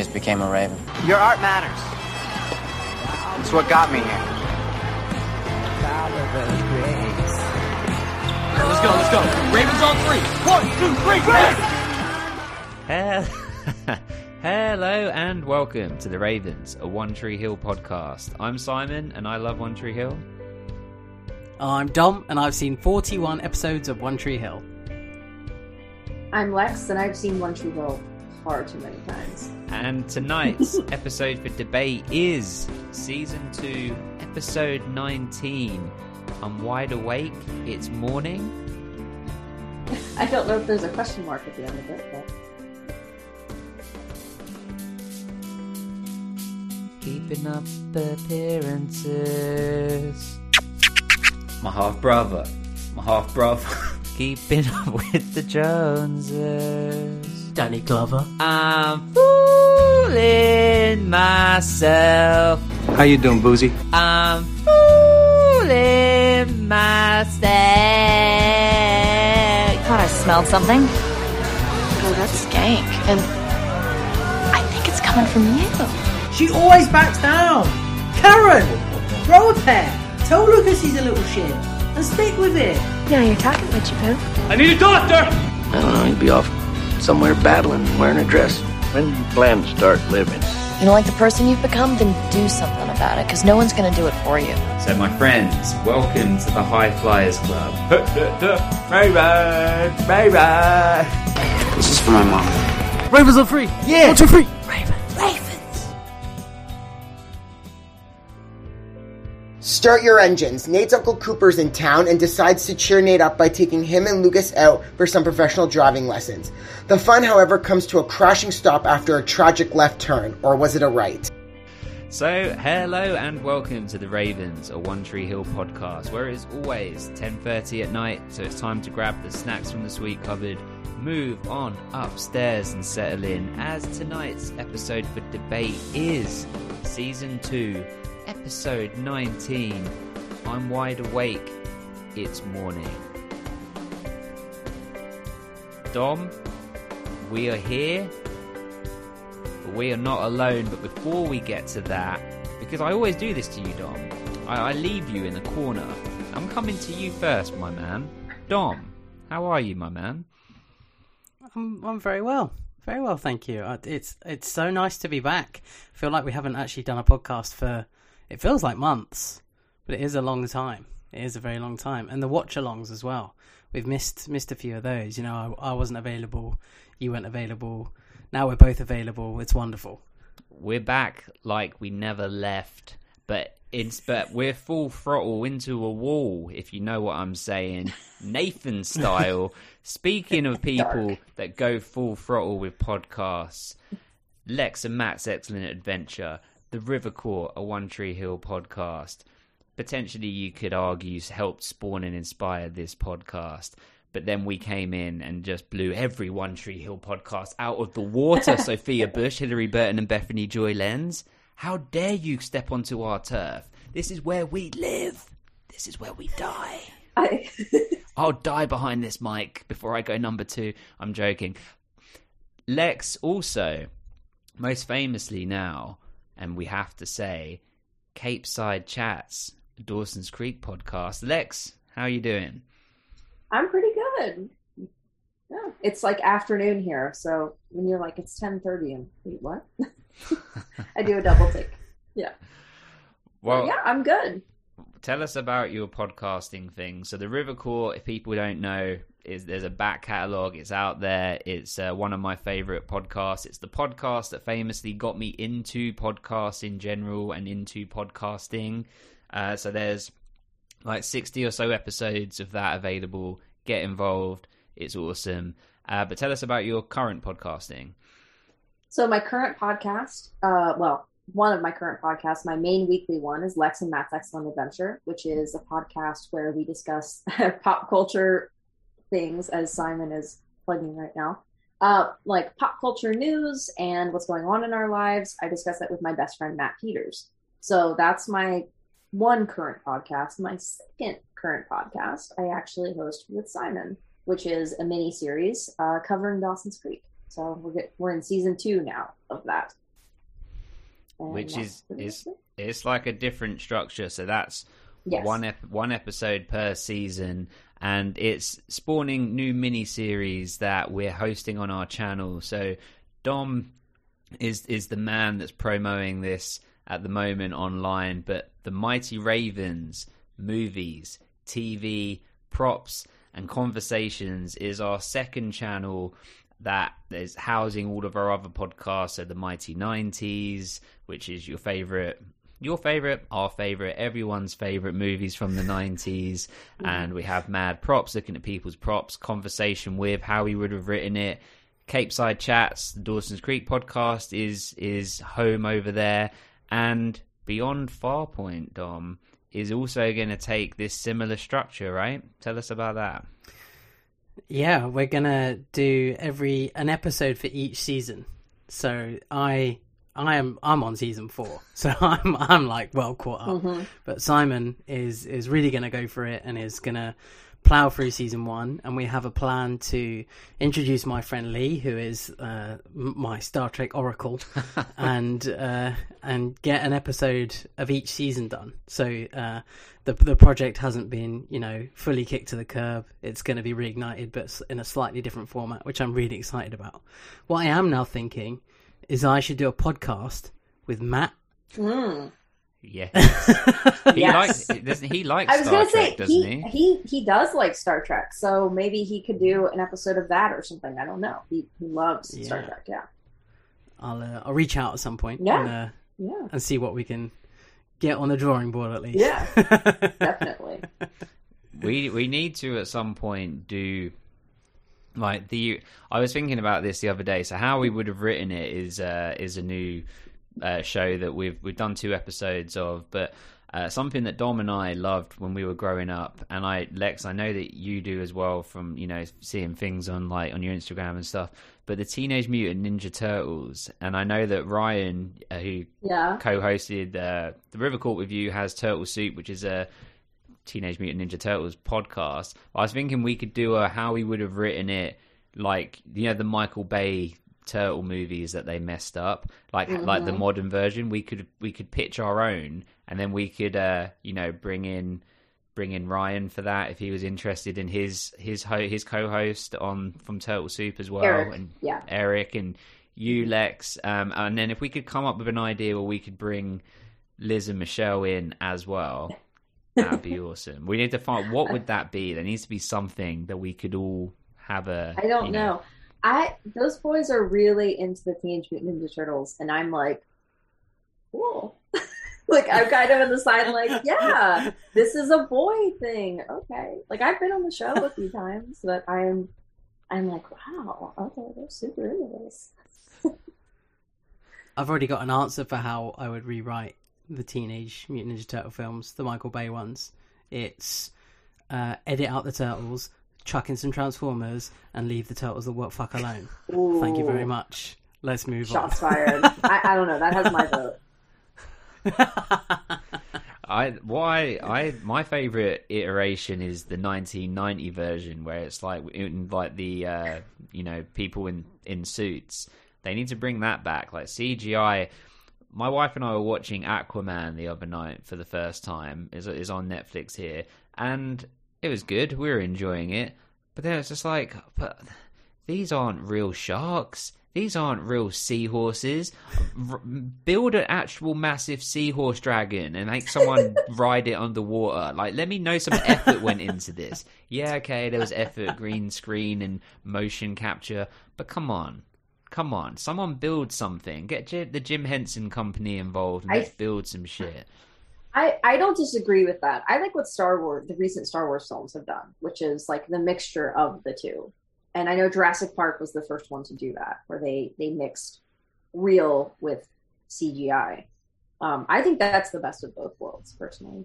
just became a raven. Your art matters. It's what got me here. Let's go, let's go. Ravens on three. One, two, three, Ravens! Hello and welcome to the Ravens, a One Tree Hill podcast. I'm Simon and I love One Tree Hill. I'm Dom, and I've seen 41 episodes of One Tree Hill. I'm Lex, and I've seen One Tree Hill far too many times. And tonight's episode for debate is season 2, episode 19. I'm wide awake, it's morning. I don't know if there's a question mark at the end of it, but Keeping up appearances. My half brother. My half brother. Keeping up with the Joneses. Danny Glover. I'm fooling myself. How you doing, Boozy? I'm fooling myself. thought I smelled something. Oh, that's skank. And I think it's coming from you. She always backs down. Karen, grow a pair. Tell Lucas he's a little shit, and stick with it. Now you're talking, Richie Poo. I need a doctor! I don't know, he'd be off somewhere battling, wearing a dress. When do you plan to start living? You don't like the person you've become? Then do something about it, because no one's going to do it for you. So, my friends, welcome to the High Flyers Club. Raven! Raven! This is for my mom. Ravens on free. Yeah. One, two, three. Start your engines. Nate's Uncle Cooper's in town and decides to cheer Nate up by taking him and Lucas out for some professional driving lessons. The fun, however, comes to a crashing stop after a tragic left turn, or was it a right? So, hello and welcome to the Ravens, a One Tree Hill podcast, where it is always 10:30 at night. So it's time to grab the snacks from the sweet cupboard, move on upstairs and settle in. As tonight's episode for debate is season two, episode 19. I'm wide awake. It's morning. Dom, we are here but we are not alone. But before we get to that, because I always do this to you, Dom, I, I leave you in the corner. I'm coming to you first, my man. Dom, how are you, my man? I'm, I'm very well. Very well, thank you. It's it's so nice to be back. I feel like we haven't actually done a podcast for, it feels like months, but it is a long time. It is a very long time. And the watch alongs as well. We've missed missed a few of those. You know, I, I wasn't available, you weren't available. Now we're both available. It's wonderful. We're back like we never left, but it's but we're full throttle into a wall, if you know what I'm saying, Nathan style. Speaking of people that go full throttle with podcasts, Lex and Matt's Excellent Adventure, The River Court, a One Tree Hill podcast. Potentially, you could argue helped spawn and inspire this podcast. But then we came in and just blew every One Tree Hill podcast out of the water. Sophia Bush, Hilarie Burton, and Bethany Joy Lenz. How dare you step onto our turf? This is where we live. This is where we die. I I'll die behind this mic before I go number two. I'm joking. Lex also, most famously now, and we have to say, Capeside Chats, Dawson's Creek podcast. Lex, how are you doing? I'm pretty good. Yeah, it's like afternoon here, so when you're like it's ten thirty and wait, what? I do a double take. Yeah. Well, yeah, I'm good. tell us about your podcasting thing. So the River Court, if people don't know, is there's a back catalog. It's out there. It's uh, one of my favorite podcasts. It's the podcast that famously got me into podcasts in general and into podcasting. Uh, so there's like 60 or so episodes of that available. Get involved. It's awesome. Uh, but tell us about your current podcasting. So my current podcast, uh, well, one of my current podcasts, my main weekly one is Lex and Matt's Excellent Adventure, which is a podcast where we discuss pop culture things, as Simon is plugging right now, uh, like pop culture news and what's going on in our lives. I discuss that with my best friend Matt Peters. So that's my one current podcast. My second current podcast, I actually host with Simon, which is a mini series uh, covering Dawson's Creek. So we're get, we're in season two now of that. And which is is it's like a different structure. So that's Yes. one ep- one episode per season, and it's spawning new mini series that we're hosting on our channel. So Dom is is the man that's promoting this at the moment online, but the Mighty Ravens movies, TV, props, and conversations is our second channel that is housing all of our other podcasts. So the Mighty Nineties, which is your favorite. Your favorite, our favorite, everyone's favorite movies from the 90s. Mm. And we have Mad Props looking at people's props, conversation with how we would have written it, Capeside Chats, the Dawson's Creek podcast is is home over there, and Beyond Farpoint, Dom, is also going to take this similar structure, right? Tell us about that. Yeah, we're gonna do every an episode for each season. So I I am I'm on season four, so I'm I'm like well caught up. Mhm. But Simon is is really gonna go for it and is gonna plow through season one. And we have a plan to introduce my friend Lee, who is uh, my Star Trek oracle, and uh, and get an episode of each season done. So uh, the the project hasn't been you know fully kicked to the curb. It's going to be reignited, but in a slightly different format, which I'm really excited about. What I am now thinking is I should do a podcast with Matt. Mm. Yes. he Yes. likes doesn't he like I was Star gonna Trek, say doesn't he, he? he he does like Star Trek, so maybe he could do an episode of that or something. I don't know. He he loves Star Trek. Yeah, I'll uh, I'll reach out at some point. Yeah. And, uh, yeah, and see what we can get on the drawing board at least. Yeah. definitely. we we need to at some point do like the I was thinking about this the other day. So how we would have written it is uh, is a new uh, show that we've we've done two episodes of, but. Uh, something that Dom and I loved when we were growing up, and I, Lex, I know that you do as well from you know seeing things on like on your Instagram and stuff. But the Teenage Mutant Ninja Turtles, and I know that Ryan, uh, who Yeah. co-hosted uh, the River Court with you, has Turtle Soup, which is a Teenage Mutant Ninja Turtles podcast. I was thinking we could do a how we would have written it, like you know the Michael Bay turtle movies that they messed up, like like the Mhm. modern version. We could we could pitch our own, and then we could uh, you know bring in bring in Ryan for that if he was interested in his his ho- his co-host on from Turtle Soup as well, Eric, and yeah. Eric and you Lex, um, and then if we could come up with an idea where we could bring Liz and Michelle in as well. That'd be awesome. We need to find what would that be. There needs to be something that we could all have a. I don't you know. I those boys are really into the Teenage Mutant Ninja Turtles, and I'm like, cool. like I'm kind of on the side, like, yeah, this is a boy thing. Okay, like I've been on the show a few times, but I'm, I'm like, wow, okay, they're super into this. I've already got an answer for how I would rewrite the Teenage Mutant Ninja Turtle films, the Michael Bay ones. It's uh, edit out the turtles, chuck in some Transformers, and leave the turtles the what fuck alone. Thank you very much. Let's move Shots on. Shots fired. I, I don't know. That has my vote. I why I my favorite iteration is the 1990 version where it's like in like the uh, you know people in in suits. They need to bring that back like CGI. My wife and I were watching Aquaman the other night for the first time. is is on Netflix here, and it was good. We were enjoying it, but then it's just like, but these aren't real sharks. These aren't real seahorses. R- build an actual massive seahorse dragon and make someone ride it underwater. Like, let me know some effort went into this. Yeah, okay, there was effort, green screen and motion capture, but come on. Come on, someone build something. Get J- the Jim Henson Company involved and I- let's build some shit. I, I don't disagree with that. I like what Star Wars, the recent Star Wars films have done, which is like the mixture of the two. And I know Jurassic Park was the first one to do that, where they they mixed real with CGI. Um, I think that's the best of both worlds, personally.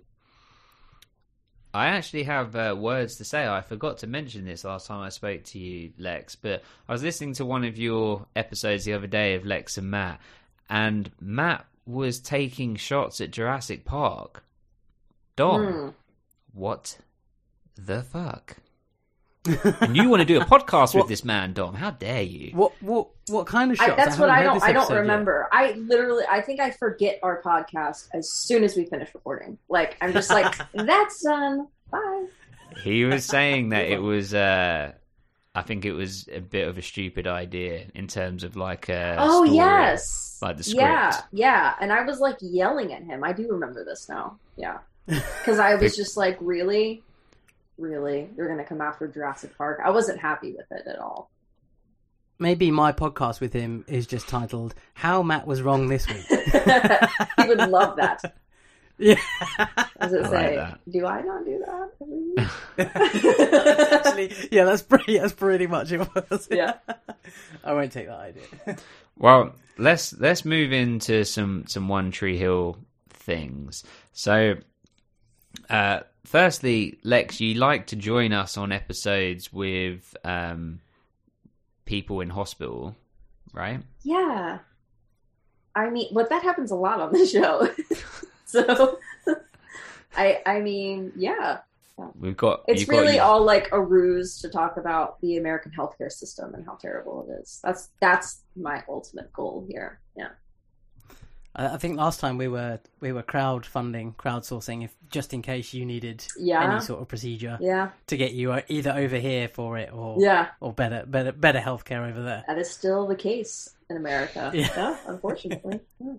I actually have uh, words to say. I forgot to mention this last time I spoke to you, Lex, but I was listening to one of your episodes the other day of Lex and Matt, and Matt was taking shots at Jurassic Park. Dom, Hmm. what the fuck? And you want to do a podcast with this man, Dom? How dare you? What what what kind of shots? I, that's what I don't. I don't episode yet. remember. I literally. I think I forget our podcast as soon as we finish recording. Like I'm just like that's done. Bye. He was saying that it was. uh I think it was a bit of a stupid idea in terms of like a. oh story, yes. like the script. Yeah, yeah. And I was like yelling at him. I do remember this now. Yeah, because I was just like, really, really, you're gonna come after Jurassic Park? I wasn't happy with it at all. Maybe my podcast with him is just titled "How Matt Was Wrong This Week." he would love that. Yeah. As it I like say, that. do I not do that? Actually, yeah, that's pretty. That's pretty much it. Was. Yeah. I won't take that idea. Well, let's let's move into some some One Tree Hill things. So, uh, firstly, Lex, you like to join us on episodes with um, people in hospital, right? Yeah. I mean, but that happens a lot on the show. so, I I mean, yeah. We've got It's you've got- really all like a ruse to talk about the American healthcare system and how terrible it is. That's that's my ultimate goal here. Yeah. I I think last time we were we were crowdfunding, crowdsourcing, if just in case you needed Yeah. any sort of procedure Yeah. to get you uh, either over here for it or Yeah. or better better better healthcare over there. That is still the case in America. Yeah. Yeah, unfortunately. Yeah.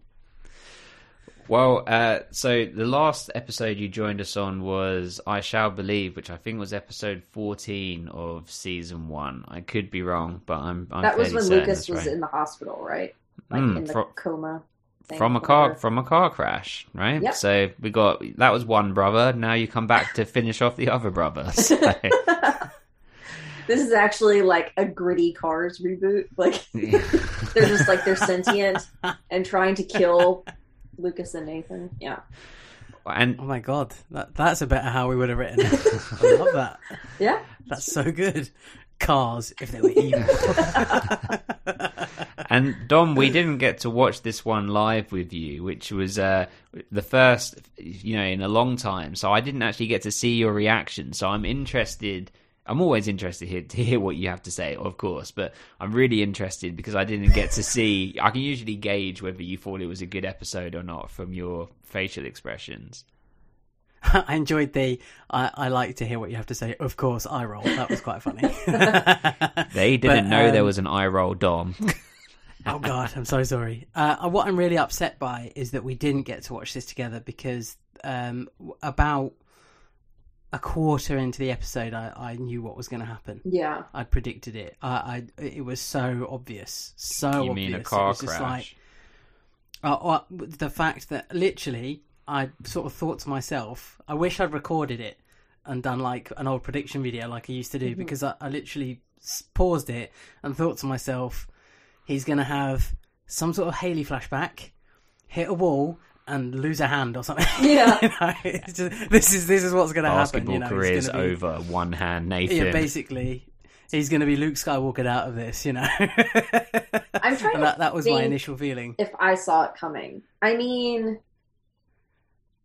Well, uh, so the last episode you joined us on was I Shall Believe, which I think was episode 14 of season one. I could be wrong, but I'm, I'm that was when Lucas was right. in the hospital, right? Like Mm, in the fro- coma. Thing, from a car whatever. from a car crash, right? Yep. So we got that was one brother. Now you come back to finish off the other brother. So, This is actually like a gritty Cars reboot. Like they're just like they're sentient and trying to kill Lucas and Nathan. Yeah. and Oh my god, that that's a better how we would have written. it. I love that. Yeah. That's so good. Cars, if they were evil. And Dom, we didn't get to watch this one live with you, which was uh, the first, you know, in a long time. So I didn't actually get to see your reaction. So I'm interested. I'm always interested here to hear what you have to say, of course, but I'm really interested because I didn't get to see. I can usually gauge whether you thought it was a good episode or not from your facial expressions. I enjoyed the. I, I like to hear what you have to say. Of course, I roll. That was quite funny. They didn't But, know there um, was an eye roll, Dom. Oh God, I'm so sorry. Uh, what I'm really upset by is that we didn't get to watch this together because um, about a quarter into the episode, I, I knew what was going to happen. Yeah. I predicted it. I, I it was so obvious, so you obvious. mean a It car was just crash? like, uh, uh, the fact that literally, I sort of thought to myself, I wish I'd recorded it and done like an old prediction video like I used to do Mhm. because I, I literally paused it and thought to myself, he's going to have some sort of Haley flashback, hit a wall, and lose a hand or something. Yeah. You know, it's just- this is this is what's going to happen. Basketball You know, he's career's be- over. One hand, Nathan. Yeah, basically, he's going to be Luke Skywalker out of this. You know. I'm trying and that, to that was my initial feeling. if I saw it coming. I mean,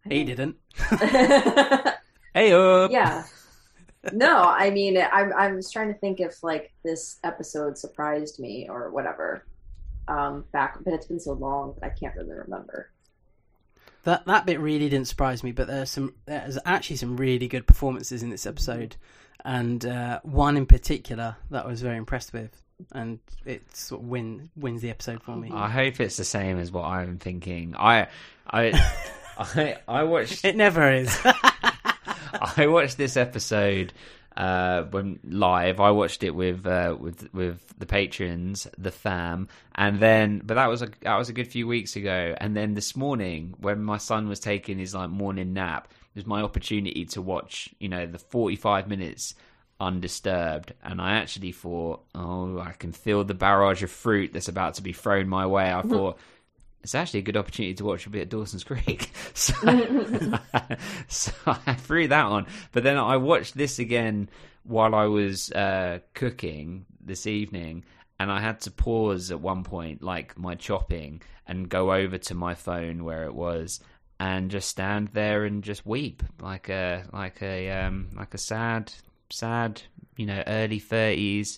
He didn't. hey up. yeah. No, I mean, I'm I was trying to think if like this episode surprised me or whatever. Um, back, but it's been so long that I can't really remember. That that bit really didn't surprise me, but there's some there's actually some really good performances in this episode, and uh, one in particular that I was very impressed with, and it sort of win wins the episode for me. I hope it's the same as what I'm thinking. I, I, I, I watched. It never is. I watched this episode uh, when live. I watched it with uh, with with the patrons, the fam, and then. But that was a that was a good few weeks ago. And then this morning, when my son was taking his like morning nap, it was my opportunity to watch. You know, the forty five minutes undisturbed and i actually thought oh i can feel the barrage of fruit that's about to be thrown my way i thought it's actually a good opportunity to watch a bit of Dawson's Creek. So, so I threw that on. But then I watched this again while I was uh, cooking this evening, and I had to pause at one point, like my chopping, and go over to my phone where it was, and just stand there and just weep like a like a um, like a sad sad you know, early thirties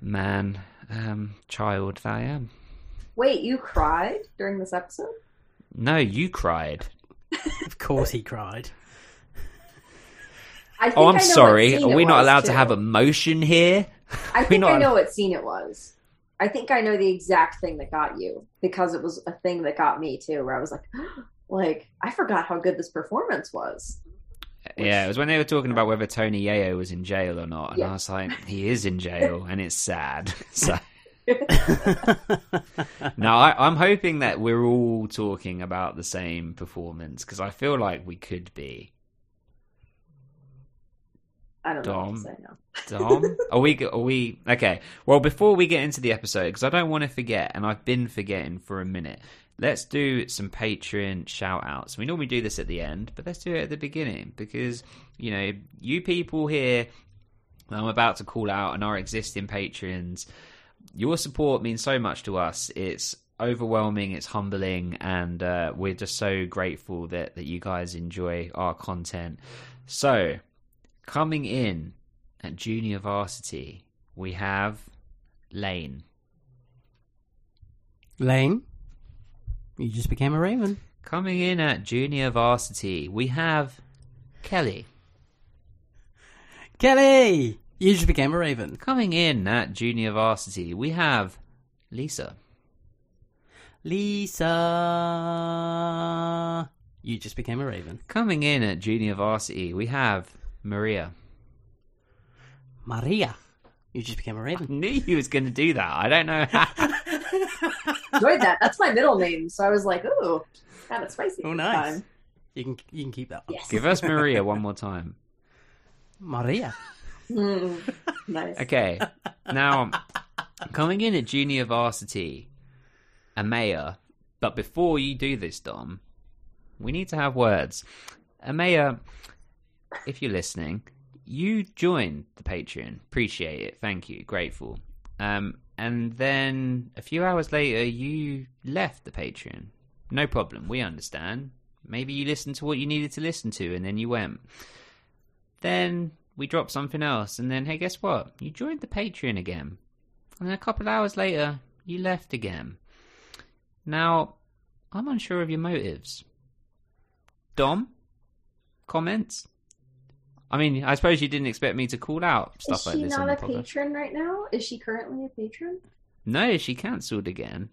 man, um, child that I am. Wait, you cried during this episode? No, you cried. Of course, he cried. I think Oh, I I'm know what sorry. Are we not was, allowed to have emotion here? I think not I know what scene it was. I think I know the exact thing that got you because it was a thing that got me too. Where I was like, like I forgot how good this performance was. Yeah, it was when they were talking about whether Tony Yayo was in jail or not, and Yeah. I was like, he is in jail, and it's sad. So. no, I, I'm hoping that we're all talking about the same performance because I feel like we could be. I don't know Dom. what to say now. Dom, are we? Are we? Okay. Well, before we get into the episode, because I don't want to forget, and I've been forgetting for a minute. Let's do some Patreon shout outs. We normally do this at the end, but let's do it at the beginning because, you know, you people here I'm about to call out and our existing patrons, your support means so much to us. It's overwhelming, it's humbling, and uh, we're just so grateful that, that you guys enjoy our content. So, coming in at junior varsity, we have Lane. Lane, you just became a Raven. Coming in at junior varsity, we have Kelly. Kelly, you just became a Raven. Coming in at junior varsity, we have Lisa. Lisa, you just became a Raven. Coming in at junior varsity, we have Maria. Maria, you just became a Raven. I knew you was going to do that. I don't know how. Enjoyed that. That's my middle name, so I was like, ooh, kind of spicy. Oh, this nice. time. You can you can keep that. One. Yes. Give us Maria one more time. Maria. Mm, nice. Okay. Now, coming in at junior varsity, Amaya. But before you do this, Dom, we need to have words. Amaya, if you're listening, you joined the Patreon. Appreciate it. Thank you. Grateful. Um, and then a few hours later, you left the Patreon. No problem. We understand. Maybe you listened to what you needed to listen to and then you went. Then we dropped something else, and then hey, guess what? You joined the Patreon again. And then a couple of hours later, you left again. Now, I'm unsure of your motives. Dom? Comments? I mean, I suppose you didn't expect me to call out stuff Is like she this not on a the podcast. patron right now? Is she currently a patron? No, she cancelled again.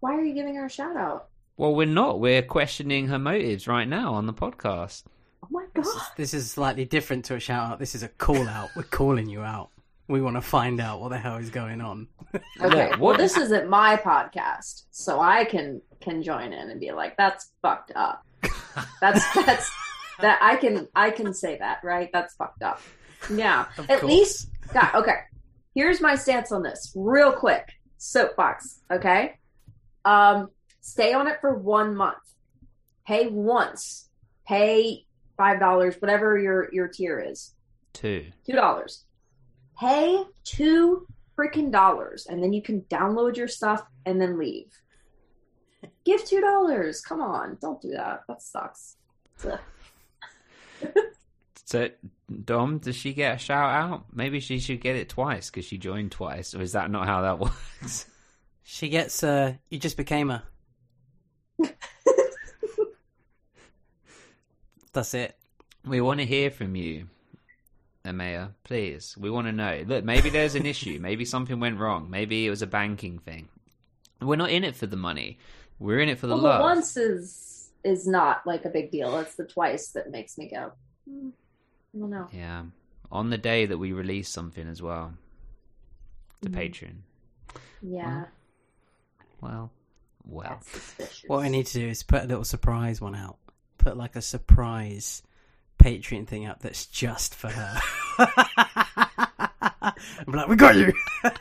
Why are you giving her a shout out? Well, we're not. We're questioning her motives right now on the podcast. Oh my god. This is slightly different to a shout out. This is a call out. We're calling you out. We want to find out what the hell is going on. Okay. Look, well, this isn't my podcast, so I can can join in and be like, "That's fucked up." That's that's that I can I can say that right. That's fucked up. Yeah. Of At course. least, God. Okay. Here's my stance on this, real quick. Soapbox. Okay. Um, stay on it for one month. Pay once. Pay five dollars, whatever your your tier is. Two. Two dollars. Pay two freaking dollars, and then you can download your stuff and then leave. Give two dollars. Come on, don't do that. That sucks. So, Dom, does she get a shout out? Maybe she should get it twice because she joined twice. Or is that not how that works? She gets uh you just became a That's it. We want to hear from you, Amaya. Please, we want to know. Look, maybe there's an issue. Maybe something went wrong. Maybe it was a banking thing. We're not in it for the money. We're in it for the Well, love. the once is is not like a big deal. It's the twice that makes me go. "Hmm, I don't know. Yeah, on the day that we release something as well, the Mhm. Patreon. Yeah, Well, well. that's suspicious. What I need to do is put a little surprise one out. Put like a surprise Patreon thing up that's just for her. I'm like, we got you.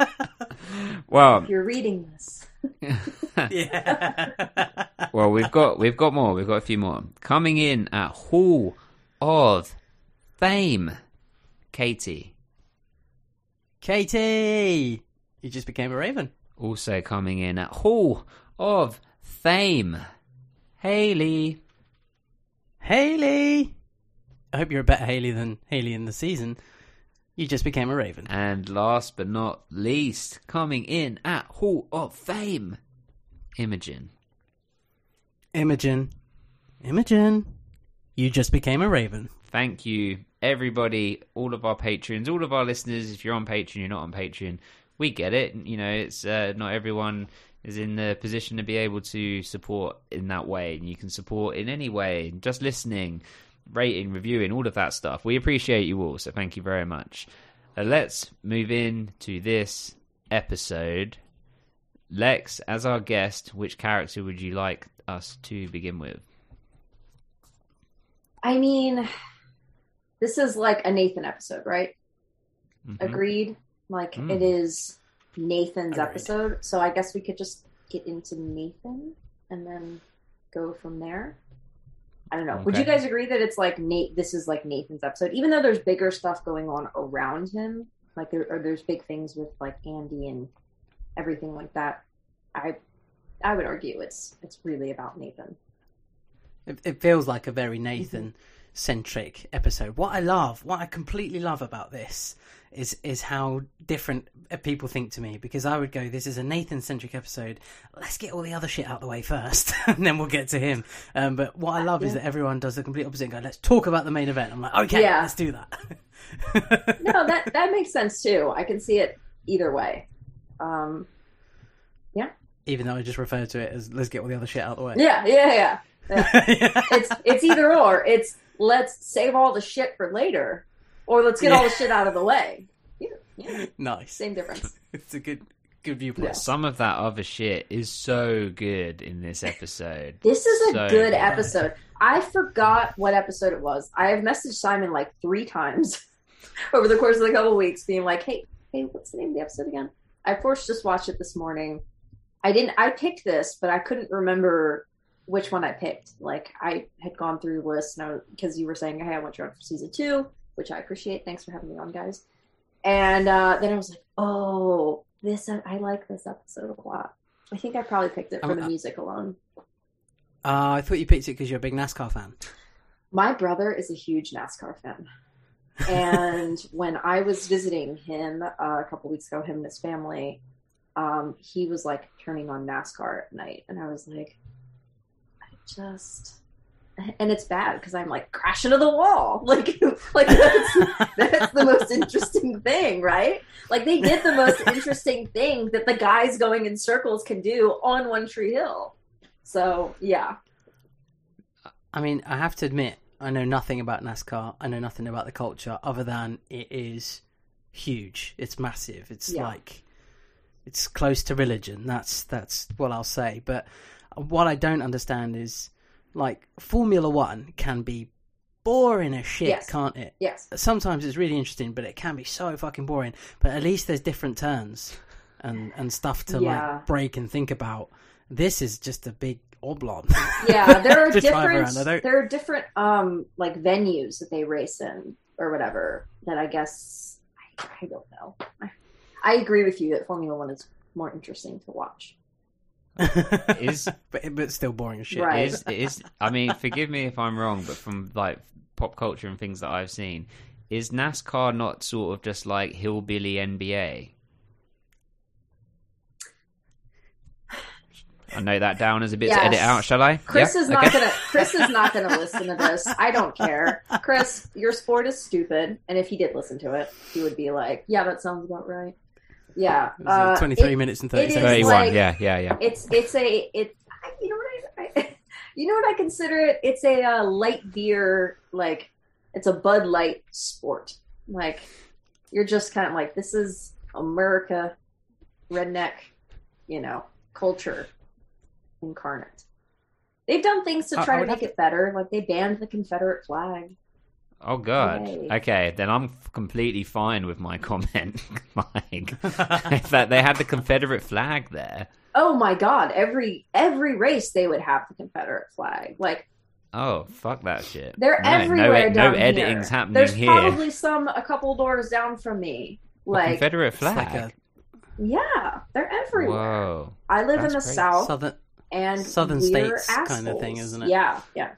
Well, If you're reading this, yeah. well, we've got we've got more. We've got a few more coming in at Hall of Fame. Katie Katie, you just became a raven. also coming in at Hall of Fame. Haley. Haley. I hope you're a better Haley than Haley in the season. You just became a raven. And last but not least, coming in at Hall of Fame, Imogen. Imogen. Imogen. You just became a raven. Thank you, everybody, all of our patrons, all of our listeners. If you're on Patreon, you're not on Patreon. We get it. You know, it's uh, not everyone is in the position to be able to support in that way, and you can support in any way. Just listening, rating, reviewing, all of that stuff. We appreciate you all, so thank you very much. Uh, let's move in to this episode. Lex, as our guest, which character would you like us to begin with? I mean, this is like a Nathan episode, right? Mhm. Agreed. Like Mm. it is Nathan's Agreed. episode, so I guess we could just get into Nathan and then go from there. I don't know. Would you guys agree that it's like Nate? This is like Nathan's episode, even though there's bigger stuff going on around him. Like there, or there's big things with like Andy and everything like that. I, I would argue it's it's really about Nathan. It, it feels like a very Nathan centric episode. What I love, what I completely love about this is is how different uh, people think to me because I would go, this is a Nathan centric episode. Let's get all the other shit out of the way first, and then we'll get to him. Um, but what I love is that everyone does the complete opposite and go, let's talk about the main event. I'm like, okay, Yeah. let's do that. no, that that makes sense too. I can see it either way. Um, yeah. Even though I just referred to it as let's get all the other shit out of the way. yeah, yeah, yeah. yeah. It's it's either or. It's let's save all the shit for later, or let's get all the shit out of the way. Yeah, yeah. nice. Same difference. It's a good good viewpoint. Some of that other shit is so good in this episode. This is a So good episode. I forgot what episode it was. I have messaged Simon like three times over the course of a couple weeks, being like, "Hey, hey, what's the name of the episode again?" I forced just watched it this morning. I didn't. I picked this, but I couldn't remember which one I picked. Like I had gone through the list, and because you were saying, "Hey, I want you on for season two, which I appreciate. Thanks for having me on, guys. And uh, then I was like, "Oh, this I like this episode a lot." I think I probably picked it for Um, the music alone. Uh, I thought you picked it because you're a big NASCAR fan. My brother is a huge NASCAR fan. and when I was visiting him uh, a couple weeks ago, him and his family, um, he was like turning on NASCAR at night. And I was like, I just. And it's bad because I'm like crashing to the wall. Like, like that's, that's the most interesting thing, right? Like they did the most interesting thing that the guys going in circles can do on One Tree Hill. So yeah, I mean, I have to admit, I know nothing about NASCAR. I know nothing about the culture other than it is huge. It's massive. It's Yeah. like it's close to religion. That's that's what I'll say. But what I don't understand is like Formula One can be boring as shit, Yes. can't it? yes. Sometimes it's really interesting, but it can be so fucking boring. But at least there's different turns and and stuff to Yeah. like break and think about. This is just a big oblong. yeah there are different around. I don't- there are different um like venues that they race in or whatever that i guess i, I don't know I, I agree with you that formula one is more interesting to watch Is but but still boring as shit. Right. is is I mean, forgive me if I'm wrong, but from like pop culture and things that I've seen, is NASCAR not sort of just like hillbilly NBA? I know that down as a bit Yes. to edit out, shall I? chris Yeah? is not Okay. gonna chris is not gonna listen to this i don't care chris your sport is stupid and if he did listen to it he would be like yeah that sounds about right yeah uh, uh, 23 minutes and 30 seconds. 31, like- yeah, yeah, yeah. it's it's a it you know what I, I you know what I consider it it's a uh, light beer like it's a Bud Light sport like you're just kind of like this is America redneck you know culture incarnate they've done things to try I to make it better like they banned the Confederate flag Oh god. Yay. Okay, then I'm completely fine with my comment. like if that they had the Confederate flag there. oh my god every every race they would have the Confederate flag like Oh fuck that shit. They're No, everywhere no, down no here. editing's happening There's here. probably some a couple doors down from me. A Like, Confederate It's like flag. yeah, they're everywhere. Whoa. I live in the crazy. a south, southern. and Southern we're states kind of thing, isn't it? Yeah, yeah.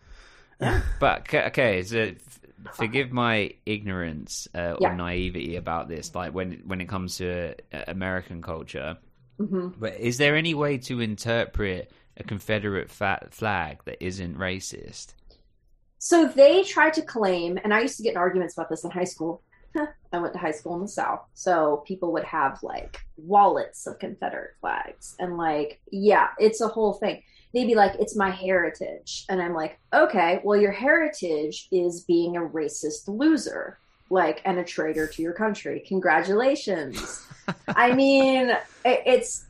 But okay, okay, so f- forgive my ignorance uh, Yeah. or naivety about this. Like when when it comes to uh, American culture, hmm but is there any way to interpret a Confederate flag that isn't racist? So they try to claim, and I used to get in arguments about this in high school. I went to high school in the South, so people would have like wallets of Confederate flags, and like, yeah, it's a whole thing. They'd be like, "It's my heritage," and I'm like, "Okay, well, your heritage is being a racist loser, like, and a traitor to your country. Congratulations." I mean, it, it's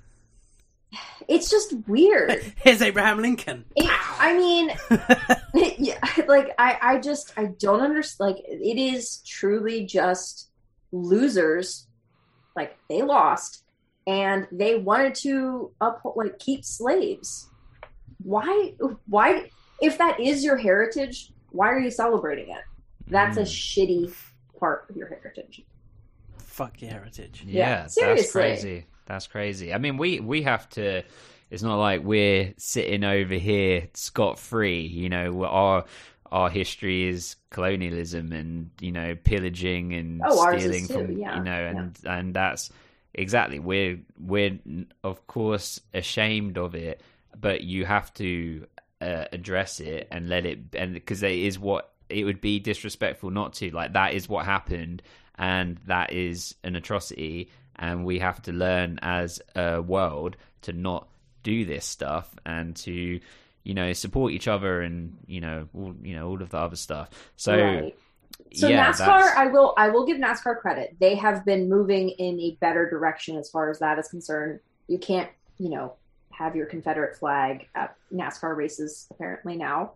it's just weird. Here's Abraham Lincoln. It, I mean, yeah, like I, I just, I don't understand. Like, it is truly just losers. Like they lost, and they wanted to uphold, like, keep slaves. Why? Why? If that is your heritage, why are you celebrating it? That's a mm. shitty part of your heritage. Fuck your heritage. Yeah, Yeah, that's seriously. crazy. That's crazy. I mean, we we have to. It's not like we're sitting over here scot free. You know, our our history is colonialism and you know pillaging and Oh, stealing too, from yeah, you know, and and that's exactly we're we're of course ashamed of it, but you have to uh, address it and let it and because it is what it would be disrespectful not to like that is what happened and that is an atrocity and we have to learn as a world to not do this stuff and to you know support each other and you know all you know all of the other stuff so Right. So yeah NASCAR, that's- I will I will give NASCAR credit. They have been moving in a better direction as far as that is concerned. You can't, you know, have your Confederate flag at NASCAR races apparently now.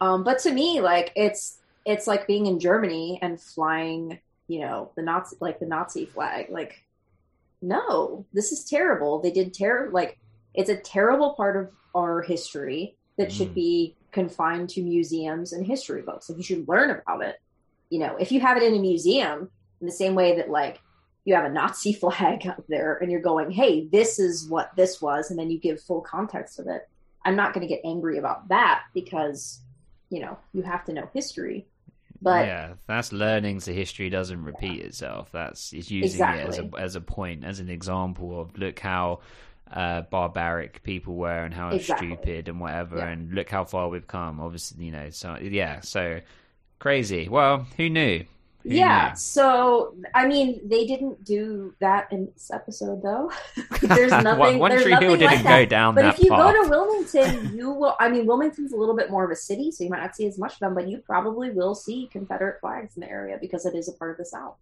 Um, but to me, like it's it's like being in Germany and flying, you know, the Nazi like the Nazi flag. Like, no, this is terrible. They did terror like it's a terrible part of our history that should Mm. be confined to museums and history books. Like you should learn about it. You know, if you have it in a museum in the same way that like you have a Nazi flag up there and you're going, "Hey, this is what this was," and then you give full context of it. I'm not going to get angry about that because you know you have to know history. But yeah, that's learning so history doesn't repeat itself. That's it's using it as a as a point, as an example of look how uh, barbaric people were and how Exactly. stupid and whatever, Yeah. and look how far we've come. Obviously, you know, so yeah, so crazy. Well, who knew? Yeah, so I mean, they didn't do that in this episode, though. there's nothing. One- One there's Tree Hill nothing didn't like go that. down But that if you path. go to Wilmington, you will. I mean, Wilmington's a little bit more of a city, so you might not see as much of them, but you probably will see Confederate flags in the area because it is a part of the South.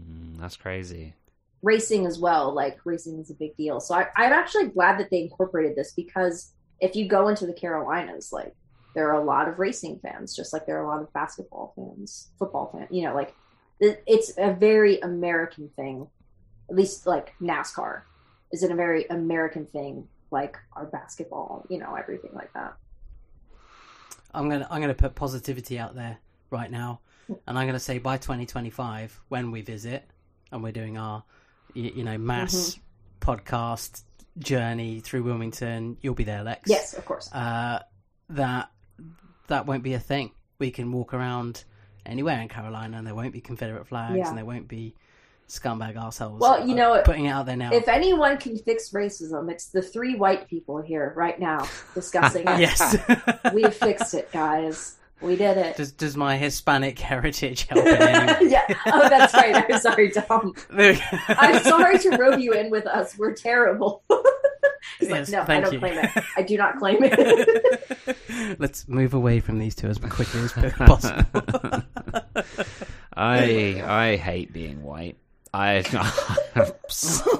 Mm, that's crazy. Racing as well, like racing is a big deal. So I, I'm actually glad that they incorporated this because if you go into the Carolinas, like there are a lot of racing fans, just like there are a lot of basketball fans, football fans. You know, like it's a very American thing. At least like NASCAR is it a very American thing, like our basketball, you know, everything like that. I'm gonna I'm gonna put positivity out there right now, and I'm gonna say by 2025 when we visit and we're doing our you, you know mass podcast journey through Wilmington, you'll be there, Lex. Yes, of course. Uh, that that won't be a thing. We can walk around anywhere in Carolina, and there won't be Confederate flags, Yeah. and there won't be scumbag assholes. Well, you know, putting it out there now. If anyone can fix racism, it's the three white people here right now discussing it. yes. we fixed it, guys. We did it. does does my Hispanic heritage help yeah. Oh, that's right. I'm sorry, Tom. There we go. I'm sorry to rope you in with us. We're terrible. Yes, like, no, I don't you. claim it. I do not claim it. Let's move away from these two as quickly as possible. I I hate being white. I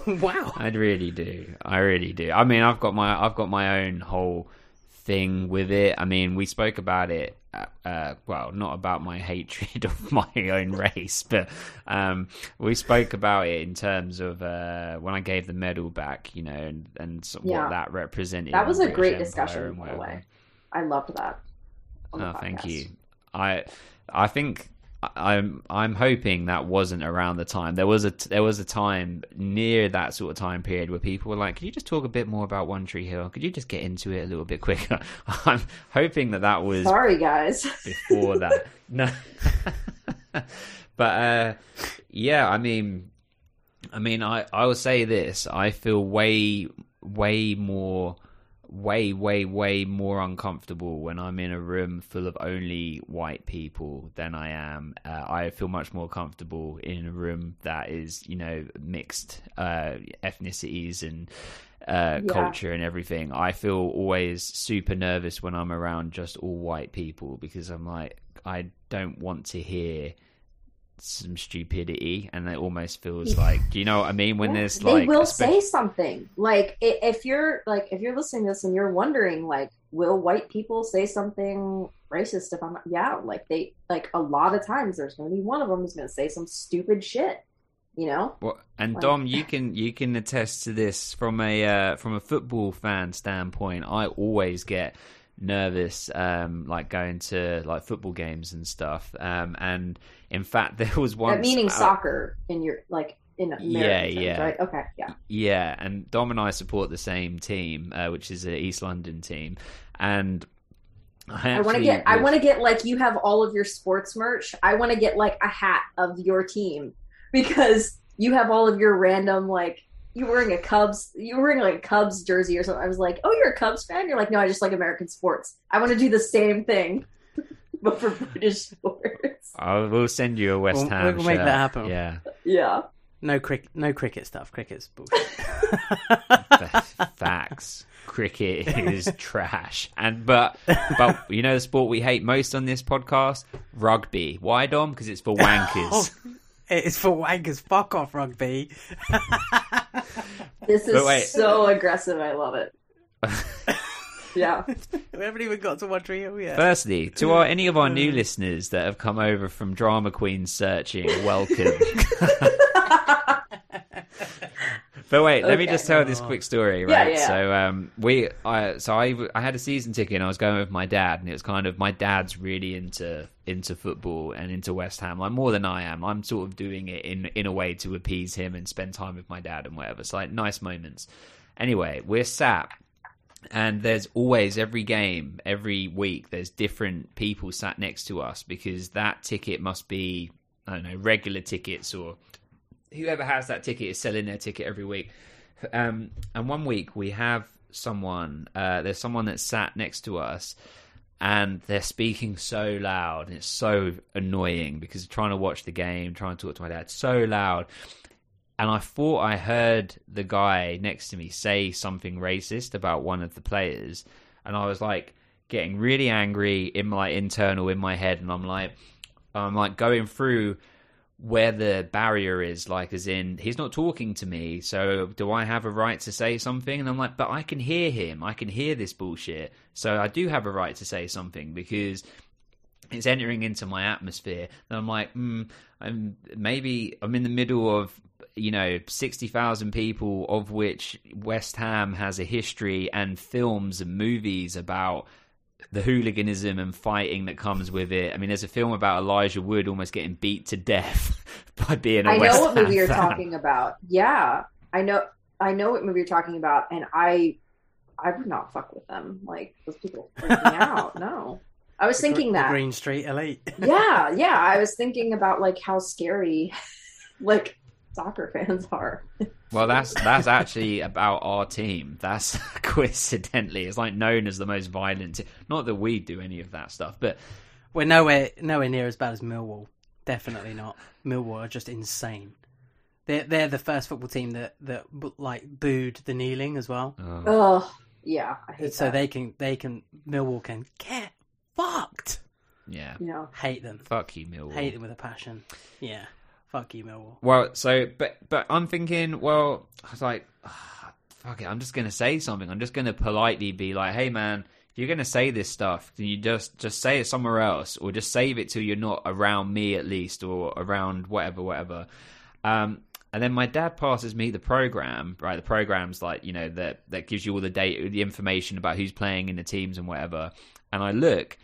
wow. I really do. I really do. I mean, I've got my I've got my own whole thing with it. I mean, we spoke about it. Uh, uh, well, not about my hatred of my own race, but um, we spoke about it in terms of uh, when I gave the medal back. You know, and, and Yeah. what that represented. That was a the great Empire discussion, by the way. I loved that. Oh, thank you. I I think I'm I'm hoping that wasn't around the time. There was a there was a time near that sort of time period where people were like, "Could you just talk a bit more about One Tree Hill? Could you just get into it a little bit quicker?" I'm hoping that that was Sorry, guys. before that. no, but uh, yeah, I mean, I mean, I I will say this: I feel way way more. Way, way, way more uncomfortable when I'm in a room full of only white people than I am. Uh, I feel much more comfortable in a room that is, you know, mixed uh, ethnicities and uh, Yeah. culture and everything. I feel always super nervous when I'm around just all white people because I'm like, I don't want to hear some stupidity, and it almost feels like, do you know what I mean? When Yeah, there's they like, will especially- say something like if you're like if you're listening to this and you're wondering like will white people say something racist if i'm yeah like they like a lot of times there's going to be one of them who's going to say some stupid shit you know Well, and Like- Dom, you can you can attest to this from a uh, from a football fan standpoint. I always get nervous, um, like going to like football games and stuff. Um, and in fact, there was one that meaning soccer in your like in Yeah, terms, yeah. right okay yeah Yeah, and Dom and I support the same team, uh, which is the East London team, and I, I want to get. I want to get like you have all of your sports merch. I want to get like a hat of your team because you have all of your random like you were wearing a Cubs. You were wearing like a Cubs jersey or something. I was like, oh, you're a Cubs fan. You're like, no, I just like American sports. I want to do the same thing, but for British sports. I will send you a West We'll- Ham. we'll make shirt. that happen. Yeah, Yeah. No crick, no cricket stuff. Cricket's bullshit. facts. Cricket is trash, and but but you know the sport we hate most on this podcast, rugby. Why, Dom? Because it's for wankers. Oh, it's for wankers. Fuck off, rugby. This is so aggressive. I love it. Yeah. we haven't even got to Montreal yet. Firstly, to our, any of our new uh. listeners that have come over from Drama Queen searching, welcome. But wait, let me just tell this quick story, Yeah, right? yeah. So, um, we, I, so I, I had a season ticket, and I was going with my dad, and it was kind of my dad's really into into football and into West Ham, like more than I am. I'm sort of doing it in in a way to appease him and spend time with my dad and whatever. So, like, nice moments. Anyway, we're sat and there's always every game every week there's different people sat next to us because that ticket must be i don't know regular tickets or whoever has that ticket is selling their ticket every week. Um, and one week we have someone uh, there's someone that sat next to us and they're speaking so loud and it's so annoying because trying to watch the game trying to talk to my dad. So loud. And I thought I heard the guy next to me say something racist about one of the players, and I was like getting really angry in my internal in my head, and I'm like, I'm like going through where the barrier is, like as in he's not talking to me, so do I have a right to say something? And I'm like, but I can hear him, I can hear this bullshit, so I do have a right to say something because it's entering into my atmosphere. And i'm like mm, I'm, maybe i'm in the middle of you know 60,000 people of which west ham has a history and films and movies about the hooliganism and fighting that comes with it i mean there's a film about elijah wood almost getting beat to death by being a I West know what movie you're fan. talking about. Yeah, I know. I know what movie you're talking about, and I, I would not fuck with them. Like those people freak me out. No, I was thinking The that. Green Street Elite. Yeah, yeah. I was thinking about like how scary, like soccer fans are. Well that's that's actually about our team that's coincidentally it's like known as the most violent te- not that we do any of that stuff but We're nowhere nowhere near as bad as Millwall. Definitely not. Millwall are just insane. They're they're the first football team that that like booed the kneeling as well. Oh, yeah. I hate so that. they can they can Millwall can get fucked. yeah Yeah. Hate them. fuck you Millwall Hate them with a passion. Yeah. Fuck you, Millwall. Well, so but but I'm thinking, well, I was like, ah, fuck it, I'm just gonna say something. I'm just gonna politely be like, hey man, if you're gonna say this stuff, can you just just say it somewhere else, or just save it till you're not around me at least, or around whatever, whatever. Um, and then my dad passes me the program, right? The program's like you know that that gives you all the data, the information about who's playing in the teams and whatever. And I look,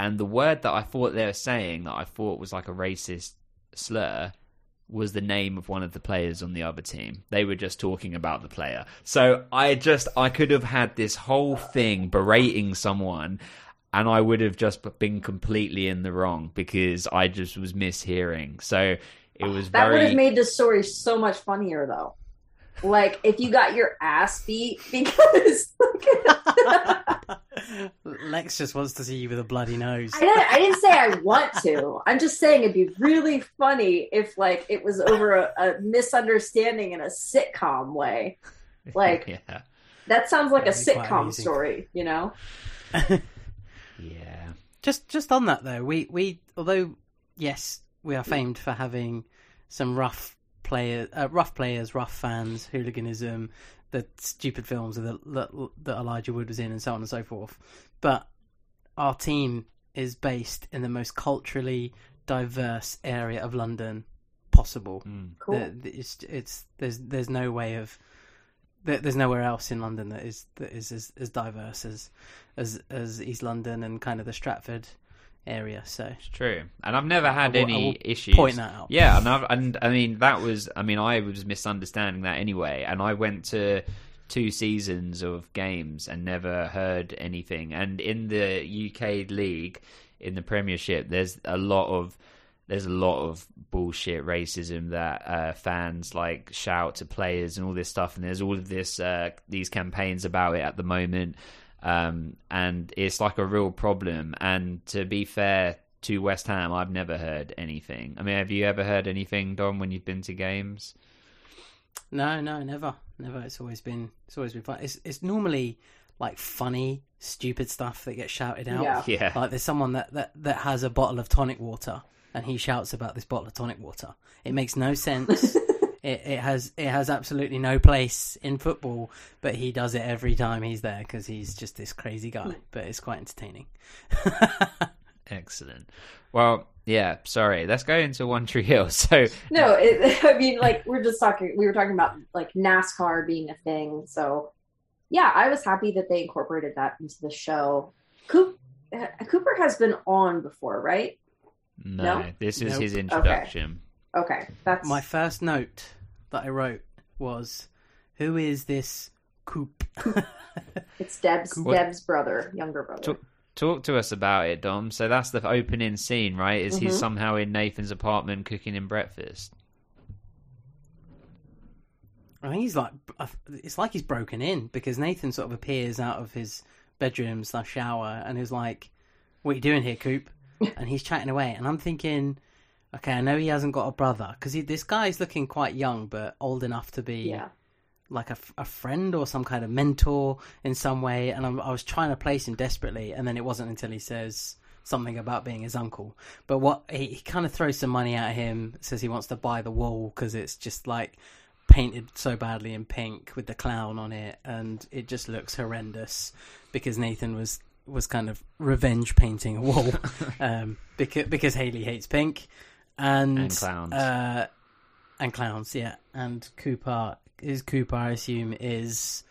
and the word that I thought they were saying that I thought was like a racist slur was the name of one of the players on the other team. They were just talking about the player. So I just I could have had this whole thing berating someone and I would have just been completely in the wrong because I just was mishearing. So it was That would have made the story so much funnier, though. Like if you got your ass beat because Lex just wants to see you with a bloody nose. I didn't, I didn't say I want to. I'm just saying it'd be really funny if like it was over a, a misunderstanding in a sitcom way. Like yeah. that sounds like a That'd quite sitcom story, you know? Yeah. Just just on that though, we we although yes, we are mm. famed for having some rough players, uh, rough players, rough fans, hooliganism, the stupid films that, that that Elijah Wood was in, and so on and so forth. But our team is based in the most culturally diverse area of London possible. Cool. The- the- it's, it's there's there's no way of there- there's nowhere else in London that is that is as, as diverse as as as East London and kind of the Stratford area. So It's true, and I've never had will- any issues. point that out. Yeah, and I've, and I mean that was, I mean I was misunderstanding that anyway, and I went to two seasons of games and never heard anything. And in the UK league, in the Premiership, there's a lot of there's a lot of bullshit racism that uh, fans like shout to players and all this stuff, and there's all of this uh, these campaigns about it at the moment, um, and it's like a real problem. And to be fair to West Ham, I've never heard anything. I mean, have you ever heard anything, Dom, when you've been to games? no, no, never, never. It's always been it's always been fun. It's it's normally like funny, stupid stuff that gets shouted out. Yeah. Yeah. Like there's someone that, that, that has a bottle of tonic water and he shouts about this bottle of tonic water. It makes no sense. it, it has it has absolutely no place in football, but he does it every time he's there because he's just this crazy guy. But it's quite entertaining. Excellent. Well, yeah. Sorry. Let's go into One Tree Hill. So No, it, I mean, like we're just talking. We were talking about like NASCAR being a thing. So, yeah, I was happy that they incorporated that into the show. Coop, uh, Cooper has been on before, right? no, No? this is Nope. his introduction. Okay, that's My first note that I wrote was, "Who is this Coop?" it's Deb's What- Deb's brother, younger brother. Talk, talk to us about it, Dom. So that's the opening scene, right? Is Mhm. he's somehow in Nathan's apartment cooking him breakfast? I think he's like it's like he's broken in because Nathan sort of appears out of his bedroom slash shower and is like, "What are you doing here, Coop?" and he's chatting away, and I'm thinking, okay, I know he hasn't got a brother because this guy is looking quite young but old enough to be Yeah. like a friend or some kind of mentor in some way, and I'm, I was trying to place him desperately, and then it wasn't until he says something about being his uncle. But what he, he kind of throws some money at him, says he wants to buy the wall because it's just like painted so badly in pink with the clown on it, and it just looks horrendous because Nathan was was kind of revenge painting a wall um, because because Haley hates pink and And clowns. uh, and clowns, yeah. And Cooper is Cooper, I assume, is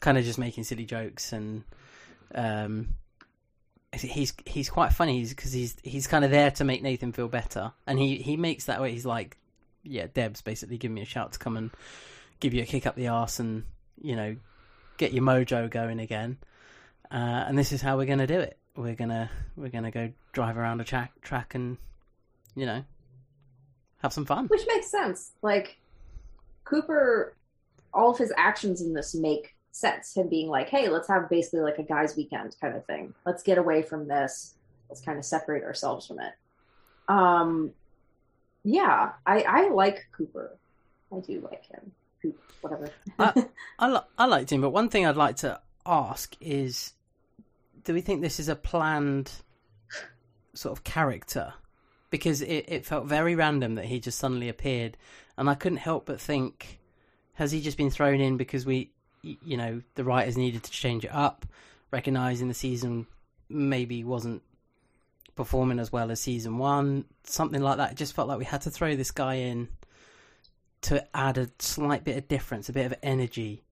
kind of just making silly jokes and um, he's he's quite funny because he's he's kind of there to make Nathan feel better, and he he makes that way. He's like, yeah, Deb's basically giving me a shout to come and give you a kick up the arse and you know get your mojo going again. Uh, and this is how we're gonna do it. We're gonna we're gonna go drive around a track track and you know have some fun. Which makes sense. Like Cooper, all of his actions in this make sense. Him being like, "Hey, let's have basically like a guys' weekend kind of thing. Let's get away from this. Let's kind of separate ourselves from it." Um, yeah, I I like Cooper. I do like him. Whatever. I, I, li- I liked him, but one thing I'd like to ask is do we think this is a planned sort of character? Because it, it felt very random that he just suddenly appeared, and I couldn't help but think has he just been thrown in because we, you know, the writers needed to change it up, recognizing the season maybe wasn't performing as well as season one, something like that. It just felt like we had to throw this guy in to add a slight bit of difference, a bit of energy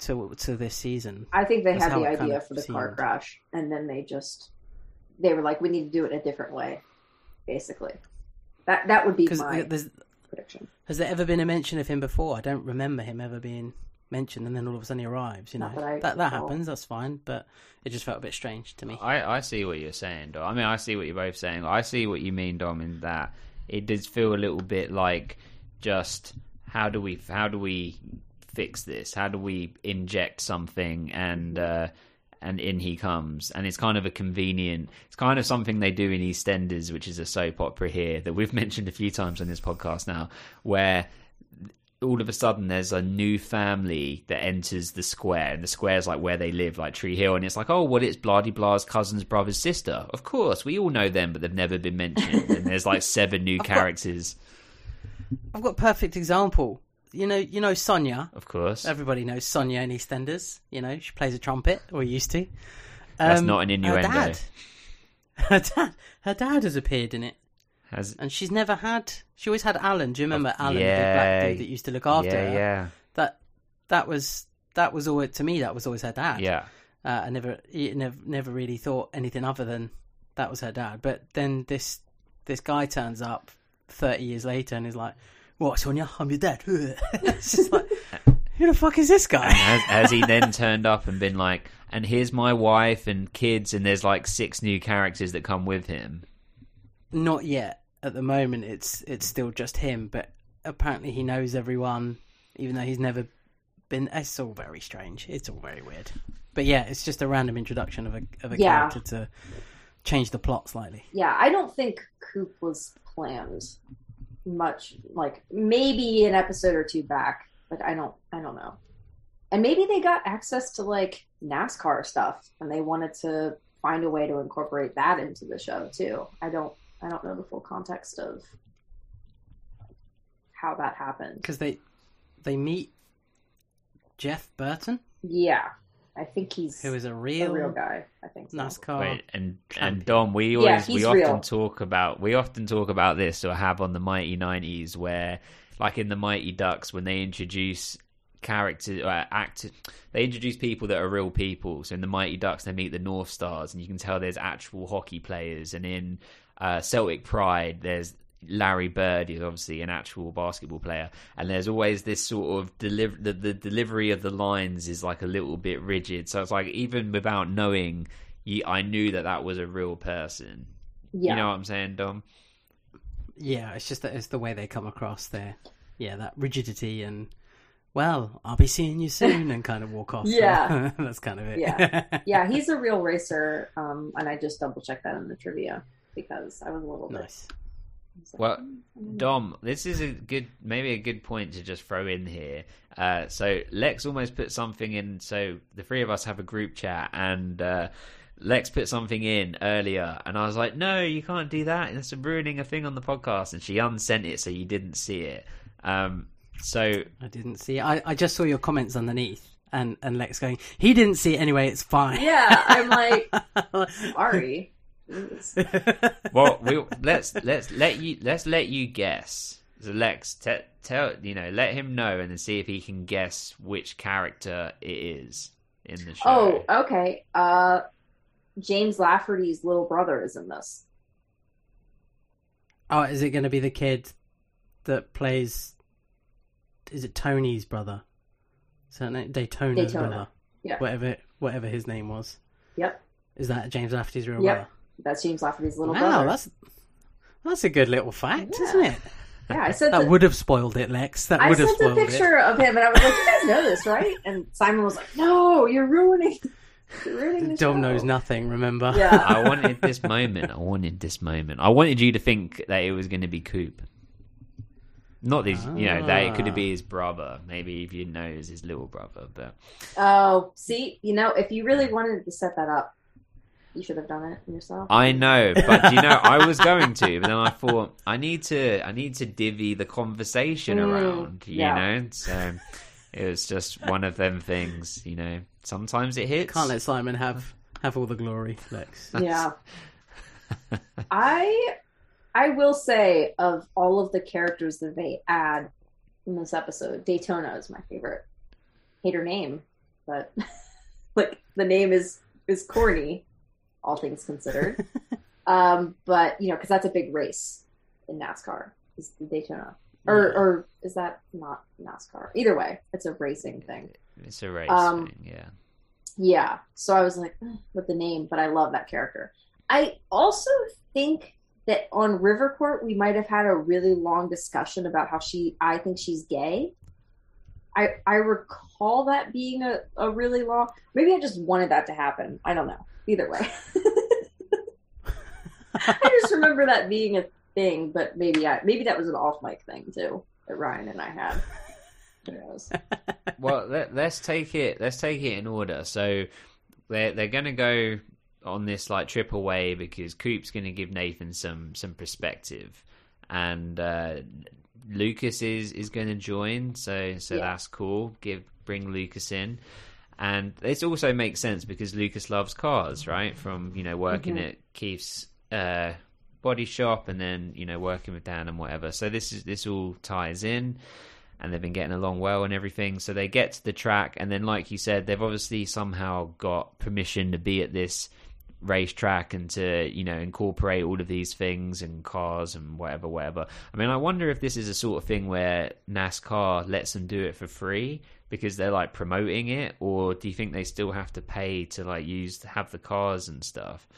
to to this season. I think they That's had the it kind idea of for the car crash, and then they just they were like, we need to do it a different way, basically. That that would be Because my there's prediction. has there ever been a mention of him before? I don't remember him ever being mentioned, and then all of a sudden he arrives. You know that I that that happens. That's fine, but it just felt a bit strange to me. I, I see what you're saying, Dom. I mean, I see what you're both saying. I see what you mean, Dom, in that it does feel a little bit like just how do we how do we fix this? How do we inject something and uh, and in he comes, and it's kind of a convenient. It's kind of something they do in EastEnders, which is a soap opera here that we've mentioned a few times on this podcast now, where all of a sudden there's a new family that enters the square and the square's like where they live like tree hill and it's like oh well it's bloody blah's cousin's brother's sister of course we all know them but they've never been mentioned and there's like seven new characters I've got a perfect example. You know, you know Sonia. of course Everybody knows Sonia in EastEnders. You know, she plays a trumpet, or used to. That's Um, not an innuendo. Her dad, her dad, her dad has appeared in it, Has and she's never had. She always had Alan. Do you remember Alan, the black dude that used to look after yeah her? yeah That that was that was always to me. That was always her dad. yeah Uh, I never, never, never really thought anything other than that was her dad. But then this this guy turns up thirty years later and is like, "What, Sonia? I'm your dad." it's just like, who the fuck is this guy? And has, has he then turned up and been like and here's my wife and kids and there's like six new characters that come with him Not yet. At the moment, it's it's still just him. But apparently, he knows everyone, even though he's never been. It's all very strange. It's all very weird. But yeah, it's just a random introduction of a of a Yeah. character to change the plot slightly. Yeah, I don't think Coop was planned much. Like maybe an episode or two back, but I don't. I don't know. And maybe they got access to like NASCAR stuff, and they wanted to find a way to incorporate that into the show too. I don't. I don't know the full context of how that happened. because they they meet Jeff Burton, Yeah, I think he's who is a a real, real guy. I think so. NASCAR. Wait, and champion. and Dom, we Yeah, always we he's often real. talk about we often talk about this or have on the Mighty Nineties where, like in the Mighty Ducks, when they introduce characters uh, act they introduce people that are real people so in the mighty ducks they meet the north stars and you can tell there's actual hockey players and in uh, celtic pride there's larry bird is obviously an actual basketball player and there's always this sort of deliver the, the delivery of the lines is like a little bit rigid so it's like even without knowing i knew that that was a real person Yeah, you know what i'm saying dom Yeah, it's just that it's the way they come across there. Yeah, that rigidity and well, I'll be seeing you soon, and kind of walk off. Yeah. that's kind of it. Yeah. yeah, he's a real racer. Um, and I just double checked that in the trivia because I was a little bit. nice. I was like, Well, Dom, this is a good, maybe a good point to just throw in here. Uh, so Lex almost put something in. So the three of us have a group chat, and uh, Lex put something in earlier, and I was like, "No, you can't do that. It's ruining a thing on the podcast." And she unsent it, so you didn't see it. Um, so I didn't see. It. I I just saw your comments underneath, and and Lex going, he didn't see it anyway. It's fine. Yeah, I'm like, sorry. Jeez. well, we let's let's let you let's let you guess. So Lex, te- tell you know, let him know, and then see if he can guess which character it is in the show. Oh, okay. Uh, James Lafferty's little brother is in this. Oh, is it going to be the kid that plays? Is it Tony's brother? Is that name? Daytona's Daytona. brother? Yeah. Whatever, whatever his name was. Yep. Is that James Lafferty's real Yep. brother? That's James Lafferty's little wow, brother. that's that's a good little fact, Yeah. isn't it? Yeah, I said That that. would have spoiled it, Lex. That I would have sent a spoiled picture of him, and I was like, "You guys know this, right?" And Simon was like, "No, you're ruining, you're ruining the it. Dom show." knows nothing. Remember? Yeah. I wanted this moment. I wanted this moment. I wanted you to think that it was going to be Coop. Not this, you know, that it could Ah. be his brother. Maybe if you know it was his little brother, but Oh, see, you know, if you really wanted to set that up, you should have done it yourself. I know. But you know, I was going to, but then I thought I need to, I need to divvy the conversation Mm, around. You yeah. know, so it was just one of them things. You know, sometimes it hits. Can't let Simon have have all the glory, Lex. yeah. I I will say of all of the characters that they add in this episode, Daytona is my favorite. Hate her name, but like the name is is corny, all things considered. Um, but you know, because that's a big race in NASCAR is the Daytona, or or is that not NASCAR? Either way, it's a racing thing. It's a race Um, thing, yeah. Yeah. So I was like, with the name, but I love that character. I also think that on River Court we might have had a really long discussion about how she I think she's gay. I I recall that being a, a really long maybe I just wanted that to happen. I don't know. Either way. I just remember that being a thing, but maybe I maybe that was an off mic thing too that Ryan and I had. Who knows? well, let, let's take it. Let's take it in order. So they're they're going to go on this like trip away because Coop's going to give Nathan some some perspective, and uh, Lucas is is going to join. So so Yeah. that's cool. Give bring Lucas in. And this also makes sense because Lucas loves cars, right? From you know working Mhm. at Keith's uh, body shop and then you know working with Dan and whatever. So this is this all ties in and they've been getting along well and everything. So they get to the track, and then, like you said, they've obviously somehow got permission to be at this racetrack and to you know incorporate all of these things and cars and whatever, whatever. I mean, I wonder if this is a sort of thing where NASCAR lets them do it for free because they're like promoting it, or do you think they still have to pay to like use have the cars and stuff?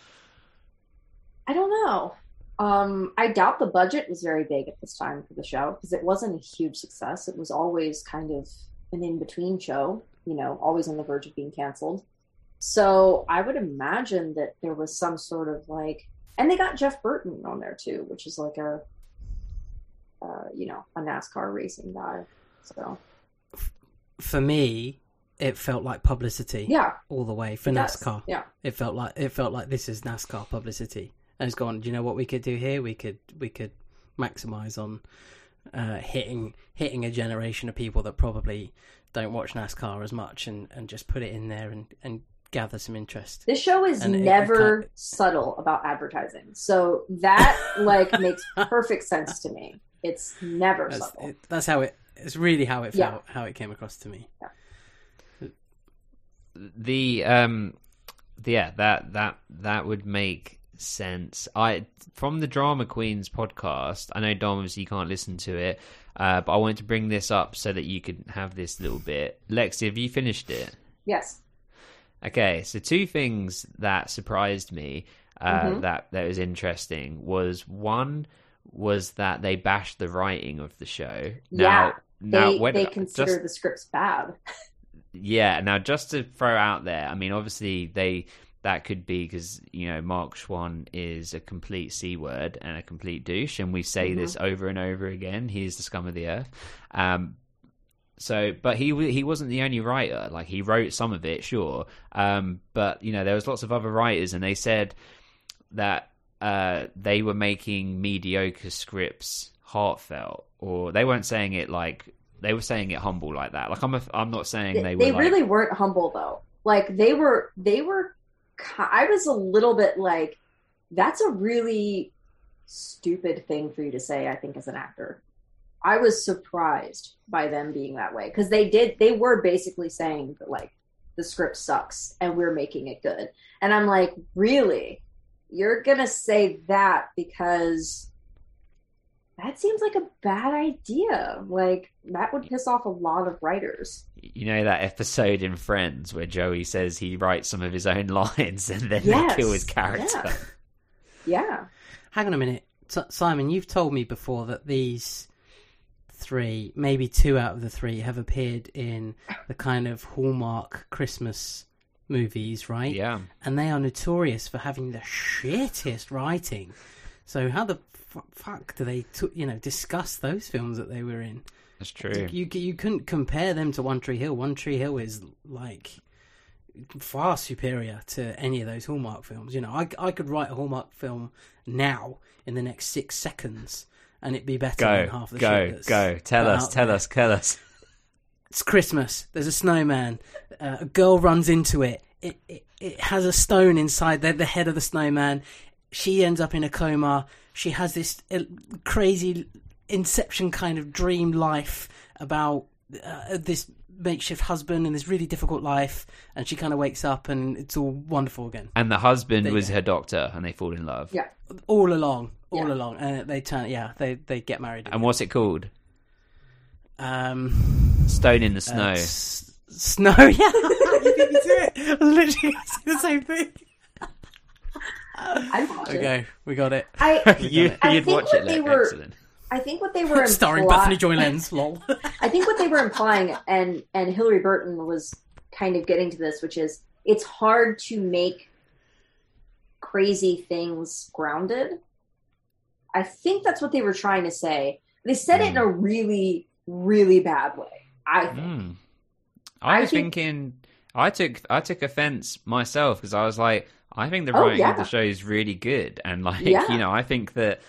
I don't know. Um, I doubt the budget was very big at this time for the show because it wasn't a huge success. It was always kind of an in between show, you know, always on the verge of being canceled. So I would imagine that there was some sort of like, and they got Jeff Burton on there too, which is like a, uh, you know, a NASCAR racing guy. So For me, it felt like publicity. Yeah. all the way for It does, NASCAR. yeah. it felt like it felt like this is NASCAR publicity. And it's gone. Do you know what we could do here? We could we could maximize on uh, hitting hitting a generation of people that probably don't watch NASCAR as much, and, and just put it in there and, and gather some interest. This show is And it- it never subtle about advertising. So that like makes perfect sense to me. It's never That's, subtle. it, that's how it. It's really how it Yeah. felt. How it came across to me. the um yeah that that that would make sense i from the drama queens podcast i know dom obviously you can't listen to it uh, but i wanted to bring this up so that you could have this little bit lexi have you finished it Yes. Okay so two things that surprised me uh, Mhm. that that was interesting was one was that they bashed the writing of the show yeah. now now they when they just- consider the scripts bad. yeah. Now, just to throw out there, I mean, obviously they that could be because you know Mark Schwahn is a complete c word and a complete douche, and we say Mhm. this over and over again. He's the scum of the earth. Um, so, but he he wasn't the only writer. Like he wrote some of it, sure. Um, but you know there was lots of other writers, and they said that uh, they were making mediocre scripts heartfelt, or they weren't saying it like they were saying it humble like that. Like I'm, a, I'm not saying they, They, were. they like, really weren't humble though. Like they were they were I was a little bit like that's a really stupid thing for you to say I think as an actor. I was surprised by them being that way because they did they were basically saying that like the script sucks and we're making it good. And I'm like, "Really? You're going to say that because that seems like a bad idea. Like that would piss off a lot of writers. You know that episode in Friends where Joey says he writes some of his own lines and then Yes, they kill his character. yeah. Yeah. Hang on a minute, S- Simon. You've told me before that these three, maybe two out of the three, have appeared in the kind of Hallmark Christmas movies, right? Yeah. And they are notorious for having the shittest writing. So how the f- fuck do they, t- you know, discuss those films that they were in? That's true. You you couldn't compare them to One Tree Hill. One Tree Hill is like far superior to any of those Hallmark films. You know, I, I could write a Hallmark film now in the next six seconds, and it'd be better than Go, half the go, shit that's go. Tell us, tell there. us, tell us. It's Christmas. There's a snowman. Uh, a girl runs into it. It, it. it has a stone inside the, the head of the snowman. She ends up in a coma. She has this uh, crazy Inception kind of dream life about uh, this makeshift husband and this really difficult life, and she kind of wakes up and it's all wonderful again. And the husband There was go. her doctor, and they fall in love. Yeah. All along, all Yeah. along, and they turn. Yeah, they they get married. And what's it called? Um, Stone in the uh, snow. s- snow. Yeah, you beat me to it. I literally say the same thing. I watch it. Okay, we got it. I you, I you'd think watch what it. they were- Excellent. I think what they were Starring imply- Bethany Joy Lenz. Lol. I think what they were implying, and and Hilarie Burton was kind of getting to this, which is it's hard to make crazy things grounded. I think that's what they were trying to say. They said it in a really, really bad way. I think. Mm. I I was think- thinking. I took I took offense myself because I was like, I think the Oh, writing of the show is really good, and like Yeah. you know, I think that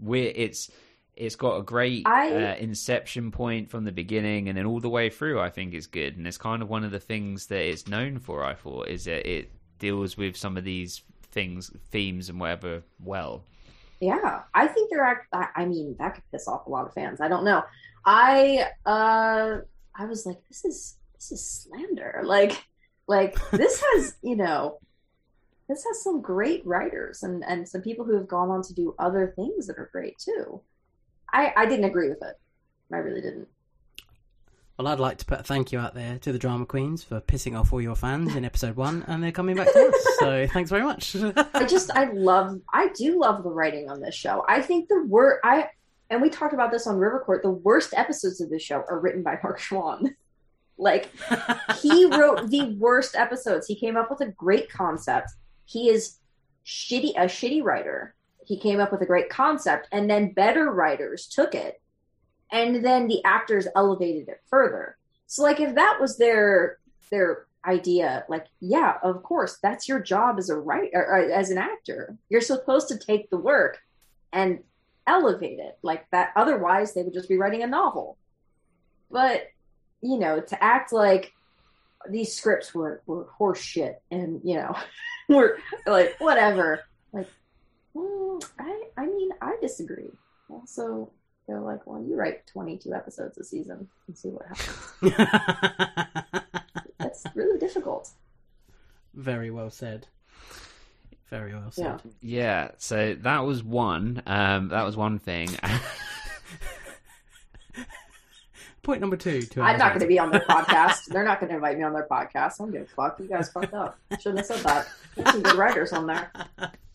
we're it's it's got a great I- uh, inception point from the beginning, and then all the way through. I think is good, and it's kind of one of the things that it's known for. I thought is that it deals with some of these things, themes, and whatever well. Yeah, I think they're. act- I I mean, that could piss off a lot of fans. I don't know. I uh, I was like, this is this is slander. Like, like this has you know, this has some great writers and and some people who have gone on to do other things that are great too. I I didn't agree with it. I really didn't. Well, I'd like to put a thank you out there to the drama queens for pissing off all your fans in episode one, and they're coming back to us. So thanks very much. I just I love I do love the writing on this show. I think the word I and we talked about this on River Court. The worst episodes of this show are written by Mark Schwahn. Like he wrote the worst episodes. He came up with a great concept. He is shitty a shitty writer. He came up with a great concept and then better writers took it and then the actors elevated it further. So like if that was their their idea, like yeah, of course, that's your job as a writer or as an actor. You're supposed to take the work and elevate it like that. Otherwise, they would just be writing a novel. But you know, to act like these scripts were were horse shit and you know were like whatever like mm, i i mean i disagree also they're like well you write 22 episodes a season and see what happens. That's really difficult. Very well said. Very well said. yeah. Yeah, so that was one. Um, that was one thing. Point number two. two i'm not going to be on their podcast. They're not going to invite me on their podcast. I'm gonna fuck. You guys fucked up. Shouldn't have said that. There's some good writers on there.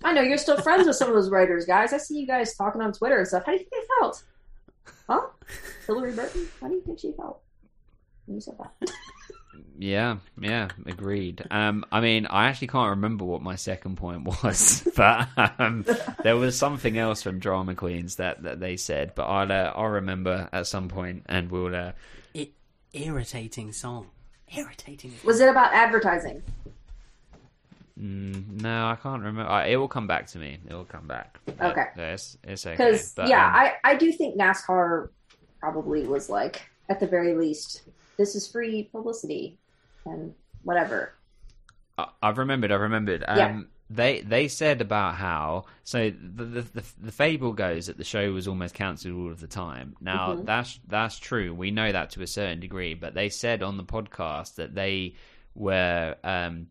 I know you're still friends with some of those writers guys. I see you guys talking on twitter and stuff. How do you think they felt huh hilarie burton how do you think she felt when you said that Yeah, yeah, agreed. Um, I mean, I actually can't remember what my second point was, but um, there was something else from Drama Queens that, that they said, but I'll uh, I'll remember at some point, and we'll. Uh, I- irritating song. Irritating. was it about advertising mm, no, I can't remember. Uh, it will come back to me. It will come back. Okay. Yeah, it's it's okay. because yeah um, I, I do think nascar probably was like at the very least this is free publicity and whatever I- I've remembered. I've remembered. Um, Yeah. They they said about how so the, the the the fable goes that the show was almost cancelled all of the time. Now Mhm. that's that's true. We know that to a certain degree. But they said on the podcast that they were um,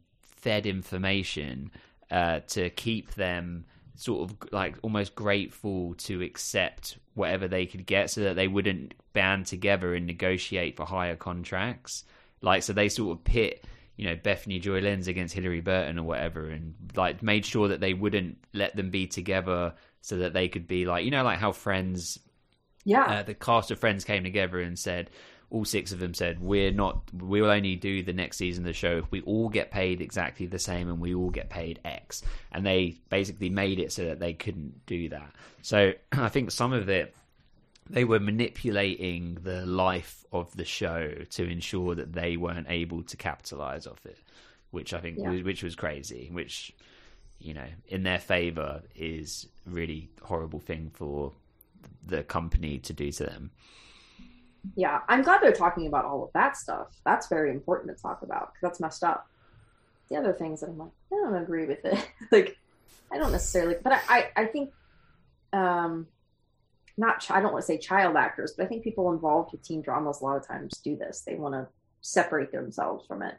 fed information uh, to keep them sort of like almost grateful to accept whatever they could get, so that they wouldn't band together and negotiate for higher contracts. Like so, they sort of pit you know Bethany Joy Lenz against Hilarie Burton or whatever, and like made sure that they wouldn't let them be together so that they could be like you know like how Friends, yeah uh, the cast of Friends came together and said all six of them said we're not we will only do the next season of the show if we all get paid exactly the same and we all get paid X, and they basically made it so that they couldn't do that. So I think some of it they were manipulating the life of the show to ensure that they weren't able to capitalize off it, which I think Yeah. was, which was crazy. Which you know, in their favor, is really horrible thing for the company to do to them. Yeah i'm glad they're talking about all of that stuff that's very important to talk about because that's messed up the other things that i'm like i don't agree with it like i don't necessarily but i i, I think um not ch- I don't want to say child actors, but I think people involved with teen dramas a lot of times do this. They want to separate themselves from it.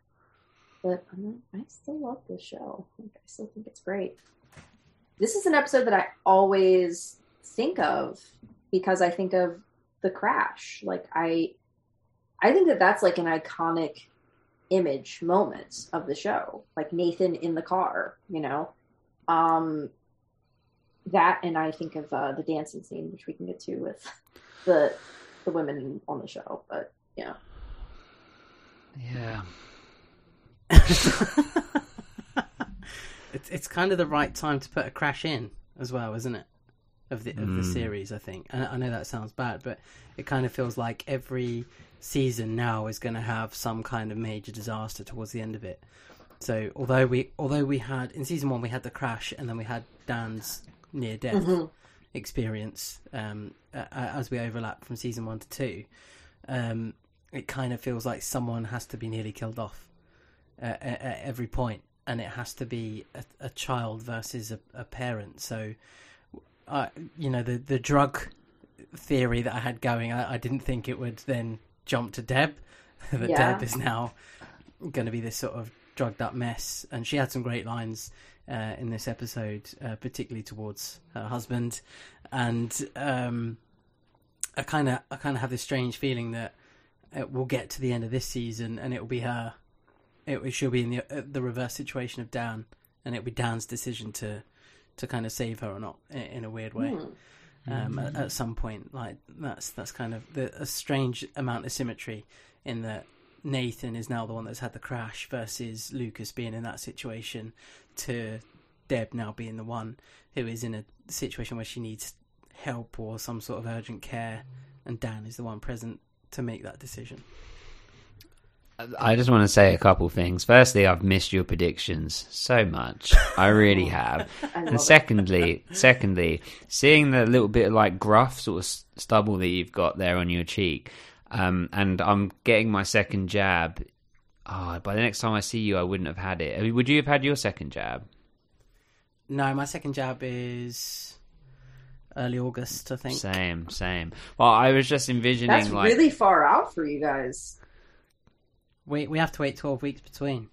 But I, mean, I still love this show. Like, I still think it's great. This is an episode that I always think of because I think of the crash. Like I, I think that that's like an iconic image moment of the show. Like Nathan in the car, you know. Um, that and I think of uh, the dancing scene, which we can get to with the the women on the show. But yeah, Yeah. it's it's kind of the right time to put a crash in as well, isn't it? Of the of the Mm. series, I think. And I know that sounds bad, but it kind of feels like every season now is going to have some kind of major disaster towards the end of it. So although we although we had in season one we had the crash and then we had Dan's near death Mhm. experience um, uh, as we overlap from season one to two, um, it kind of feels like someone has to be nearly killed off uh, at, at every point, and it has to be a, a child versus a, a parent. So, uh, you know, the the drug theory that I had going, I, I didn't think it would then jump to Deb. that Yeah. Deb is now going to be this sort of drugged up mess, and she had some great lines uh, in this episode, uh, particularly towards her husband, and um, I kind of I kind of have this strange feeling that it will get to the end of this season and it will be her. It will she'll be in the uh, the reverse situation of Dan, and it'll be Dan's decision to to kind of save her or not in, in a weird way. Hmm. Um, at, at some point, like that's that's kind of the, a strange amount of symmetry in that Nathan is now the one that's had the crash versus Lucas being in that situation to Deb now being the one who is in a situation where she needs help or some sort of urgent care, and Dan is the one present to make that decision. I just want to say a couple things. Firstly, I've missed your predictions so much. I really have. I and secondly, secondly, seeing the little bit of like gruff sort of stubble that you've got there on your cheek, um, and I'm getting my second jab. Oh, by the next time I see you, I wouldn't have had it. I mean, Would you have had your second jab? No, my second jab is early August, I think. Same, same. Well, I was just envisioning that's like really far out for you guys. We we have to wait twelve weeks between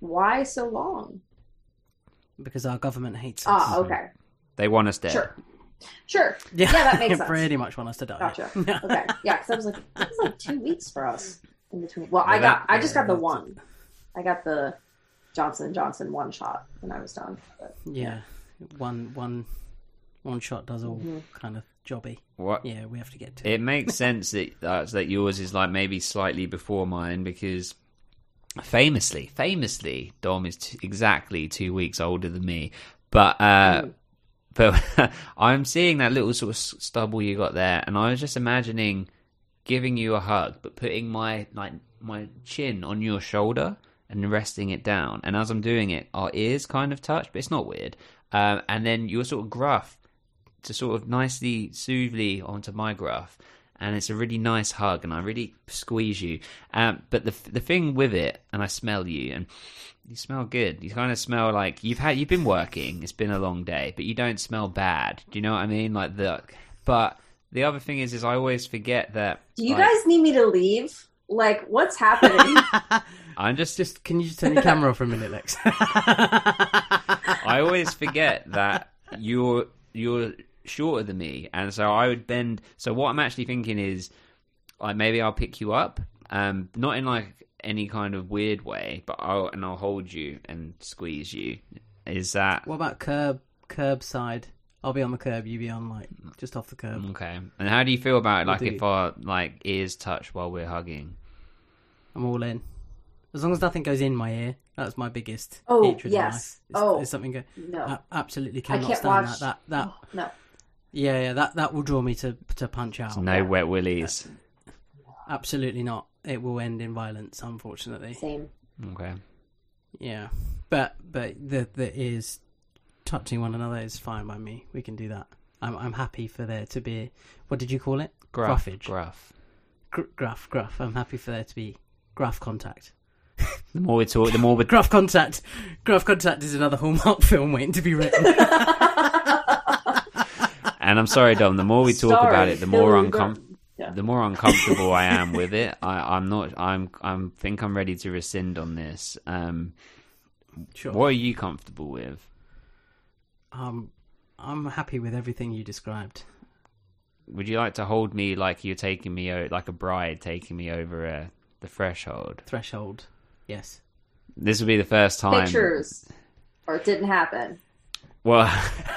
Why so long? because our government hates us. Ah, okay, they want us dead. sure, sure. Yeah, Yeah, that makes they sense. pretty much want us to die. Gotcha. Okay, yeah, because I was like, it was like two weeks for us in between. Well, I got, that- I just got the one. I got the Johnson Johnson one shot when I was done. But, Yeah, one one one shot does all Mhm. kind of jobby. What? Yeah, we have to get to. It makes sense that uh, that yours is like maybe slightly before mine because famously, famously, Dom is t- exactly two weeks older than me. But uh, but I'm seeing that little sort of stubble you got there, and I was just imagining giving you a hug, but putting my like my chin on your shoulder and resting it down. And as I'm doing it, our ears kind of touch, but it's not weird. Um, and then you're sort of gruff to sort of nicely, soothly onto my gruff. And it's a really nice hug, and I really squeeze you. Um, but the the thing with it, and I smell you, and you smell good. You kind of smell like you've had you've been working. It's been a long day, but you don't smell bad. Do you know what I mean? Like the. But the other thing is, is I always forget that. do you like, guys need me to leave? Like, what's happening? I'm just Just can you just turn your camera off for a minute, Lex? I always forget that you're you're shorter than me, and so I would bend. So what I'm actually thinking is, like maybe I'll pick you up, um, not in like any kind of weird way, but I'll and I'll hold you and squeeze you. Is that what about curb curb side? I'll be on the curb, you be on like just off the curb. okay? And how do you feel about it? Like if our like ears touch while we're hugging? I'm all in. As long as nothing goes in my ear, that's my biggest Oh, hatred yes. life. Is, Oh, is something go- no. I absolutely I cannot can't stand watch. that. That that Oh, no. Yeah, yeah, that that will draw me to to punch out. No wet willies. Absolutely not. It will end in violence, unfortunately. Same. Okay. Yeah, but but the the ears touching one another is fine by me. We can do that. I'm I'm happy for there to be. What did you call it? Gruff. Gruffage. Gruff. Gr- gruff. Gruff. I'm happy for there to be gruff contact. The more we talk, the more we Gruff contact. Gruff contact is another Hallmark film waiting to be written. and and I'm sorry, Dom. The more we talk about it, the more Hillary uncom- Clinton. Yeah. the more uncomfortable I am with it. I, I'm not. I'm. I'm. Think I'm ready to rescind on this. Um, Sure. what are you comfortable with? Um, I'm happy with everything you described. Would you like to hold me like you're taking me o- like a bride taking me over uh, the threshold? Threshold. Yes. This would be the first time. Pictures. Or it didn't happen. Well,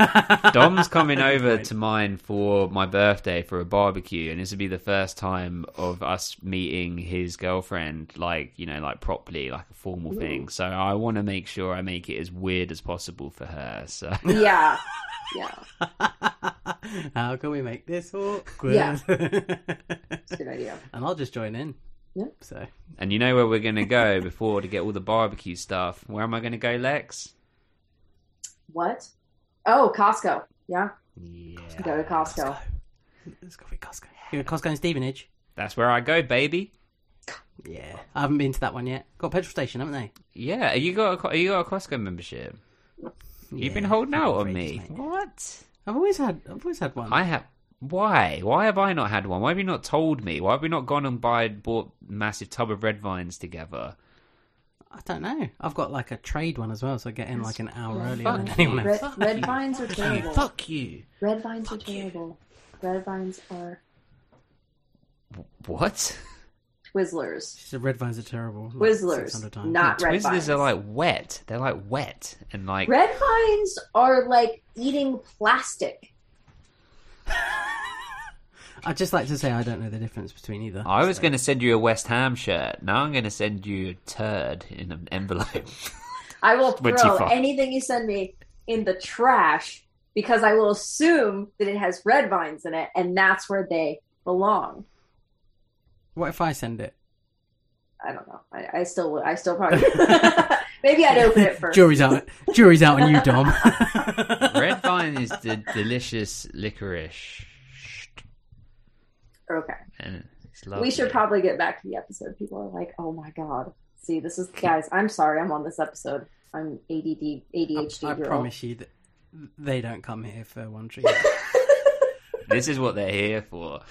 Dom's coming over to mine for my birthday for a barbecue, and this will be the first time of us meeting his girlfriend, like you know, like properly, like a formal thing. So I want to make sure I make it as weird as possible for her. So Yeah. Yeah. How can we make this awkward? Yeah. It's a good idea. and I'll just join in. Yep. So And you know where we're going to go before to get all the barbecue stuff? Where am I going to go, Lex? What? Oh, Costco. Yeah. Yeah. Go to Costco. let's go for Costco. You're at Costco in Stevenage. That's where I go, baby. Yeah. I haven't been to that one yet. Got a petrol station, haven't they? Yeah, you got a, Co- you got a Costco membership. You've been holding out on for me. mate. What? I've always had. I've always had one. I have. Why? Why have I not had one? Why have you not told me? Why have we not gone and buy bought massive tub of red vines together? I don't know. I've got like a trade one as well, so I get in like an hour earlier than anyone else. Red, red vines are terrible. Fuck you. Red vines are terrible. Red vines are What? Twizzlers. She said red vines are terrible. like Twizzlers, 600 times. not red Twizzlers vines. are like wet. They're like wet and like. Red vines are like eating plastic. I'd just like to say I don't know the difference between either. I was so- going to send you a West Ham shirt. Now I'm going to send you a turd in an envelope. I will throw anything you send me in the trash because I will assume that it has red vines in it, and that's where they belong. What if I send it? I don't know. I, I still would. I still probably. Maybe I'd open it first. Jury's out. Jury's out on you, Dom. red vine is the delicious licorice. Okay. And it's lovely. We should probably get back to the episode. People are like, "Oh my god." See, this is guys. I'm sorry. I'm on this episode. I'm ADD, ADHD I girl. promise you that they don't come here for one tree. This is what they're here for.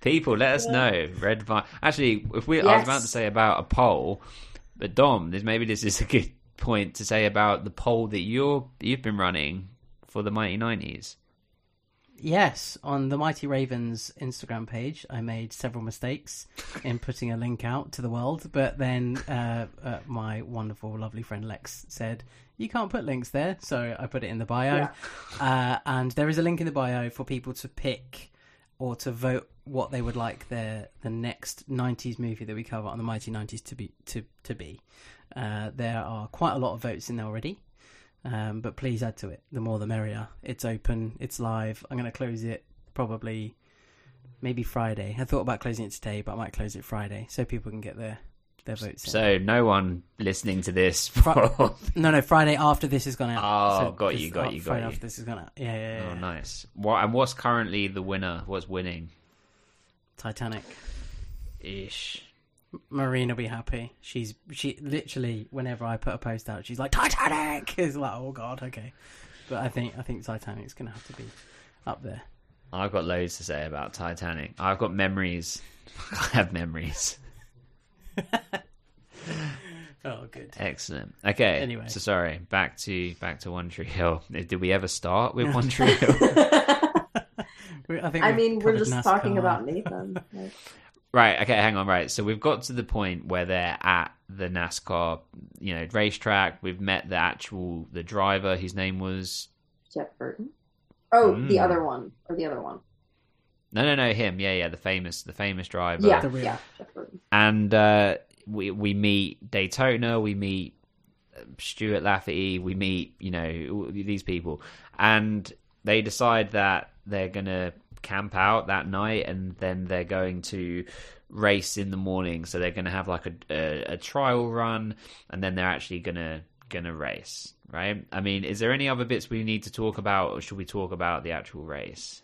People, let us know. Red vine. Actually, if we, I was about to say about a poll, but Dom, this maybe this is a good point to say about the poll that you're you've been running for the Mighty Nineties. Yes, on the Mighty Ravens Instagram page, I made several mistakes in putting a link out to the world, but then uh, uh, my wonderful, lovely friend Lex said, You can't put links there, so I put it in the bio. Uh, and there is a link in the bio for people to pick or to vote what they would like their the next 90s movie that we cover on the Mighty 90s to be. To, to be. Uh, there are quite a lot of votes in there already. Um, but please add to it. The more the merrier. It's open. It's live. I'm going to close it probably maybe Friday. I thought about closing it today, but I might close it Friday so people can get their their votes in. So no one listening to this. Fri- no, no, Friday after this has gone out. Oh, So got you, got oh, you, got Friday you. after this has gone out. Yeah, yeah, yeah. Oh, nice. What and what's currently the winner? What's winning? Titanic. Ish. Marine will be happy. She's she literally whenever I put a post out, she's like Titanic. It's like oh god, okay. But I think I think Titanic's gonna have to be up there. I've got loads to say about Titanic. I've got memories. I have memories. Oh, good. Excellent. Okay. Anyway. so sorry. Back to back to One Tree Hill. Eh, did we ever start with One Tree Hill? I think I mean, we're just NASCAR. talking about Nathan. Like, Right. Okay. Hang on. Right. So we've got to the point where they're at the NASCAR, you know, racetrack. We've met the actual the driver. His name was Jeff Burton. Oh, the Mm. other one or the other one. no, no, no. Him. Yeah, yeah. The famous, the famous driver. Yeah, The real- yeah, Jeff Burton. and uh, we we meet Daytona, we meet uh, Stuart Lafferty, we meet you know these people, and they decide that they're gonna camp out that night, and then they're going to race in the morning. So they're gonna have like a a, a trial run, and then they're actually gonna gonna race. Right? I mean, is there any other bits we need to talk about, or should we talk about the actual race,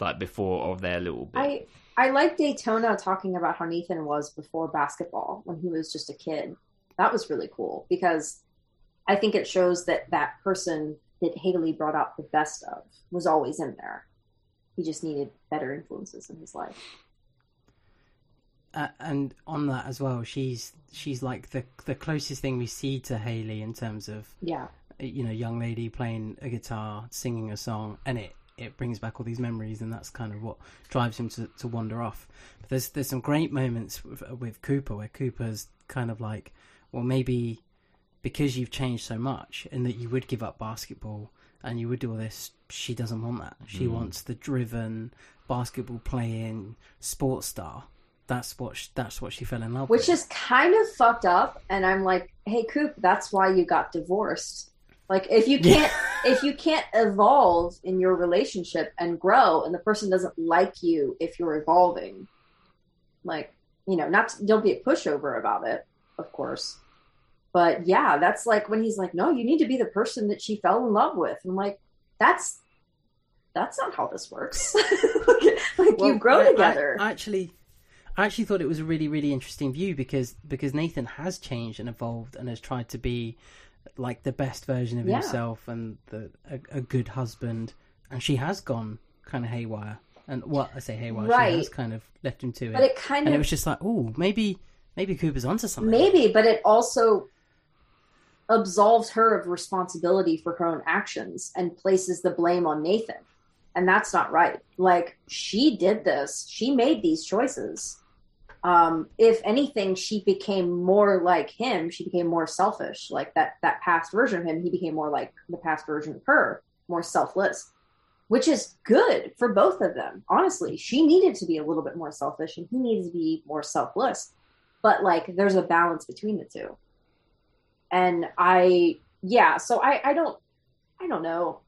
like before of their little bit? I I like Daytona talking about how Nathan was before basketball when he was just a kid. That was really cool because I think it shows that that person that Haley brought out the best of was always in there. He just needed better influences in his life. Uh, and on that as well, she's she's like the the closest thing we see to Haley in terms of Yeah. you know young lady playing a guitar, singing a song, and it it brings back all these memories, and that's kind of what drives him to, to wander off. But there's there's some great moments with, with Cooper where Cooper's kind of like, well, maybe because you've changed so much, and that you would give up basketball and you would do all this. She doesn't want that. She Mm. wants the driven basketball playing sports star. That's what sh that's what she fell in love Which with. Which is kind of fucked up. And I'm like, hey, Coop, that's why you got divorced. Like, if you can't, if you can't evolve in your relationship and grow, and the person doesn't like you if you're evolving, like, you know, not don't be a pushover about it, of course. But yeah, that's like when he's like, no, you need to be the person that she fell in love with. I'm like, that's that's not how this works. like, you grow I- together. I, actually, I actually thought it was a really, really interesting view because because Nathan has changed and evolved and has tried to be like the best version of Yeah. himself and the, a, a good husband, and she has gone kind of haywire. And what I say haywire, she has kind of left him to it. But it kind and of- it was just like, oh, maybe maybe Cooper's onto something. Maybe, but it also absolves her of responsibility for her own actions and places the blame on Nathan. And that's not right. Like, she did this, she made these choices. Um, if anything, she became more like him. She became more selfish. Like that, that past version of him, he became more like the past version of her, more selfless, which is good for both of them. Honestly, she needed to be a little bit more selfish and he needed to be more selfless but like there's a balance between the two and i yeah so i i don't i don't know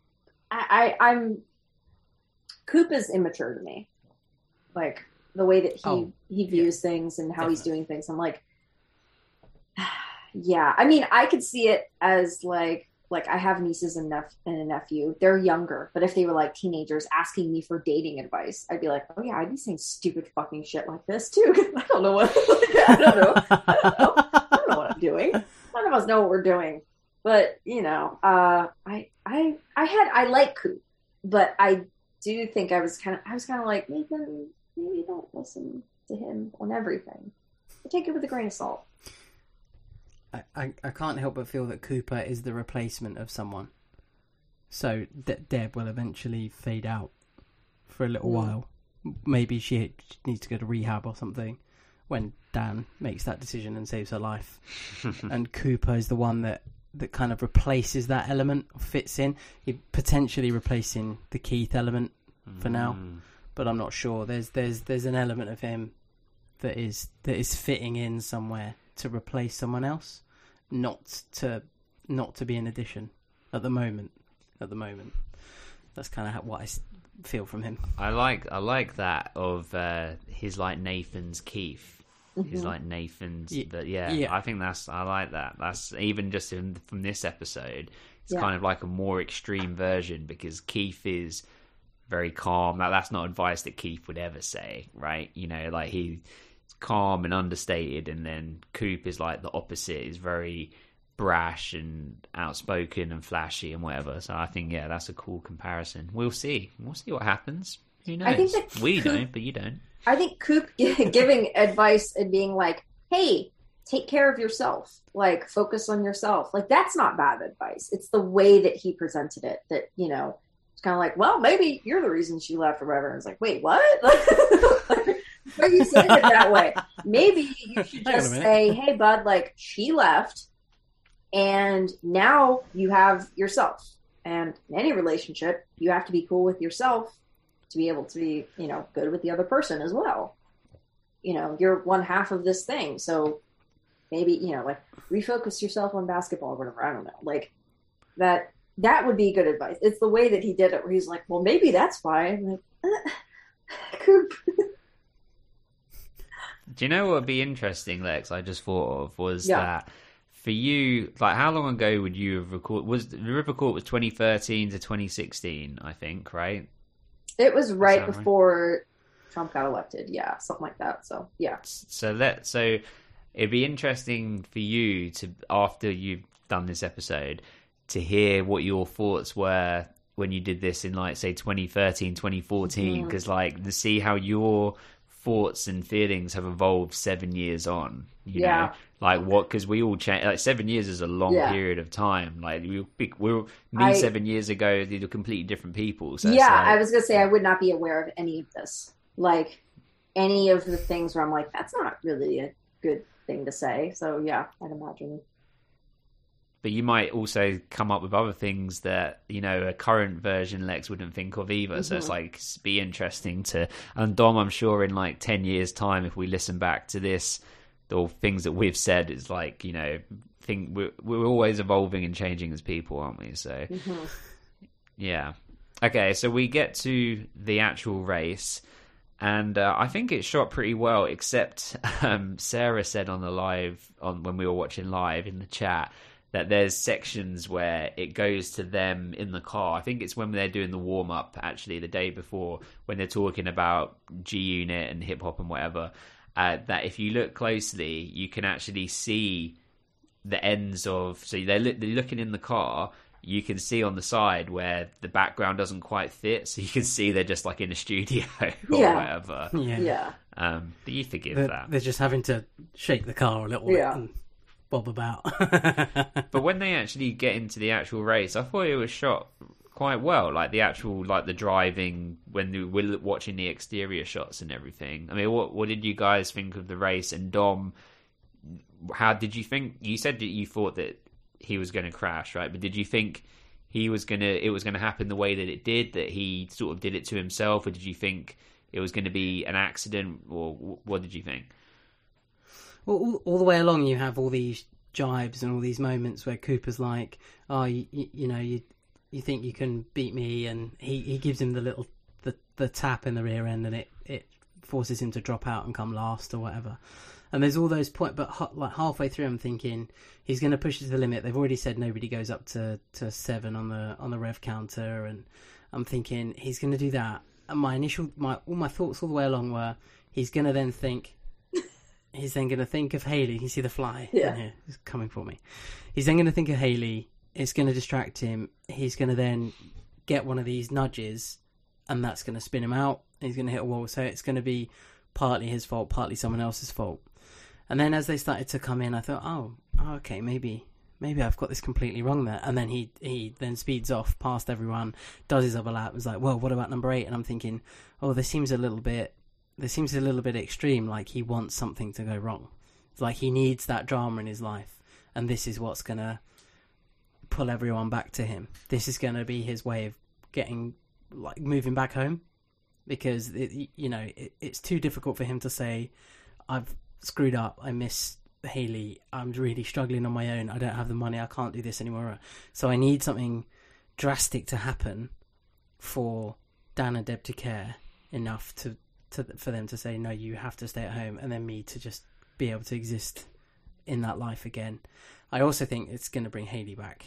i, I i'm coop is immature to me. Like the way that he Oh, he views things and how he's doing things i'm like yeah. I mean i could see it as like like i have nieces and, nep- and a nephew. They're younger but if they were like teenagers asking me for dating advice i'd be like oh yeah i'd be saying stupid fucking shit like this too. i don't know what i don't know. I don't know. I don't know what i'm doing. None of us know what we're doing. But you know uh i i i had i like coop but i do think i was kind of i was kind of like nathan maybe don't listen to him on everything take it with a grain of salt I, I, I can't help but feel that Cooper is the replacement of someone. So De- Deb will eventually fade out for a little Mm. while. Maybe she needs to go to rehab or something when Dan makes that decision and saves her life. and Cooper is the one that, that kind of replaces that element, fits in. He potentially replacing the Keith element for now, Mm. but I'm not sure. There's there's there's an element of him that is that is fitting in somewhere to replace someone else, not to not to be an addition at the moment. At the moment, that's kind of what I feel from him. I like I like that of uh, his like Nathan's Keith. He's Mhm. like Nathan's, Ye- but yeah, yeah. I think that's I like that. That's even just in, from this episode, it's Yeah. kind of like a more extreme version because Keith is very calm. Now that's not advice that Keith would ever say, right? You know, like he's calm and understated, and then Coop is like the opposite. Is very brash and outspoken and flashy and whatever. So I think yeah, that's a cool comparison. We'll see. We'll see what happens. Who knows? I think that we Coop- don't, but you don't. I think Coop giving advice and being like, "Hey, take care of yourself. Like, focus on yourself." Like, that's not bad advice. It's the way that he presented it that you know. It's kind of like, well, maybe you're the reason she left or whatever. And it's like, wait, what? Why are you saying it that way? Maybe you should Hang on a just say, "Hey, bud, like she left, and now you have yourself." And in any relationship, you have to be cool with yourself to be able to be, you know, good with the other person as well. You know, you're one half of this thing. So maybe, you know, like refocus yourself on basketball or whatever. I don't know. Like that that would be good advice. It's the way that he did it where he's like, Well maybe that's why. I'm like, uh, Coop. Do you know what would be interesting, Lex? I just thought of was Yeah. that for you, like, how long ago would you have recorded? Was the River Court was 2013 to 2016, I think, right? It was right that right? before Trump got elected. Yeah, something like that. So yeah. So let so it'd be interesting for you to after you've done this episode to hear what your thoughts were when you did this in like say 2013 2014 Mhm. because like to see how your thoughts and feelings have evolved seven years on you Yeah. know like what because we all change like seven years is a long Yeah. period of time like we we were me I- seven years ago these were completely different people so yeah, like- I was gonna say I would not be aware of any of this. Like any of the things where I'm like, that's not really a good thing to say. So yeah, I'd imagine. but you might also come up with other things that you know a current version Lex wouldn't think of either. So it's Mhm. like be interesting to and Dom. I'm sure in like ten years' time, if we listen back to this, or things that we've said, is like you know, think we're we're always evolving and changing as people, aren't we? So Mhm. yeah. Okay, so we get to the actual race, and uh, I think it shot pretty well. Except um, Sarah said on the live on when we were watching live in the chat that there's sections where it goes to them in the car. I think it's when they're doing the warm up actually the day before when they're talking about G Unit and hip hop and whatever. Uh, that if you look closely, you can actually see the ends of so they're, li- they're looking in the car you can see on the side where the background doesn't quite fit so you can see they're just like in a studio or Yeah. whatever Yeah. Yeah. um but you forgive They're, that they're just having to shake the car a little Yeah. bit and bob about. but when they actually get into the actual race i thought it was shot quite well like the actual like the driving when we we're watching the exterior shots and everything. I mean what what did you guys think of the race? And dom how did you think you said that you thought that he was going to crash right? But did you think he was to it was going to happen the way that it did that he sort of did it to himself? Or did you think it was going to be an accident? Or what did you think? Well, all, all the way along, you have all these jibes and all these moments where Cooper's like, "Oh, you, you know, you you think you can beat me," and he, he gives him the little the, the tap in the rear end, and it, it forces him to drop out and come last or whatever. And there's all those point, but ha- like halfway through, I'm thinking he's going to push it to the limit. They've already said nobody goes up to, to seven on the on the rev counter, and I'm thinking he's going to do that. And my initial, my all my thoughts all the way along were he's going to then think he's then going to think of Haley. You see the fly Yeah. in here? It's coming for me. He's then going to think of Haley. It's going to distract him. He's going to then get one of these nudges, and that's going to spin him out. He's going to hit a wall. So it's going to be partly his fault, partly someone else's fault. And then as they started to come in, I thought, oh, oh, okay, maybe. Maybe I've got this completely wrong there. And then he, he then speeds off past everyone, does his other lap, was like, well, what about number eight? And I'm thinking, oh, this seems a little bit this seems a little bit extreme. Like he wants something to go wrong. It's like he needs that drama in his life, and this is what's gonna pull everyone back to him. This is gonna be his way of getting like moving back home, because it, you know it, it's too difficult for him to say, "I've screwed up. I miss Haley. I'm really struggling on my own. I don't have the money. I can't do this anymore. So I need something drastic to happen for Dan and Deb to care enough to to for them to say no, you have to stay at home, and then me to just be able to exist in that life again. I also think it's going to bring Haley back,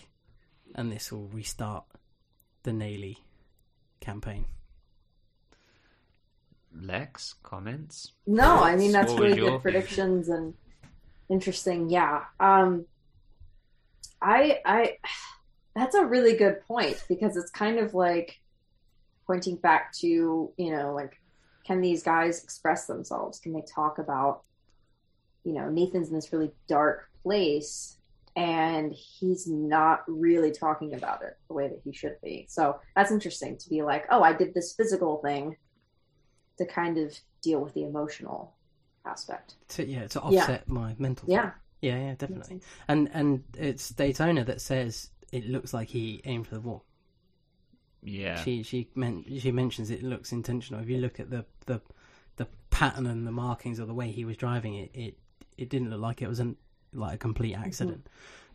and this will restart the Naley campaign. lex comments No, I mean that's What really your good predictions and interesting. Yeah. Um I I that's a really good point because it's kind of like pointing back to, you know, like can these guys express themselves? Can they talk about you know, Nathan's in this really dark place and he's not really talking about it the way that he should be. So that's interesting to be like, oh, I did this physical thing to kind of deal with the emotional aspect. To yeah, to Yeah. offset my mental. Yeah. thing. yeah, yeah, definitely. And and it's Daytona that says it looks like he aimed for the wall. yeah She she meant she mentions it looks intentional. If you look at the the the pattern and the markings of the way he was driving it, it it didn't look like it was an like a complete mm-hmm. accident.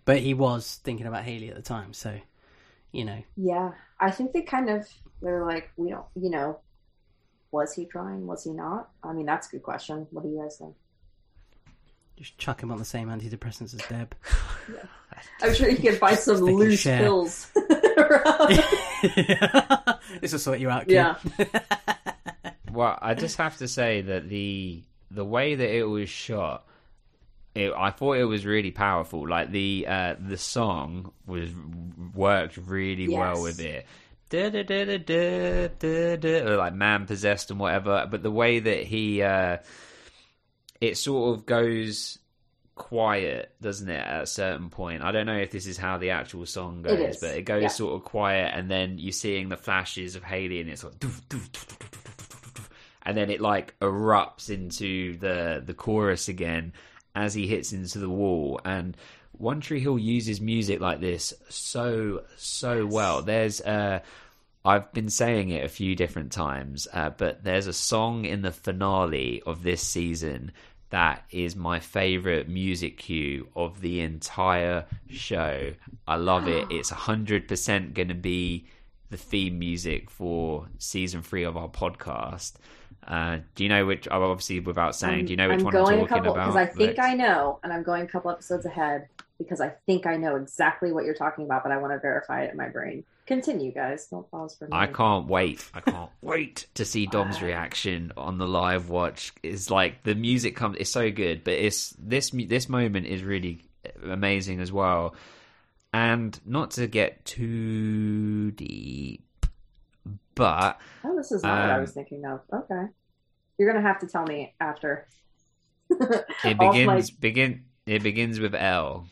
But he was thinking about Haley at the time, so you know. Yeah, I think they kind of they're like, we don't, you know, was he trying? Was he not? I mean, that's a good question. What do you guys think? Just chuck him on the same antidepressants as Deb. I'm sure you can find some loose share. pills around. this will sort you out, kid. Yeah. well, I just have to say that the the way that it was shot, it, I thought it was really powerful. Like the uh, the song was worked really yes. well with it. Da, da, da, like man possessed and whatever, but the way that he uh, it sort of goes quiet, doesn't it? At a certain point, I don't know if this is how the actual song goes, it but it goes yeah. sort of quiet, and then you're seeing the flashes of Haley, and it's like doof, doof, doof, and then it like erupts into the the chorus again as he hits into the wall. And One Tree Hill uses music like this so so well. There's uh I've been saying it a few different times, uh, but there's a song in the finale of this season that is my favorite music cue of the entire show. I love it. It's 100% going to be the theme music for season three of our podcast. Uh, do you know which? oh, Obviously, without saying, do you know which I'm one going I'm a talking couple about? because I think Lex? I know, and I'm going a couple episodes ahead because I think I know exactly what you're talking about, but I want to verify it in my brain. Continue, guys. Don't pause for me. I can't wait. I can't wait to see Dom's reaction on the live watch. It's like the music comes. It's so good, but it's this this moment is really amazing as well. And not to get too deep, but Oh, this is not what I Um, was thinking of. Okay, you're gonna have to tell me after. it begins like- begin. It begins with L.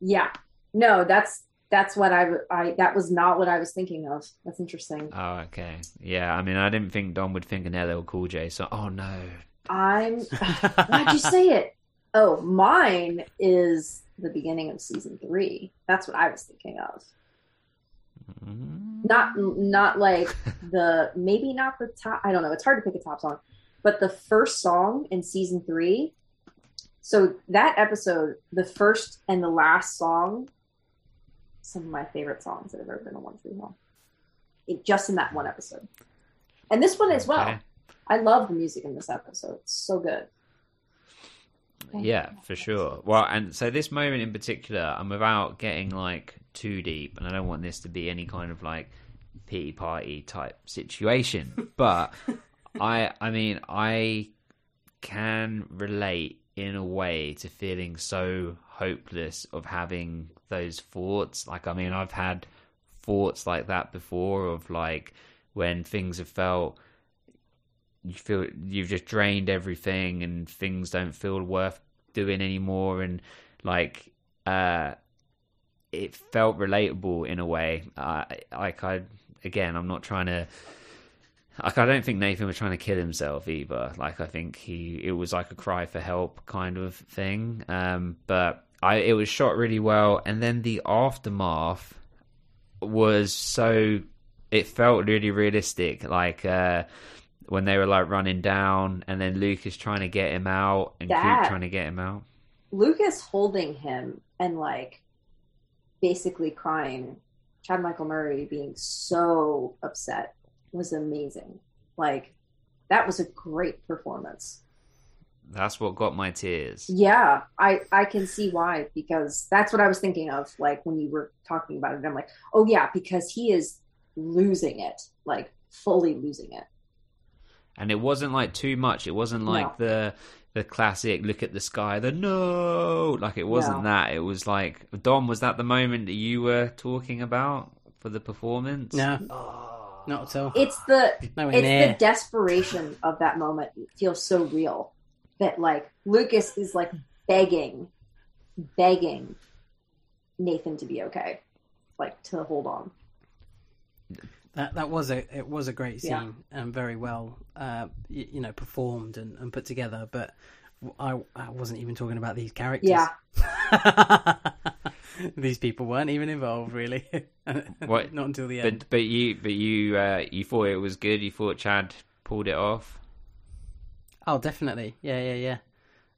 Yeah, no, that's that's what I I that was not what I was thinking of. That's interesting. Oh, okay. Yeah, I mean, I didn't think Dom would think an LL Cool J. So, oh no. I'm. Why'd you say it? Oh, mine is the beginning of season three. That's what I was thinking of. Mm-hmm. Not not like the maybe not the top. I don't know. It's hard to pick a top song, but the first song in season three. So that episode, the first and the last song, some of my favorite songs that have ever been on One Tree Hill. It, just in that one episode, and this one as well. Okay. I love the music in this episode. It's so good. Yeah, for sure. Well, and so this moment in particular, I'm without getting like too deep, and I don't want this to be any kind of like pity party type situation. But I, I mean, I can relate in a way to feeling so hopeless of having those thoughts. Like, I mean, I've had thoughts like that before of like when things have felt you feel you've just drained everything and things don't feel worth doing anymore. And like uh it felt relatable in a way. Uh, like i again i'm not trying to like i don't think nathan was trying to kill himself either. Like i think he it was like a cry for help kind of thing. Um but i it was shot really well. And then the aftermath was so it felt really realistic. Like uh when they were like running down and then Lucas trying to get him out and That- Coop trying to get him out. Lucas holding him and like basically crying. Chad Michael Murray being so upset was amazing. Like that was a great performance. That's what got my tears. Yeah, I I can see why because that's what I was thinking of like when you were talking about it. I'm like, "Oh yeah, because he is losing it. Like fully losing it." And it wasn't like too much. It wasn't like the the classic look at the sky, the no like it wasn't No. that. It was like Dom, was that the moment that you were talking about for the performance? No, oh. not at all. It's the Nowhere it's near. the desperation of that moment it feels so real that like Lucas is like begging, begging Nathan to be okay, like to hold on. That that was a it was a great scene Yeah. and very well uh, you, you know performed and, and put together. But I I wasn't even talking about these characters. Yeah. these people weren't even involved really. What? Not until the end. But but you but you uh, you thought it was good. You thought Chad pulled it off. Oh, definitely. Yeah, yeah, yeah.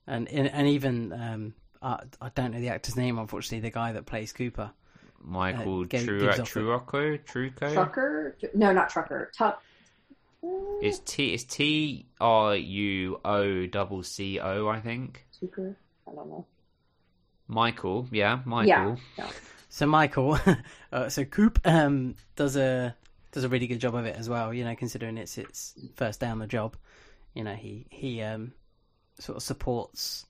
And and, and even um, I, I don't know the actor's name. Unfortunately, the guy that plays Cooper. Michael Uh, gave- Tru- gives Truocco Trucco. Trucker? No, not trucker. Tuck. It's T. It's T R U O double C O. I think. Tucker? I don't know. Michael. Yeah, Michael. Yeah. yeah. So Michael, uh, so Coop um, does a does a really good job of it as well. You know, considering it's its first day on the job, you know he he um, sort of supports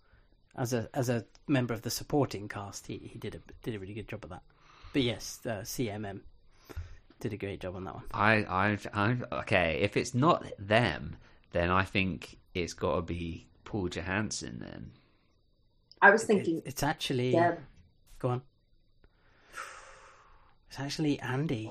as a as a member of the supporting cast. He he did a did a really good job of that. But yes, uh, CMM did a great job on that one. I, I, I, okay. If it's not them, then I think it's got to be Paul Johansson. Then I was thinking It's actually Deb. go on. It's actually Andy.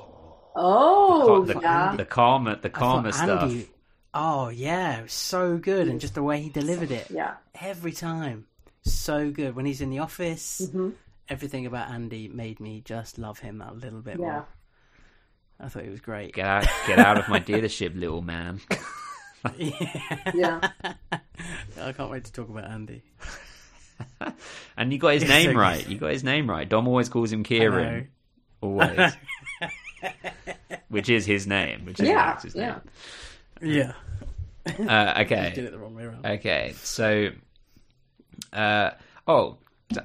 Oh, the, yeah. the karma, the karma stuff. Andy- Oh yeah, so good, and just the way he delivered it. Yeah. every time, so good. When he's in the office, Mhm. Everything about Andy made me just love him a little bit Yeah. more. I thought he was great. Get out, get out of my dealership, little man. Yeah. yeah. I can't wait to talk about Andy. and you got his name so right. You got his name right. Dom always calls him know. Kieran. Always. which is his name. Which is Yeah, his yeah. Yeah. name. Uh, You did it the wrong way around. Okay. So, uh, oh,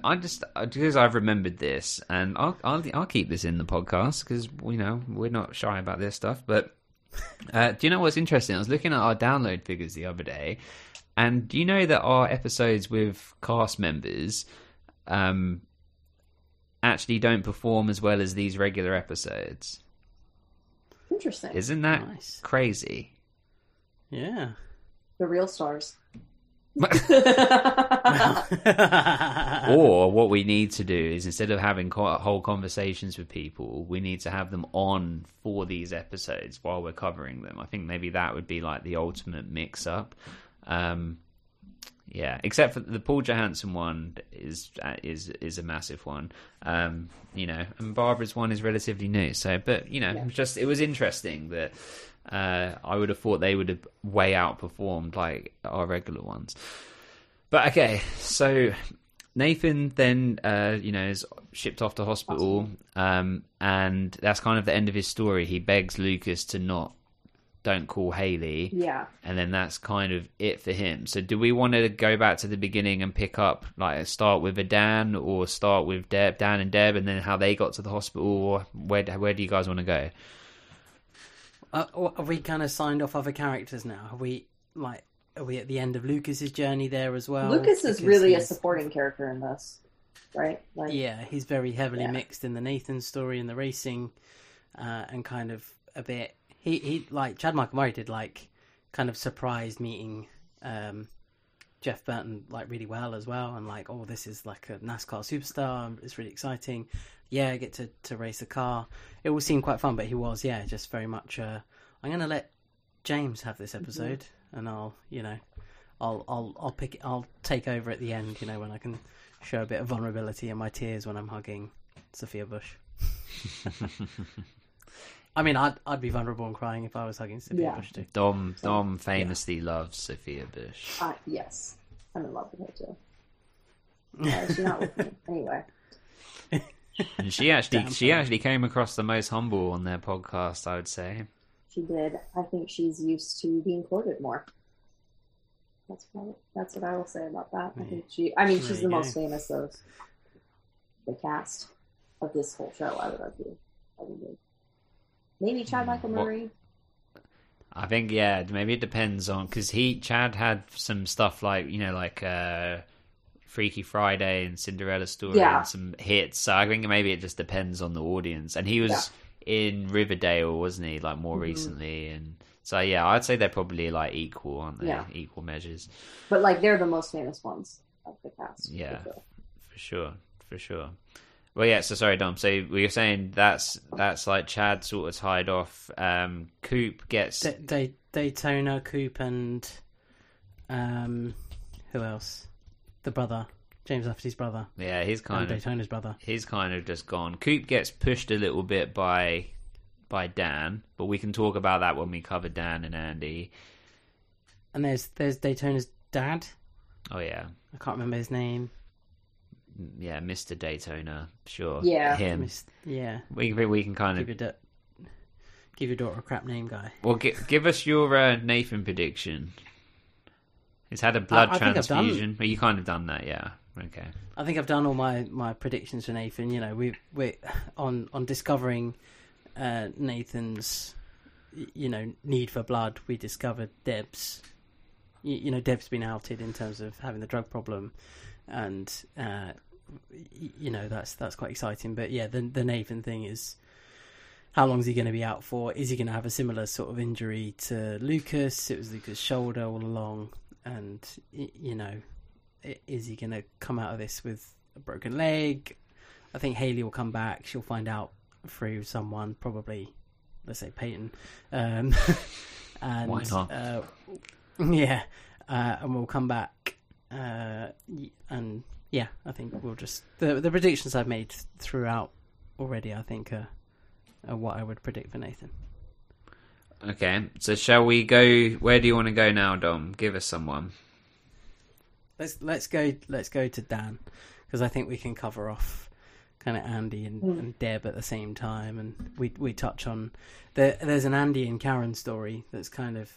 I just because I've remembered this, and I'll I'll, I'll keep this in the podcast because you know we're not shy about this stuff. But uh, do you know what's interesting? I was looking at our download figures the other day, and do you know that our episodes with cast members um, actually don't perform as well as these regular episodes? Interesting. Isn't that Nice. crazy? Yeah. the real stars. Or what we need to do is instead of having co- whole conversations with people, we need to have them on for these episodes while we're covering them. I think maybe that would be like the ultimate mix up. Um, yeah, except for the Paul Johansson one is uh, is is a massive one. Um, you know, and Barbara's one is relatively new. So, but you know, just it was interesting that uh, I would have thought they would have way outperformed like our regular ones. But okay, so Nathan then, uh, you know, is shipped off to hospital, um, and that's kind of the end of his story. He begs Lucas to not, don't call Haley, Yeah. and then that's kind of it for him. So, do we want to go back to the beginning and pick up, like, start with a Dan, or start with Deb, Dan and Deb, and then how they got to the hospital, or where where do you guys want to go? Uh, have we kind of signed off other characters now? Have we like? Are we at the end of Lucas's journey there as well? Lucas is really a supporting character in this, right? Like, Yeah, he's very heavily Yeah. mixed in the Nathan story and the racing, uh, and kind of a bit. He he like Chad Michael Murray did like kind of surprised meeting um, Jeff Burton like really well as well, and like oh this is like a NASCAR superstar. It's really exciting. Yeah, I get to to race a car. It all seemed quite fun, but he was yeah just very much. Uh, I'm gonna let James have this episode, and I'll you know. I'll I'll I'll pick it, I'll take over at the end, you know, when I can show a bit of vulnerability in my tears when I'm hugging Sophia Bush. I mean, I'd I'd be vulnerable and crying if I was hugging Sophia Yeah. Bush too. Dom Dom famously loves Sophia Bush. uh, yes, I'm in love with her too. Uh, she's not with me anyway. And she actually she actually came across the most humble on their podcast, I would say. She did. I think she's used to being quoted more. That's what, that's what I will say about that. I think she. I mean, There she's the go. most famous of the cast of this whole show. I would argue. Probably. Maybe Chad Michael What- Murray. I think yeah, maybe it depends on because he Chad had some stuff like you know like uh, Freaky Friday and Cinderella Story Yeah. and some hits. So I think maybe it just depends on the audience. And he was in Riverdale, wasn't he? Like more Mhm. recently, and so yeah, I'd say they're probably like equal, aren't they? Yeah. Equal measures. But like, they're the most famous ones of the cast. for Yeah. sure. For sure, for sure. Well, yeah. So sorry, Dom. So we were saying that's that's like Chad sort of tied off. Um, Coop gets Da- Da- Daytona, Coop, and um, who else? The brother, James Lafferty's brother, yeah, he's and kind of Daytona's brother. he's kind of just gone. Coop gets pushed a little bit by by Dan, but we can talk about that when we cover Dan and Andy. And there's there's Daytona's dad. Oh yeah, I can't remember his name. yeah, Mister Daytona, sure, Yeah. him. Mis- Yeah, We can we can kind give of your da- give your daughter a crap name, guy. well give, give us your uh, Nathan prediction. He's had a blood I done- transfusion. Well, you kind of done that, yeah. Okay. I think I've done all my, my predictions for Nathan. You know, we we on on discovering uh, Nathan's you know need for blood. We discovered Deb's. You, you know, Deb's been outed in terms of having the drug problem, and uh, you know that's that's quite exciting. But yeah, the the Nathan thing is how long is he going to be out for? Is he going to have a similar sort of injury to Lucas? It was Lucas' shoulder all along, and you know, is he going to come out of this with a broken leg? I think Haley will come back. She'll find out through someone, probably, let's say Peyton. Um, and Why not? Uh, yeah, uh, and we'll come back. Uh, and yeah, I think we'll just the the predictions I've made throughout already. I think are, are what I would predict for Nathan. Okay, so shall we go? Where do you want to go now, Dom? Give us someone. Let's let's go let's go to Dan because I think we can cover off kind of Andy and, Mm. and Deb at the same time, and we we touch on there. There's an Andy and Karen story that's kind of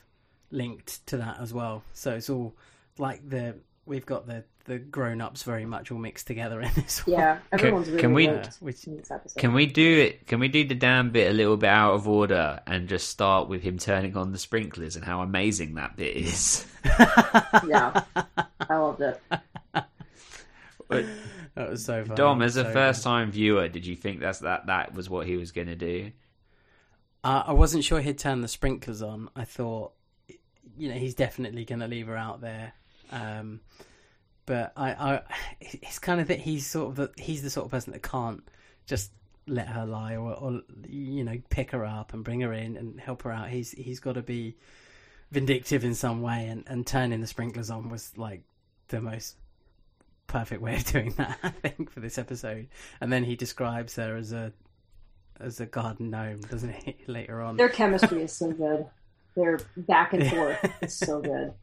linked to that as well. So it's all like the we've got the the grown ups very much all mixed together in this one. Yeah, everyone's really can we- good which- in this episode. Can we do it? Can we do the Dan bit a little bit out of order and just start with him turning on the sprinklers and how amazing that bit is? yeah, I loved it. That was so funny. Dom, as a so first-time viewer, did you think that's that that was what he was going to do? Uh, I wasn't sure he'd turn the sprinklers on. I thought, you know, he's definitely going to leave her out there. Um, but I, I, it's kind of that he's sort of the, he's the sort of person that can't just let her lie or, or you know pick her up and bring her in and help her out. He's he's got to be vindictive in some way, and, and turning the sprinklers on was like the most perfect way of doing that. I think for this episode, and then he describes her as a as a garden gnome, doesn't he? Later on, Their chemistry is so good. Their back and forth is so good.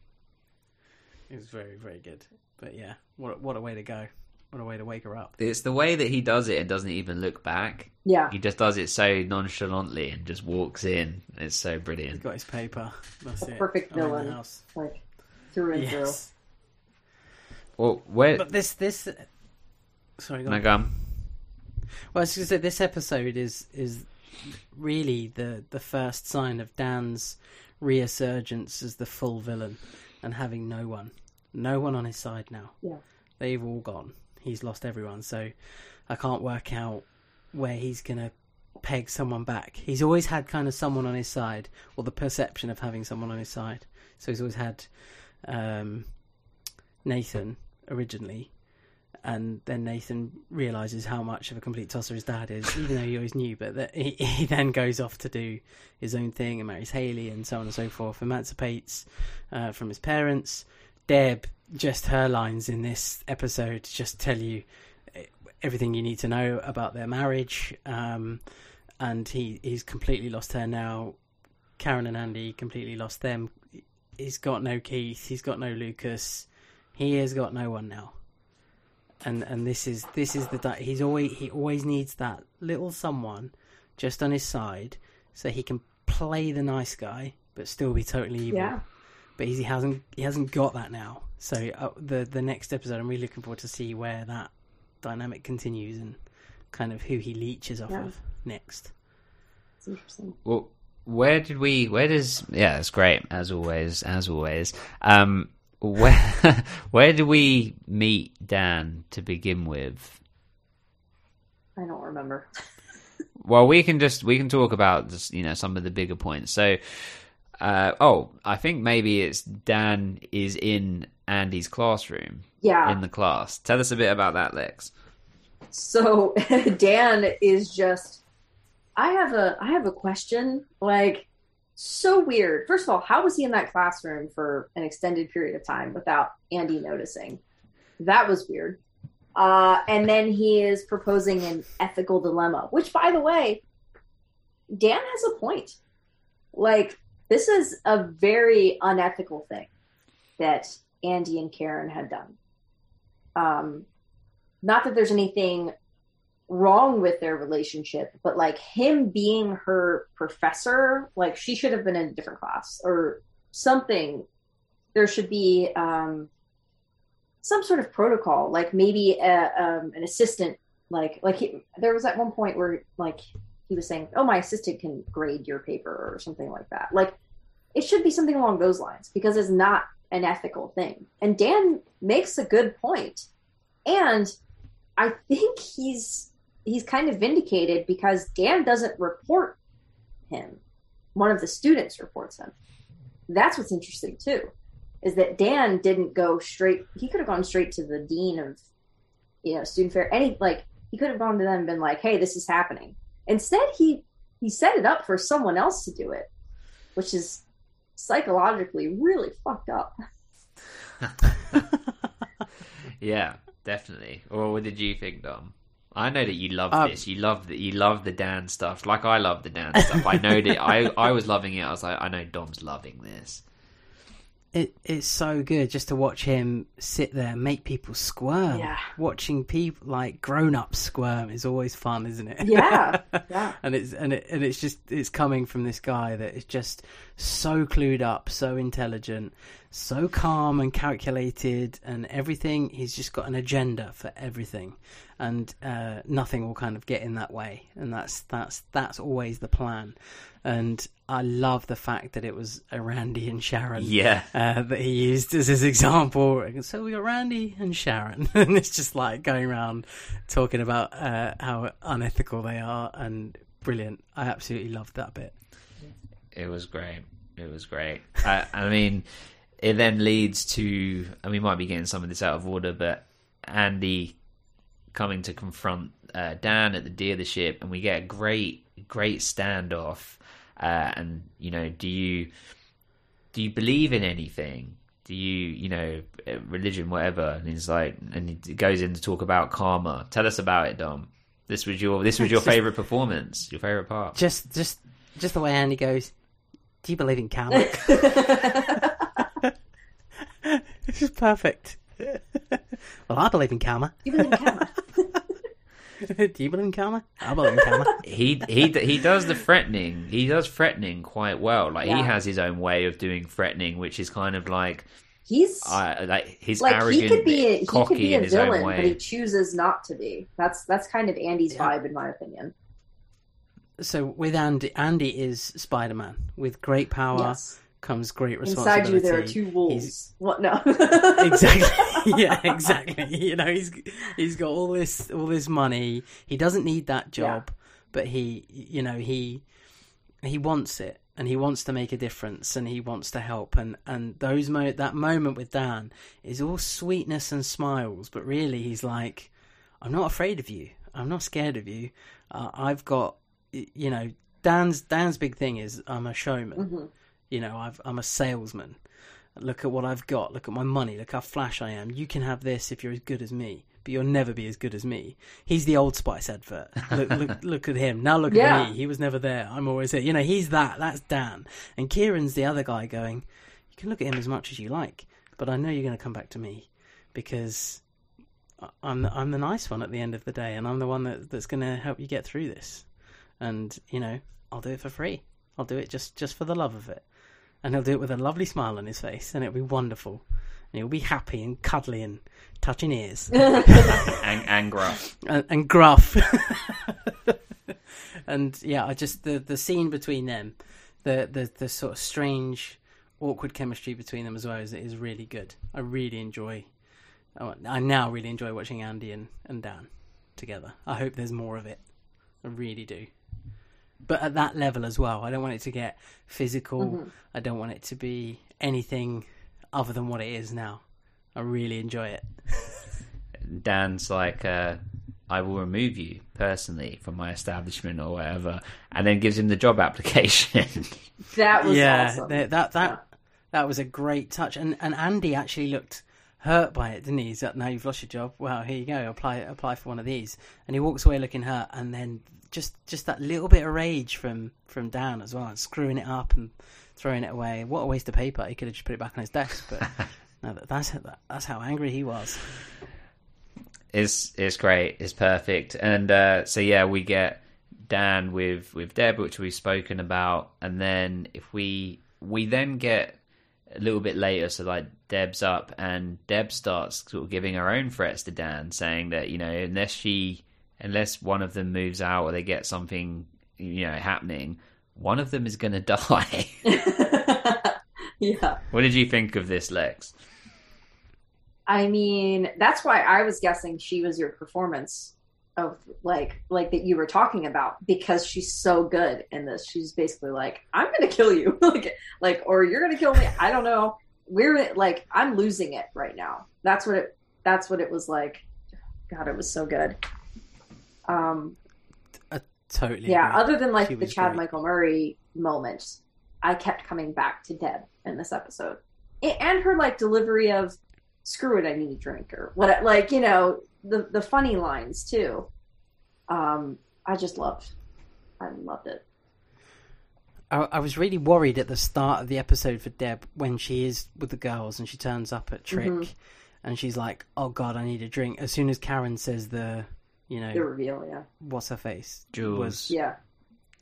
It was very, very good. But yeah, what what a way to go! What a way to wake her up. It's the way that he does it and doesn't even look back. Yeah. He just does it so nonchalantly and just walks in. It's so brilliant. He's got his paper. That's A it. perfect I'm villain, house. like through and Yes. Well, where? But this this. Sorry, go on. go. Well, I was going to say this episode is is really the the first sign of Dan's resurgence as the full villain and having no one, no one on his side now. Yeah. They've all gone. He's lost everyone. So I can't work out where he's going to peg someone back. He's always had kind of someone on his side, or the perception of having someone on his side. So he's always had um, Nathan originally, and then Nathan realizes how much of a complete tosser his dad is, even though he always knew. But that he, he then goes off to do his own thing and marries Haley and so on and so forth. Emancipates uh, from his parents. Deb, just her lines in this episode just tell you eh, everything you need to know about their marriage. Um, and he he's completely lost her now. Karen and Andy completely lost them. He's got no Keith. He's got no Lucas. He has got no one now. And and this is this is the he's always he always needs that little someone just on his side so he can play the nice guy but still be totally evil. Yeah. But he hasn't he hasn't got that now. So uh, the the next episode, I'm really looking forward to see where that dynamic continues and kind of who he leeches off Yeah. of next. It's interesting. Well, where did we? Where does? Yeah, it's great as always. As always. Um, where where do we meet Dan to begin with? I don't remember. Well, we can just we can talk about just, you know some of the bigger points. So, uh, oh, I think maybe it's Dan is in Andy's classroom. Yeah. in the class. Tell us a bit about that, Lex. So Dan is just I have a I have a question. Like so weird. First of all, how was he in that classroom for an extended period of time without Andy noticing? That was weird. Uh, and then he is proposing an ethical dilemma, which, by the way, Dan has a point. Like, this is a very unethical thing that Andy and Karen had done. Um, not that there's anything wrong with their relationship, but like him being her professor, like she should have been in a different class or something. There should be um, some sort of protocol, like maybe a, um, an assistant, like like he, there was at one point where like he was saying, "Oh, my assistant can grade your paper" or something like that. Like it should be something along those lines because it's not an ethical thing. And Dan makes a good point, and I think he's he's kind of vindicated because Dan doesn't report him. One of the students reports him. That's what's interesting too, is that Dan didn't go straight. He could have gone straight to the dean of, you know, student fair. Any like he could have gone to them and been like, "Hey, this is happening." Instead, he he set it up for someone else to do it, which is psychologically really fucked up. yeah, definitely. Or what did you think, Dom? I know that you love Um, this. You love that. You love the Dan stuff. Like I love the Dan stuff. I know that. I I was loving it. I was like, I know Dom's loving this. It it's so good just to watch him sit there make people squirm. Yeah. Watching people like grown ups squirm is always fun, isn't it? Yeah, yeah. and it's and it and it's just it's coming from this guy that is just so clued up, so intelligent, so calm and calculated, and everything. He's just got an agenda for everything, and uh, nothing will kind of get in that way. And that's that's that's always the plan. And I love the fact that it was a Randy and Sharon Yeah. uh, that he used as his example. So we got Randy and Sharon, and it's just like going around talking about uh, how unethical they are, and brilliant. I absolutely loved that bit. It was great. It was great. I, I mean, it then leads to. And we might be getting some of this out of order, but Andy coming to confront uh, Dan at the dealership, and we get a great, great standoff. Uh, and you know, do you do you believe in anything? Do you, you know, uh, religion, whatever? And he's like, and he goes in to talk about karma. Tell us about it, Dom. This was your, this was your just- favorite performance, your favorite part. Just, just, just the way Andy goes. Do you believe in karma? this is perfect. well, I believe in karma. You believe in karma? he he he does the threatening. He does threatening quite well. Like he has his own way of doing threatening, which is kind of like He's uh, like he's like arrogant, he could be a, he cocky could be in a his own villain, but he chooses not to be. That's that's kind of Andy's vibe, in my opinion. So with Andy, Andy is Spider Man. With great power Yes. Comes great responsibility. Inside you, there are two wolves. He's- What? No. exactly. yeah, exactly. You know, he's he's got all this all this money. He doesn't need that job, but he, you know, he he wants it and he wants to make a difference and he wants to help and and those mo- that moment with Dan is all sweetness and smiles, but really he's like, I'm not afraid of you. I'm not scared of you. Uh, I've got, you know, Dan's Dan's big thing is I'm a showman. Mhm. You know, I've, I'm a salesman. Look at what I've got. Look at my money. Look how flash I am. You can have this if you're as good as me, but you'll never be as good as me. He's the Old Spice advert. Look, look, look at him. Now look Yeah. at me. He was never there. I'm always here. You know, he's that. That's Dan. And Kieran's the other guy going, you can look at him as much as you like, but I know you're going to come back to me because I'm the, I'm the nice one at the end of the day, and I'm the one that, that's going to help you get through this. And you know, I'll do it for free. I'll do it just just for the love of it, and he'll do it with a lovely smile on his face, and it'll be wonderful. And he'll be happy and cuddly and touching ears and, and gruff. and, and gruff. and yeah, I just the the scene between them, the the the sort of strange, awkward chemistry between them as well is is really good. I really enjoy. I now really enjoy watching Andy and, and Dan together. I hope there's more of it. I really do. But at that level as well. I don't want it to get physical. Mhm. I don't want it to be anything other than what it is now. I really enjoy it. Dan's like, uh, I will remove you personally from my establishment or whatever, and then gives him the job application. that was yeah, awesome. that that that, that was a great touch, and and Andy actually looked hurt by it, didn't he? He's like, "Now you've lost your job. Well, here you go. Apply apply for one of these." And he walks away looking hurt, and then just just that little bit of rage from from Dan as well, and screwing it up and throwing it away. What a waste of paper! He could have just put it back on his desk, but no, that, that's that's how angry he was. It's it's great. It's perfect. And uh, so yeah, we get Dan with with Deb, which we've spoken about, and then if we we then get a little bit later, so like Deb's up, and Deb starts sort of giving her own threats to Dan, saying that you know unless she unless one of them moves out or they get something you know happening, one of them is going to die. yeah. what did you think of this, Lex? I mean, that's why I was guessing she was your performance of like like that you were talking about because she's so good in this. She's basically like, I'm gonna kill you, like like or you're gonna kill me. I don't know. We're like I'm losing it right now. That's what it. That's what it was like. God, it was so good. Um, Totally. yeah. agree. Other than like She the Chad great. Michael Murray moments, I kept coming back to Deb in this episode, and her like delivery of "screw it, I need a drink" or what, like you know the the funny lines too. Um, I just loved, I loved it. I, I was really worried at the start of the episode for Deb when she is with the girls and she turns up at TRIC Mhm. and she's like, "Oh God, I need a drink." As soon as Karen says the, you know, The reveal, yeah, what's her face, Jules. was yeah,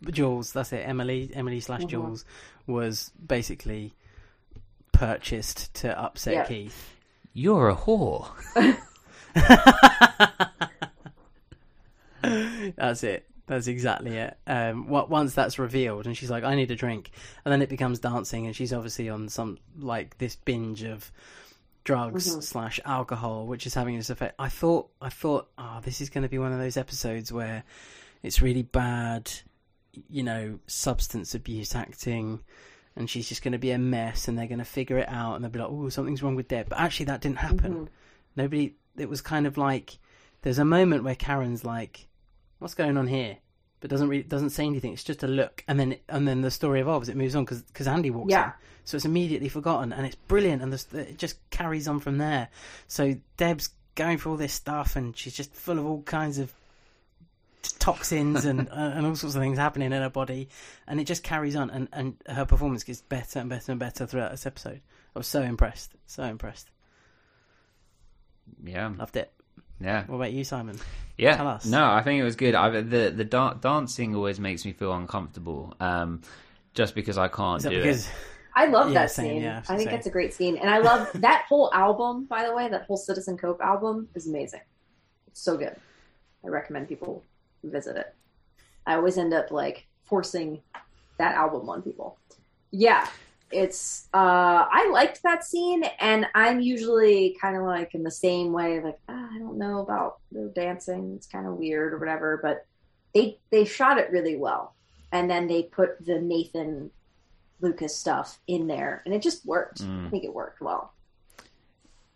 Jules. That's it. Emily, Emily slash Mhm. Jules was basically purchased to upset Yeah. Keith. You're a whore. That's it. That's exactly it. Um, what once that's revealed, and she's like, "I need a drink," and then it becomes dancing, and she's obviously on some like this binge of drugs Mhm. slash alcohol, which is having this effect. I thought, I thought, oh, this is going to be one of those episodes where it's really bad, you know, substance abuse acting, and she's just going to be a mess, and they're going to figure it out, and they'll be like, "Oh, something's wrong with Deb," but actually, that didn't happen. Mhm. Nobody. It was kind of like there's a moment where Karen's like, "What's going on here?" But doesn't really, doesn't say anything. It's just a look, and then and then the story evolves. It moves on because Andy walks Yeah. in, so it's immediately forgotten, and it's brilliant, and the, it just carries on from there. So Deb's going through all this stuff, and she's just full of all kinds of toxins and uh, and all sorts of things happening in her body, and it just carries on, and and her performance gets better and better and better throughout this episode. I was so impressed, so impressed, Yeah. loved it. Yeah. What about you, Simon? Yeah. Tell us. No, I think it was good. I, the the da- dancing always makes me feel uncomfortable. Um, just because I can't do because it. I love Yeah, that same, scene. yeah, I think same. that's a great scene, and I love that whole album. By the way, that whole Citizen Cope album is amazing. It's so good. I recommend people visit it. I always end up like forcing that album on people. Yeah, it's. uh I liked that scene, and I'm usually kind of like in the same way, like ah, I don't know about the dancing. It's kind of weird or whatever, but they they shot it really well, and then they put the Nathan Lucas stuff in there, and it just worked. Mm. I think it worked well.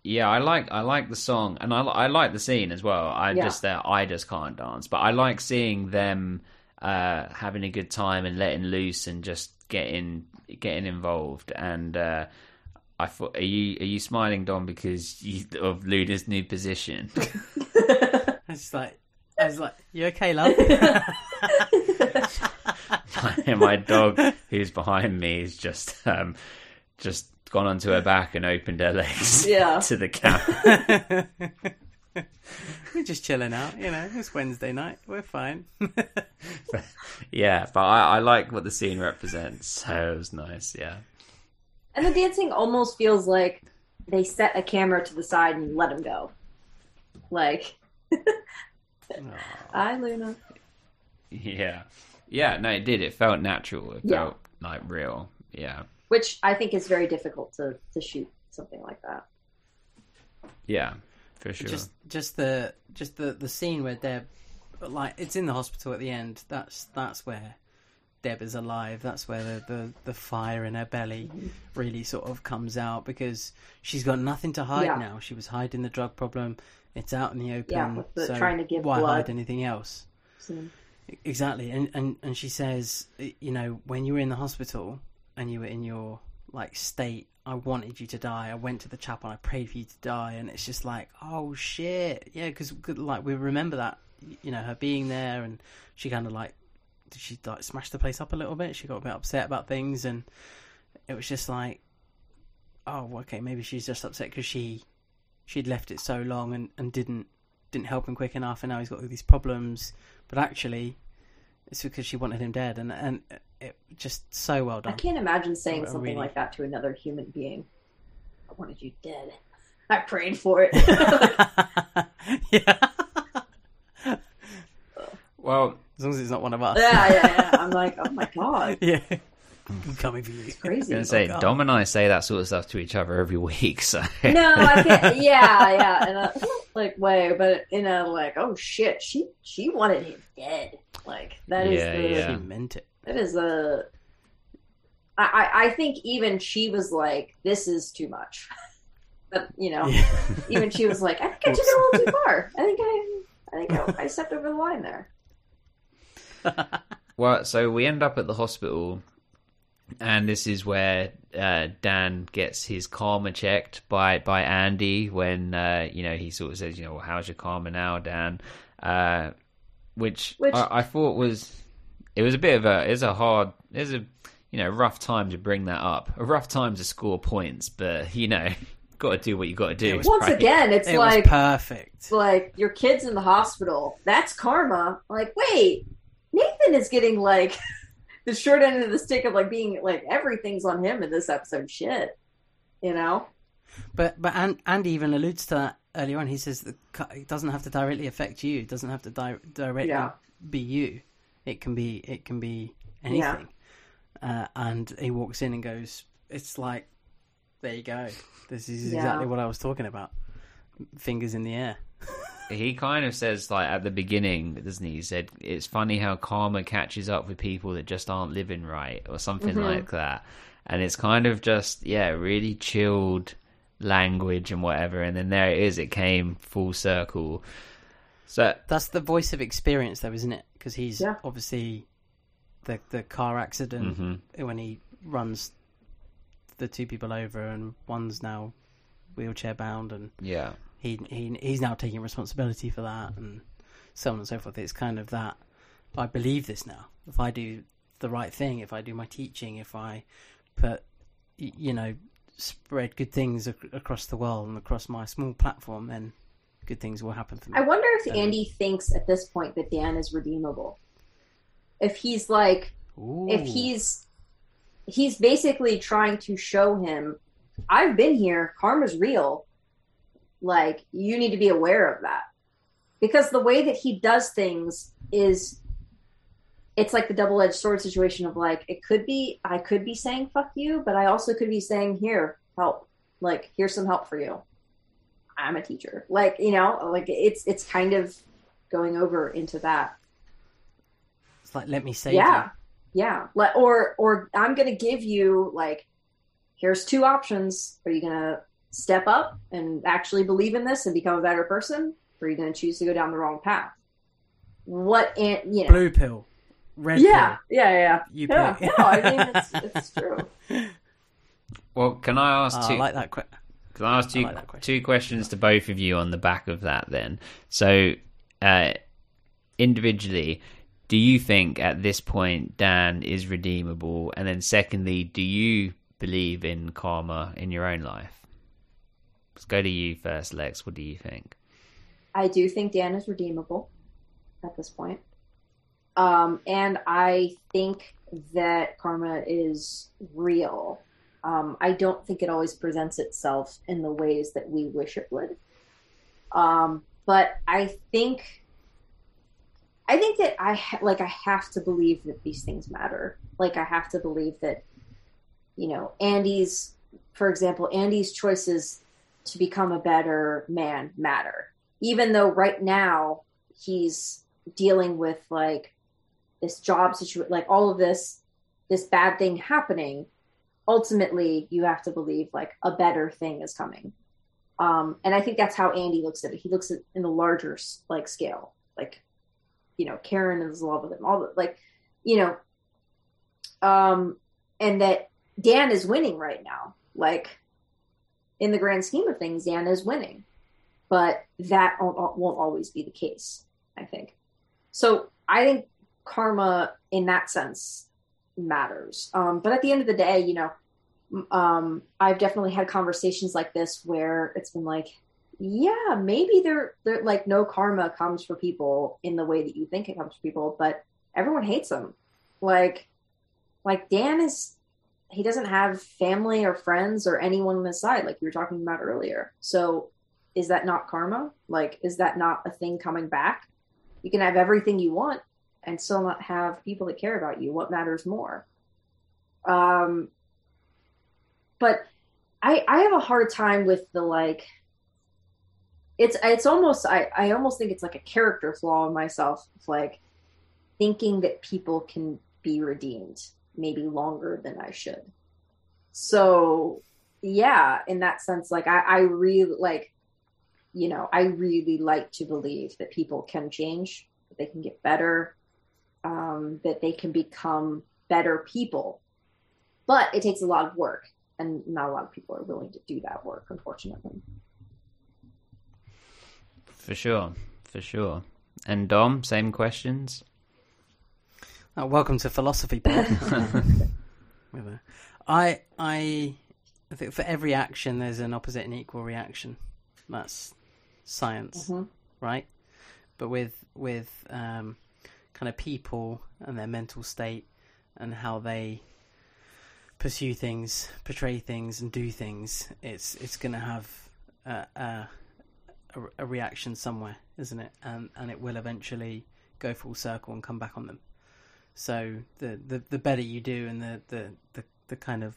Yeah, I like I like the song and I I like the scene as well. I Yeah. just that I just can't dance, but I like seeing them uh, having a good time and letting loose and just getting getting involved. And uh, I thought, are you are you smiling, Dom, because you, of Luna's new position? I was like, I was like, you okay, love? my, my dog, who's behind me, is just um, just gone onto her back and opened her legs Yeah. to the camera. We're just chilling out, you know. It's Wednesday night. We're fine. yeah, but I, I like what the scene represents, so it was nice. Yeah. And the dancing almost feels like they set a camera to the side and let him go. Like, hi, Luna. Yeah. Yeah, no, it did. It felt natural. It Yeah. felt like real. Yeah. Which I think is very difficult to, to shoot something like that. Yeah, for sure. Just, just the, just the, the scene where Deb, like, it's in the hospital at the end. That's, that's where Deb is alive. That's where the, the, the fire in her belly really sort of comes out because she's got nothing to hide Yeah. now. She was hiding the drug problem. It's out in the open. Yeah, with the so trying to give why blood. hide anything else? scene. Exactly, and, and and she says, you know, when you were in the hospital and you were in your like state, I wanted you to die. I went to the chapel, and I prayed for you to die, and it's just like, oh shit, yeah, because like we remember that, you know, her being there, and she kind of like, did she like smash the place up a little bit? She got a bit upset about things, and it was just like, oh, okay, maybe she's just upset because she she'd left it so long and, and didn't didn't help him quick enough, and now he's got all these problems. But actually, it's because she wanted him dead, and and it just so well done. I can't imagine saying Oh, something really? like that to another human being. I wanted you dead. I prayed for it. yeah. well, as long as it's not one of us. yeah, yeah, yeah. I'm like, oh my god. yeah. coming for you. I was Crazy. gonna oh, say, Oh, Dom and I say that sort of stuff to each other every week. So no, I can't. Yeah, yeah, in a like way, but in a like, oh shit, she she wanted him dead. Like that is Yeah, the yeah. She meant it. That is a. I, I I think even she was like, this is too much. But you know, Yeah. even she was like, I think I took it a little too far. I think I I think I, I stepped over the line there. Well, so we end up at the hospital, and this is where uh, Dan gets his karma checked by by Andy when uh, you know he sort of says, you know, well, how's your karma now, Dan? Uh, which Which- I, I thought was it was a bit of a it's a hard it's a you know rough time to bring that up, a rough time to score points, but you know, got to do what you got to do. Once right? again, it's It like was perfect. Like your kid's in the hospital. That's karma. Like, wait, Nathan is getting like the short end of the stick of like being like everything's on him in this episode. Shit, you know? But but An- Andy even alludes to that earlier on. He says that it doesn't have to directly affect you. It doesn't have to di- directly Yeah. be you. It can be it can be anything. Uh, and he walks in and goes, "It's like, there you go. This is Yeah. exactly what I was talking about. Fingers in the air." he kind of says like at the beginning doesn't he he said it's funny how karma catches up with people that just aren't living right or something Mhm. like that and it's kind of just yeah really chilled language and whatever and then there it is it came full circle so That's the voice of experience, though, isn't it? Because he's Yeah. obviously the the car accident Mhm. when he runs the two people over, and one's now wheelchair bound, and yeah he he he's now taking responsibility for that, and so on and so forth. It's kind of that. I believe this now. If I do the right thing, if I do my teaching, if I put, you know, spread good things ac- across the world and across my small platform, then good things will happen for me. I wonder if Um, Andy thinks at this point that Dan is redeemable. If he's like, if he's he's basically trying to show him, I've been here. Karma's real. Like you need to be aware of that because the way that he does things is it's like the double-edged sword situation of like it could be i could be saying fuck you but i also could be saying here help like here's some help for you i'm a teacher. Like you know like it's it's kind of going over into that. It's like let me say yeah. you. yeah. Let, or or i'm gonna give you like here's two options. Are you gonna step up and actually believe in this and become a better person? Or are you gonna choose to go down the wrong path? What and you know. Blue pill, red yeah. pill. yeah yeah. You yeah. pick. no i mean it's, it's true. Well can i ask Ah, two I like that. Que- Can I ask two, like question. two questions to both of you on the back of that then? So, uh, individually, do you think at this point Dan is redeemable? And then, secondly, do you believe in karma in your own life? Let's go to you first, Lex. What do you think? I do think Dan is redeemable at this point. Um, and I think that karma is real. Um, I don't think it always presents itself in the ways that we wish it would. Um, but I think, I think that I ha- like I have to believe that these things matter. Like I have to believe that, you know, Andy's, for example, Andy's choices to become a better man matter even though right now he's dealing with like this job situation like all of this this bad thing happening ultimately you have to believe like a better thing is coming. Um and i think that's how andy looks at it. He looks at in a larger like scale. Like you know karen is in love with him all the like you know um and that dan is winning right now. Like in the grand scheme of things dan is winning. But that won't always be the case i think. So i think karma in that sense matters um, but at the end of the day you know um, i've definitely had conversations like this where it's been like yeah maybe there there like no karma comes for people in the way that you think it comes for people but everyone hates them like like dan is he doesn't have family or friends or anyone on his side like you were talking about earlier so is that not karma? Like, is that not a thing coming back? You can have everything you want and still not have people that care about you. What matters more? Um, but I I have a hard time with the like. It's it's almost I I almost think it's like a character flaw in myself. Like thinking that people can be redeemed maybe longer than I should. So yeah, in that sense, like I, I really like, you know, I really like to believe that people can change, that they can get better, um, that they can become better people. But it takes a lot of work, and not a lot of people are willing to do that work, unfortunately. For sure, for sure. And Dom, same questions. Uh, welcome to philosophy pod. I I I think for every action there's an opposite and equal reaction. That's science, Mhm. right? But with with um, kind of people and their mental state and how they pursue things, portray things, and do things, it's it's going to have a, a a reaction somewhere, isn't it? And and it will eventually go full circle and come back on them. So the, the, the better you do, and the, the, the, the kind of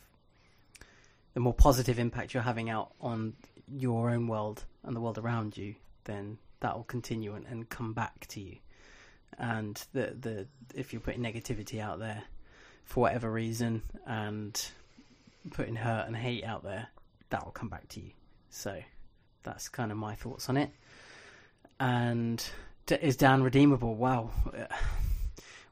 the more positive impact you're having out on your own world and the world around you, then that will continue and, and come back to you. And the the if you're putting negativity out there for whatever reason and putting hurt and hate out there, that will come back to you. So that's kind of my thoughts on it. And is Dan redeemable? Wow,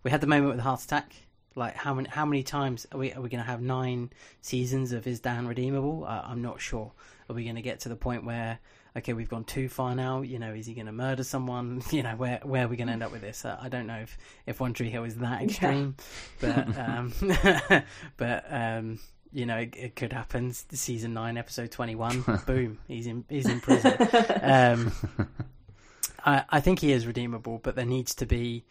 we had the moment with the heart attack. Like how many how many times are we are we going to have nine seasons of is Dan redeemable? Uh, I'm not sure. Are we going to get to the point where okay we've gone too far now? You know, is he going to murder someone? You know, where where are we going to end up with this? Uh, I don't know if if One Tree Hill is that extreme, but um, but um, you know it, it could happen. Season nine, episode twenty one. boom, he's in he's in prison. Um, I I think he is redeemable, but there needs to be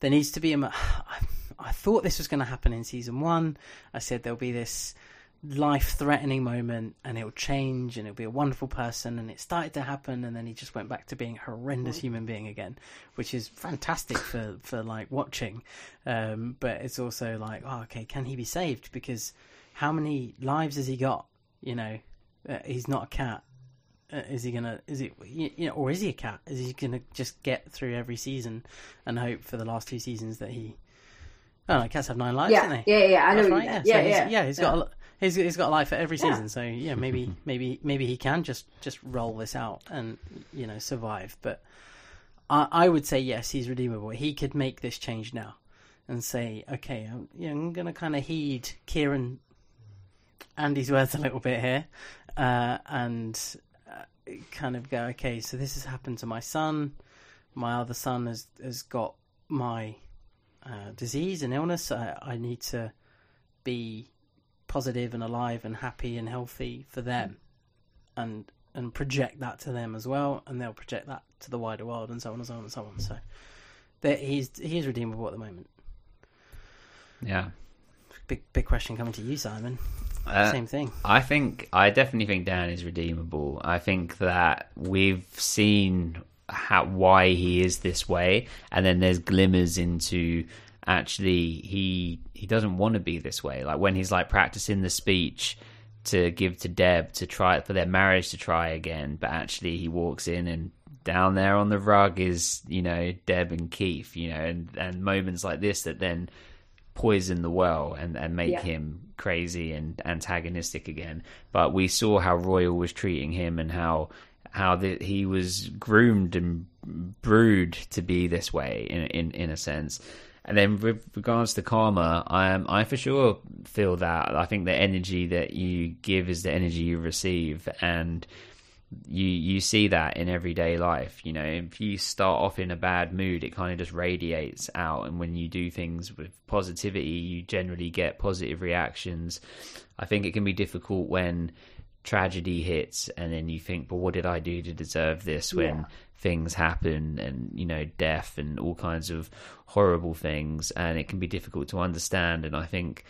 there needs to be a. mo- I thought this was going to happen in season one. I said there'll be this life-threatening moment, and it'll change, and it'll be a wonderful person. And it started to happen, and then he just went back to being a horrendous human being again, which is fantastic for for like watching. Um, but it's also like, oh, okay, can he be saved? Because how many lives has he got? You know, uh, he's not a cat. Uh, is he gonna? Is it? You you know, or is he a cat? Is he gonna just get through every season and hope for the last two seasons that he? Oh, no, cats have nine lives, Yeah, don't they? yeah, yeah, yeah, I know right. you Yeah, so Yeah, he's, yeah, yeah. He's yeah. got a, li- he's he's got a life for every Yeah. season. So yeah, maybe maybe maybe he can just just roll this out and you know survive. But I I would say yes, he's redeemable. He could make this change now and say, okay, I'm, yeah, I'm gonna kind of heed Kieran Andy's words a little bit here, uh, and uh, kind of go, okay, so this has happened to my son. My other son has has got my uh, disease and illness. I, I need to be positive and alive and happy and healthy for them, and and project that to them as well, and they'll project that to the wider world, and so on and so on and so on. So, that he's he's redeemable at the moment. Yeah. Big big question coming to you, Simon. Uh, Same thing. I think I definitely think Dan is redeemable. I think that we've seen how why he is this way, and then there's glimmers into actually he he doesn't want to be this way. Like when he's like practicing the speech to give to Deb to try for their marriage to try again, but actually he walks in and down there on the rug is you know Deb and Keith, you know, and and moments like this that then poison the well and, and make Yeah. him crazy and antagonistic again. But we saw how Royal was treating him and how how the, he was groomed and brewed to be this way in in, in a sense. And then with regards to karma, I am I for sure feel that. I think the energy that you give is the energy you receive. And you you see that in everyday life. You know if you start off in a bad mood it kind of just radiates out. And when you do things with positivity you generally get positive reactions. I think it can be difficult when tragedy hits and then you think but what did i do to deserve this when Yeah. things happen and you know death and all kinds of horrible things and it can be difficult to understand and i think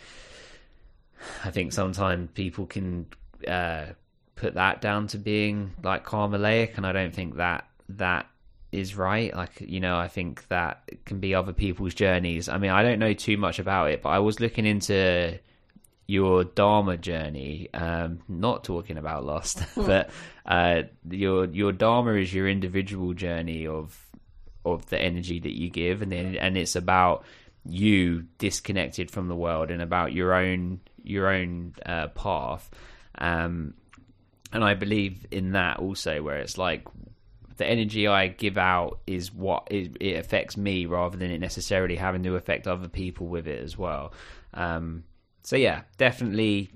I think sometimes people can uh, put that down to being like karmalaic, and I don't think that that is right. Like you know, I think that can be other people's journeys. I mean, I don't know too much about it, but I was looking into your dharma journey. Um, not talking about Lost, but uh, your your dharma is your individual journey of of the energy that you give, and then and it's about you disconnected from the world and about your own your own uh, path. Um, and I believe in that also, where it's like the energy I give out is what it, it affects me rather than it necessarily having to affect other people with it as well. Um, so yeah, definitely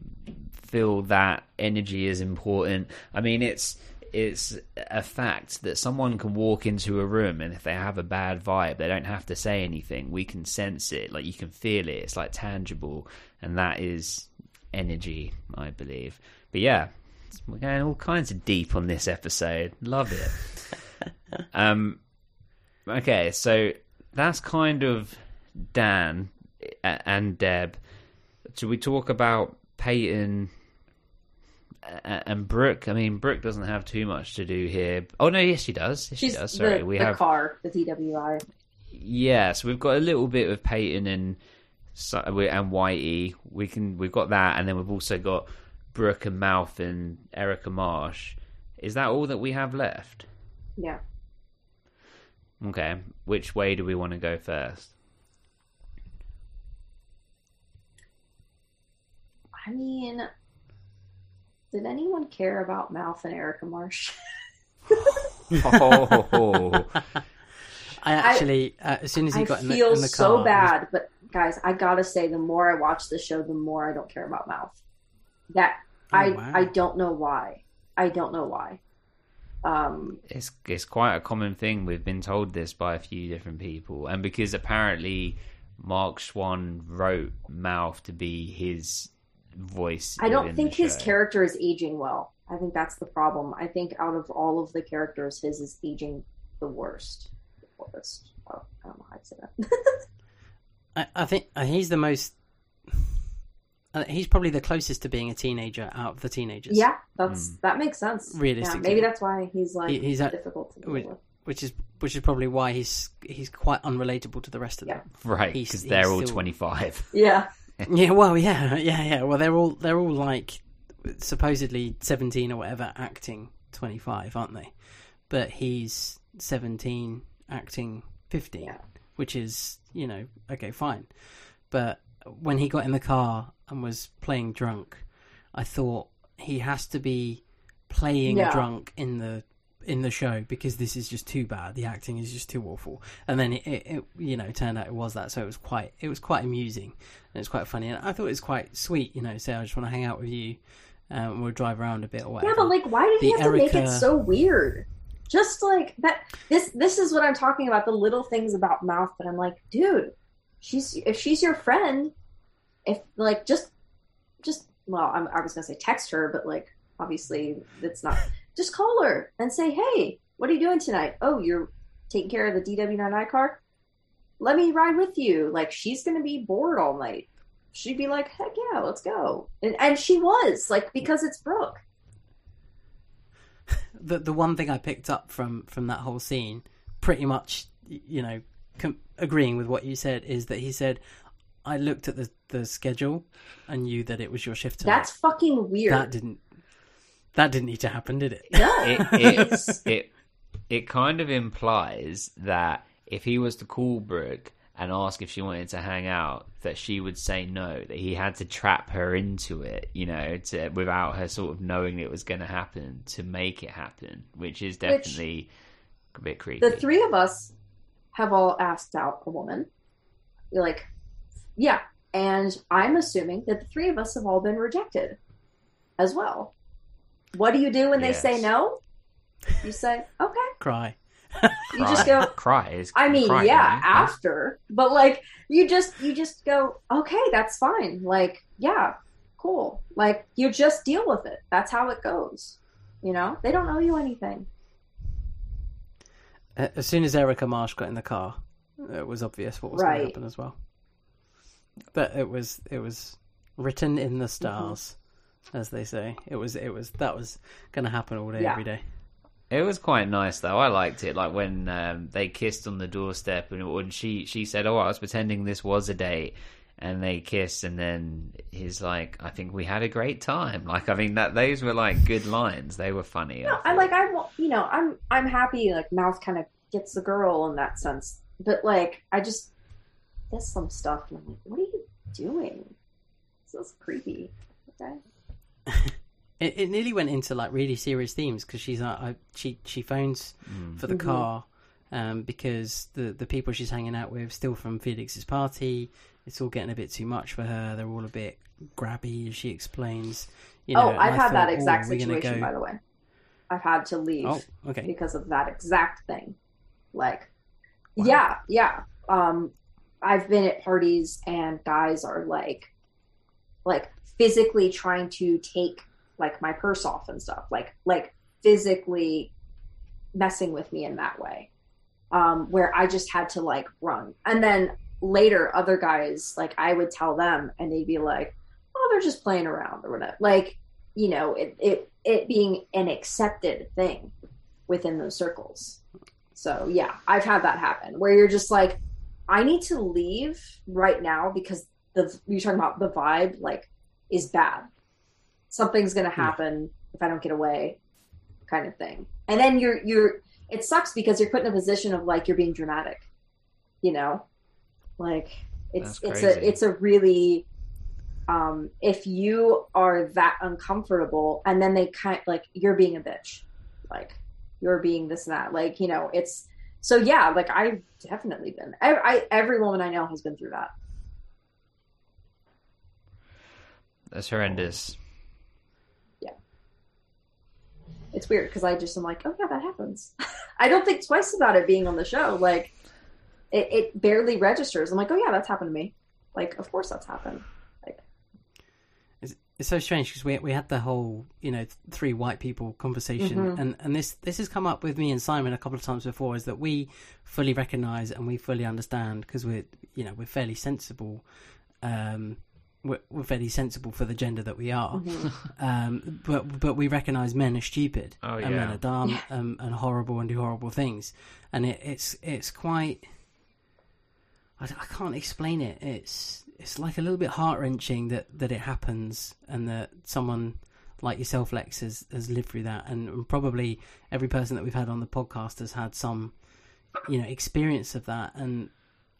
feel that energy is important. I mean, it's it's a fact that someone can walk into a room and if they have a bad vibe, they don't have to say anything. We can sense it, like you can feel it. It's like tangible, and that is energy, I believe. But yeah, we're going all kinds of deep on this episode. Love it. um, okay, so that's kind of Dan and Deb. Should we talk about Peyton uh, uh, and Brooke? I mean, Brooke doesn't have too much to do here. Oh no, yes, she does. Yes, she does. Sorry, the, we the have car, the DWI. yeah. So we've got a little bit of Peyton and and Whitey. We can we've got that, and then we've also got Brooke and Mouth and Erica Marsh. Is that all that we have left? Yeah. Okay. Which way do we want to go first? I mean, did anyone care about Mouth and Erica Marsh? oh, I actually, uh, as soon as he I got in the, feel in the car, so I was- bad, but guys, I gotta say, the more I watch the show, the more I don't care about Mouth. That Oh, I wow. I don't know why. I don't know why. Um, it's it's quite a common thing. We've been told this by a few different people, and because apparently Mark Schwahn wrote Mouth to be his voice. I don't think his character is aging well. I think that's the problem. I think out of all of the characters, his is aging the worst. The worst. Oh, I don't know how to say that. I, I think uh, he's the most. Uh, he's probably the closest to being a teenager out of the teenagers. yeah, that's that makes sense. Yeah, maybe that's why he's like He- he's at- difficult to deal which, with. which is which is probably why he's he's quite unrelatable to the rest of them. right? Because they're all twenty five. Yeah. yeah, well, yeah, yeah, yeah. Well, they're all they're all like supposedly seventeen or whatever, acting twenty five, aren't they? But he's seventeen, acting fifteen, which is you know okay, fine. But when he got in the car and was playing drunk, I thought he has to be playing Yeah. drunk in the in the show because this is just too bad. The acting is just too awful. And then it, it, it you know turned out it was that, so it was quite it was quite amusing and it's quite funny. And I thought it was quite sweet. You know, say I just want to hang out with you, um, and we'll drive around a bit or whatever. Yeah, but like, why did he The have to make it so weird? Just like that. This this is what I'm talking about. The little things about Mouth that I'm like, dude, she's if she's your friend, if like just just well, I'm, I was gonna say text her, but like obviously it's not. Just call her and say, hey, what are you doing tonight? Oh, you're taking care of the DWI car. Let me ride with you. Like she's gonna be bored all night. She'd be like, heck yeah, let's go. And, and she was like because it's Brooke. the the one thing I picked up from from that whole scene, pretty much, you know, com- agreeing with what you said, is that he said, "I looked at the the schedule and knew that it was your shift tonight." That's fucking weird. That didn't that didn't need to happen, did it? No. it, it, it it kind of implies that if he was to call Brooke and ask if she wanted to hang out, that she would say no. That he had to trap her into it, you know, to without her sort of knowing it was going to happen to make it happen, which is definitely a bit creepy. the three of us have all asked out a woman. You're like, yeah. And I'm assuming that the three of us have all been rejected as well. What do you do when they say no? You say, okay. Cry. You just go, cry. Is I mean, cry, yeah, don't after. But like you just you just go, okay, that's fine. Like, yeah, cool. Like you just deal with it. That's how it goes. You know? They don't owe you anything. As soon as Erica Marsh got in the car, it was obvious what was going to happen as well. But it was it was written in the stars, mm-hmm. as they say. It was it was that was going to happen all day Yeah. every day. It was quite nice though. I liked it. Like when um, they kissed on the doorstep, and when she she said, "Oh, I was pretending this was a date," and they kissed, and then he's like, "I think we had a great time." Like, I mean, that those were like good lines. They were funny. No, I like I wa- you know I'm I'm happy like Mouth kind of gets the girl in that sense, but like I just there's some stuff and I'm like, what are you doing? This is creepy. Okay. It, it nearly went into like really serious themes because she's uh, I, she she phones for the Mhm. car um, because the the people she's hanging out with still from Felix's party. It's all getting a bit too much for her. They're all a bit grabby, as she explains. You know, oh, I've I had that exact oh, situation go- by the way. I've had to leave Oh, okay. because of that exact thing. Like, yeah, yeah. Um, I've been at parties and guys are like, like physically trying to take like my purse off and stuff. Like, like physically messing with me in that way. Um, where I just had to like run. And then later, other guys like I would tell them, and they'd be like, "Oh, they're just playing around or whatever." Like, you know, it it it being an accepted thing within those circles. So yeah, I've had that happen where you're just like, I need to leave right now because the you're talking about the vibe like is bad. Something's gonna happen if I don't get away, kind of thing. And then you're you're it sucks because you're put in a position of like you're being dramatic, you know, like it's it's a it's a really um if you are that uncomfortable and then they kind like you're being a bitch like you're being this and that like you know it's so yeah like i've definitely been I, I every woman i know has been through that That's horrendous. It's weird because i just am like oh yeah that happens i don't think twice about it being on the show like it, it barely registers i'm like oh yeah that's happened to me like of course that's happened like It's, it's so strange because we we had the whole you know three white people conversation, Mhm. and and this this has come up with me and Simon a couple of times before. Is that we fully recognise and we fully understand because we're you know we're fairly sensible. Um, we're, we're fairly sensible for the gender that we are, Mhm. um, but but we recognise men are stupid Oh, and men are dumb Yeah. um, and horrible and do horrible things, and it, it's it's quite. I, I can't explain it. It's it's like a little bit heart wrenching that, that it happens and that someone like yourself, Lex, has, has lived through that, and probably every person that we've had on the podcast has had some, you know, experience of that. And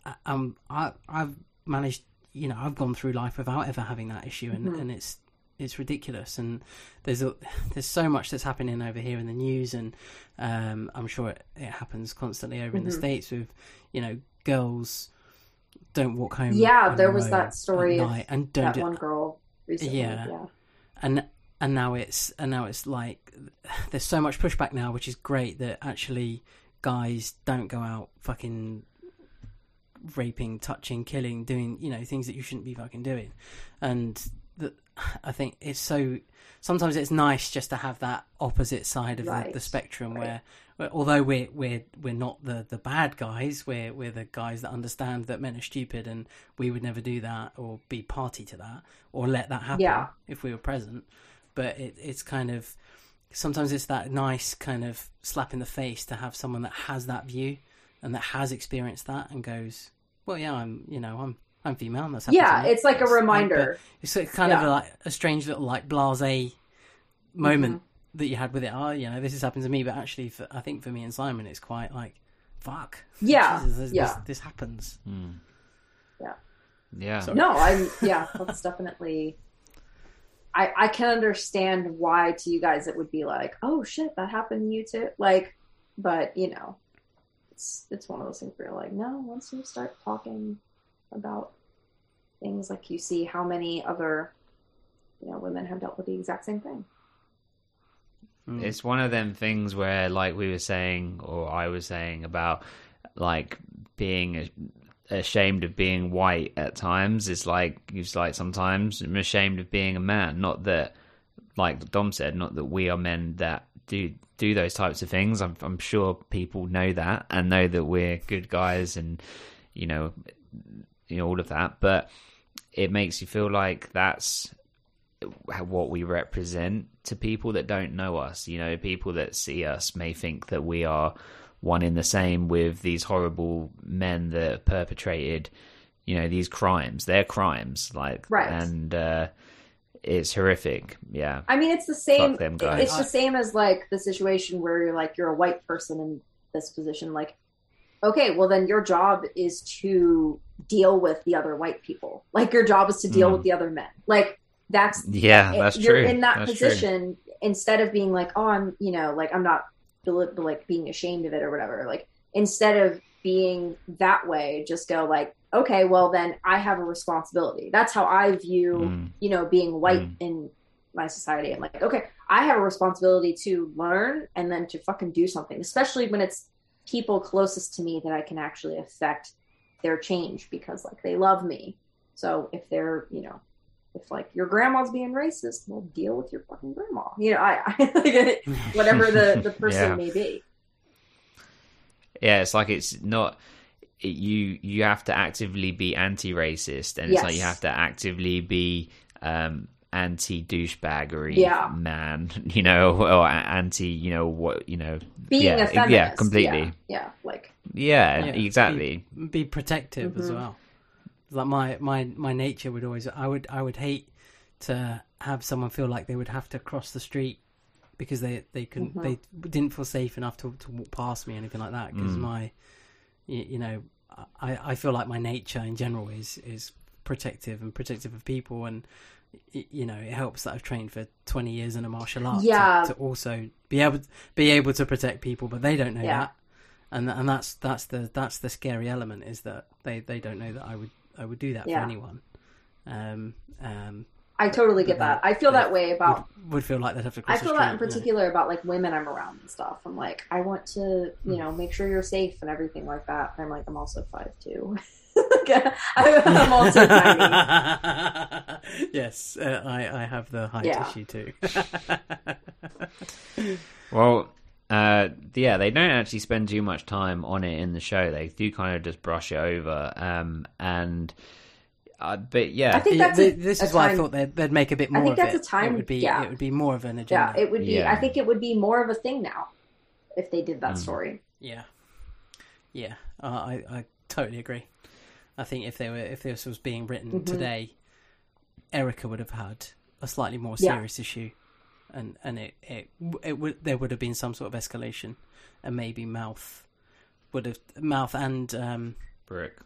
I- um, I I've managed, you know, I've gone through life without ever having that issue, and, Mhm. and it's it's ridiculous. And there's a, there's so much that's happening over here in the news, and um, I'm sure it, it happens constantly over in the Mhm. states with, you know, girls don't walk home. yeah there was that story night and don't that do- one girl recently Yeah. yeah and and now it's and now it's like there's so much pushback now, which is great that actually guys don't go out fucking raping, touching, killing, doing you know things that you shouldn't be fucking doing, and that I think it's so. Sometimes it's nice just to have that opposite side of the, the spectrum right. where, where, although we're we're we're not the, the bad guys, we're we're the guys that understand that men are stupid and we would never do that or be party to that or let that happen Yeah. if we were present. But it, it's kind of sometimes it's that nice kind of slap in the face to have someone that has that view and that has experienced that and goes, well, yeah, I'm you know I'm I'm female. And that's happened yeah it's like a reminder but it's a- kind of Yeah. like a strange little like blase moment Mm-hmm. that you had with it. Oh, you know, this has happened to me, but actually, for, I think for me and Simon, it's quite like, fuck. Yeah, Jesus, this, yeah. This, this happens. yeah Yeah. Sorry. no i'm yeah that's definitely i i can understand why to you guys it would be like oh shit that happened to you too like but you know it's it's one of those things where you're like no once you start talking about things like you see how many other you know women have dealt with the exact same thing Mm. It's one of them things where, like we were saying, or I was saying about, like being a- ashamed of being white at times. It's like it's like sometimes I'm ashamed of being a man. Not that, like Dom said, not that we are men that do do those types of things. I'm I'm sure people know that and know that we're good guys and you know, you know all of that. But it makes you feel like that's what we represent to people that don't know us. You know, people that see us may think that we are one in the same with these horrible men that perpetrated, you know these crimes. They're crimes, like Right. and uh, it's horrific. Yeah, I mean, it's the same. Them. It's the same as like the situation where you're like you're a white person in this position. Like, okay, well then your job is to deal with the other white people. Like your job is to deal Mm. with the other men. Like that's yeah, it- that's you're true. in that That's true. position instead of being like oh i'm you know like i'm not like being ashamed of it or whatever like instead of being that way just go like okay well then i have a responsibility that's how i view Mm. you know being white Mm. in my society i'm like okay i have a responsibility to learn and then to fucking do something especially when it's people closest to me that i can actually affect their change because like they love me so if they're you know if like your grandma's being racist, well, deal with your fucking grandma. You know, I, I like whatever the the person Yeah. may be. Yeah, it's like it's not you. You have to actively be anti-racist, and it's like you have to actively be um, anti douchebaggery Yeah. man, you know, or anti, you know what, you know, Being yeah, a feminist, yeah, completely, Yeah, yeah, like yeah, Yeah, exactly. Be, be protective as Mhm. well. Like my, my my nature would always I would I would hate to have someone feel like they would have to cross the street because they they couldn't Mhm. they didn't feel safe enough to to walk past me or anything like that because Mm. my you, you know I I feel like my nature in general is is protective and protective of people and you know it helps that I've trained for 20 years in a martial art to- Yeah. to, also be able be able to protect people but they don't know Yeah. that and and that's that's the that's the scary element is that they they don't know that I would I would do that Yeah. for anyone um um I totally get that. I feel that way about. would, would feel like they'd have to I feel the that in street, you know. particular about like women I'm around and stuff. I'm like, I want to, Hmm. you know, make sure you're safe and everything like that. And I'm like, I'm also five two. I'm also tiny. yes, uh, I I have the height Yeah. issue too. Well, uh, yeah, they don't actually spend too much time on it in the show. They do kind of just brush it over, um, and uh, but yeah, I think Yeah, that's a- this a is why I thought they'd, they'd make a bit more. I more think of that's it. a time- It would be yeah. it would be more of an agenda. Yeah, it would be. Yeah. I think it would be more of a thing now if they did that Mm. story. Yeah, yeah, uh, I I totally agree. I think if they were if this was being written Mhm. today, Erica would have had a slightly more Yeah. serious issue, and and it it it would there would have been some sort of escalation, and maybe Mouth would have Mouth and um, Brooke.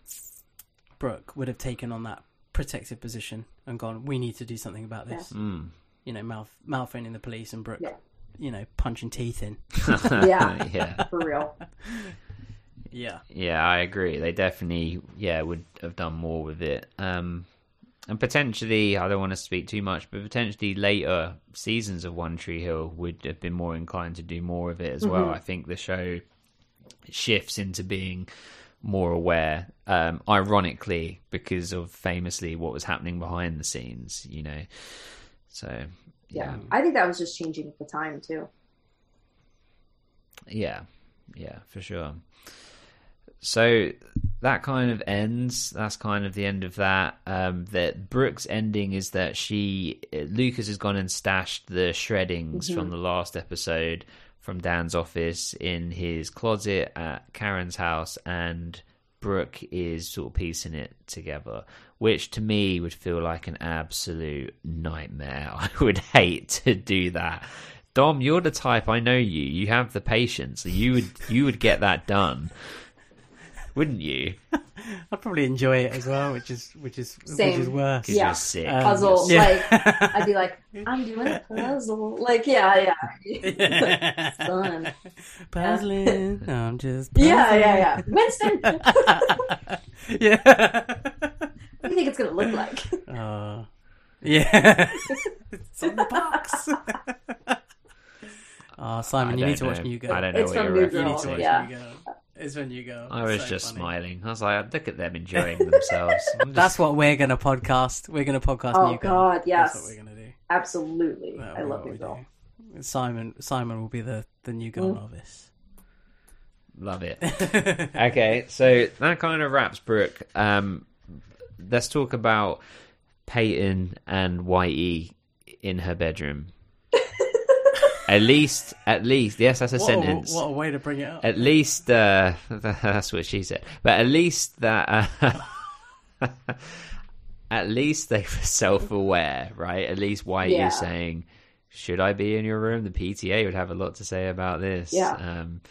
Brooke would have taken on that protective position and gone. We need to do something about this. Mm. You know, Mouth Mouth phoning the police and Brooke, Yeah. you know, punching teeth in. Yeah. yeah, For real. Yeah. yeah, I agree. They definitely, yeah, would have done more with it. Um, and potentially, I don't want to speak too much, but potentially later seasons of One Tree Hill would have been more inclined to do more of it as well. Mhm. I think the show shifts into being more aware, um, ironically, because of famously what was happening behind the scenes, you know. So, Yeah. yeah, I think that was just changing at the time too. yeah, yeah, for sure. So that kind of ends. That's kind of the end of that. Um, that Brooke's ending is that she Lucas has gone and stashed the shreddings Mhm. from the last episode from Dan's office in his closet at Karen's house, and Brooke is sort of piecing it together, which to me would feel like an absolute nightmare. I would hate to do that. Dom, you're the type I know you. You have the patience. You would you would get that done, wouldn't you? I'd probably enjoy it as well, which is which is which is worse. Yeah. you're sick. Um, Puzzle. yeah. Like I'd be like, I'm doing a puzzle. Like yeah, yeah. Fun. Puzzling. No, I'm just. Yeah, yeah, yeah. Winston, yeah. what do you think it's gonna look like? Uh, yeah. it's on the box. Oh, Simon, I you need to don't watch. New Girl. I don't know It's what from you're New You need to watch yeah. New Girl. It's when you go. I was so just funny. smiling. I was like, look at them enjoying themselves. Just- That's what we're gonna podcast. We're gonna podcast Oh, New Girl. God, yes. That's what we're gonna do. Absolutely, That'll I love what New Girl. Simon, Simon will be the the New Girl Mm. novice. Love it. okay, so that kind of wraps Brooke. Um, let's talk about Peyton and Whitey in her bedroom. At least, at least, yes, that's a What a, sentence. what a way to bring it up. At least, uh, that's what she said. But at least that. Uh, At least they were self-aware, right? At least Whitey Yeah. is saying, "Should I be in your room?" The PTA would have a lot to say about this. Yeah. Um,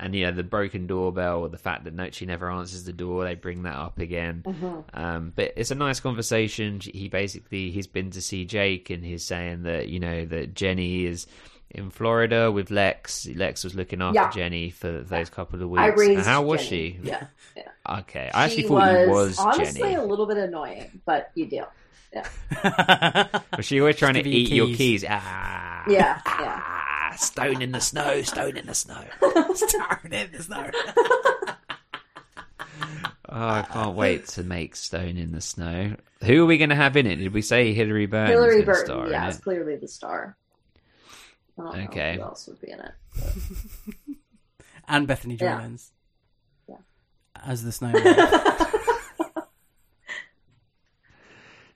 and you know the broken doorbell, or the fact that no, she never answers the door, they bring that up again. Mhm. Um, but it's a nice conversation. He basically he's been to see Jake, and he's saying that you know that Jenny is in Florida with Lex. Lex was looking after Yeah. Jenny for those couple of weeks. I raised How was Jenny. she? Yeah. yeah. Okay, I actually She thought he was honestly Jenny. a little bit annoying, but you deal. Yeah. Was she always trying to give you eat your keys. keys? Ah, Yeah. Yeah. Ah, stone in the snow, stone in the snow. Stone in the snow. Oh, I can't wait to make Stone in the Snow. Who are we going to have in it? Did we say Hilarie Burton? Hilarie is Burton, star in yeah, it? it's clearly the star. I don't know Okay. who else would be in it. and Bethany Yeah. Yeah. as the snowman.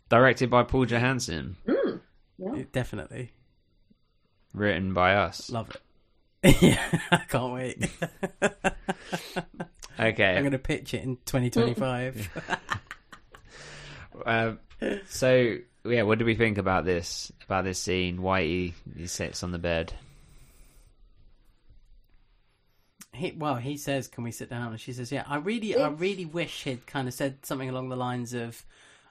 Directed by Paul Johansson, Mm, yeah. Definitely written by us. love it. yeah, I can't wait. Okay. I'm going to pitch it in 2025. Um, so yeah, what do we think about this? About this scene? Whitey he sits on the bed. He, well, he says, "Can we sit down?" And she says, "Yeah." I really, I really wish he'd kind of said something along the lines of,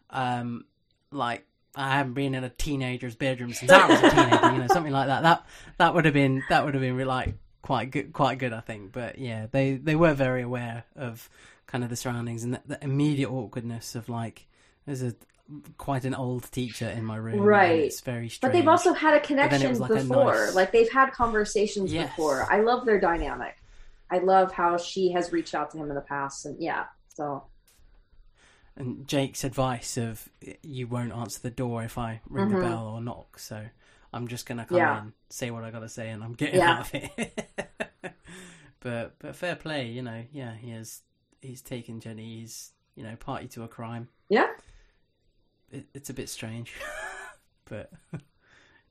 um, like, "I haven't been in a teenager's bedroom since I was a teenager," you know, something like that. That that would have been that would have been like quite good, quite good, I think. But yeah, they they were very aware of kind of the surroundings and the, the immediate awkwardness of like, there's a quite an old teacher in my room, Right. It's very strange. But they've also had a But then it connection like a before. nice- Like they've had conversations Yes. before. I love their dynamic. I love how she has reached out to him in the past, and yeah. So and Jake's advice of you won't answer the door if I ring Mhm. the bell or knock, so I'm just gonna come Yeah. in, say what I gotta say, and I'm getting Yeah. out of it. but but fair play, you know. Yeah, he has. He's taken Jenny. He's you know party to a crime. yeah, It, it's a bit strange, but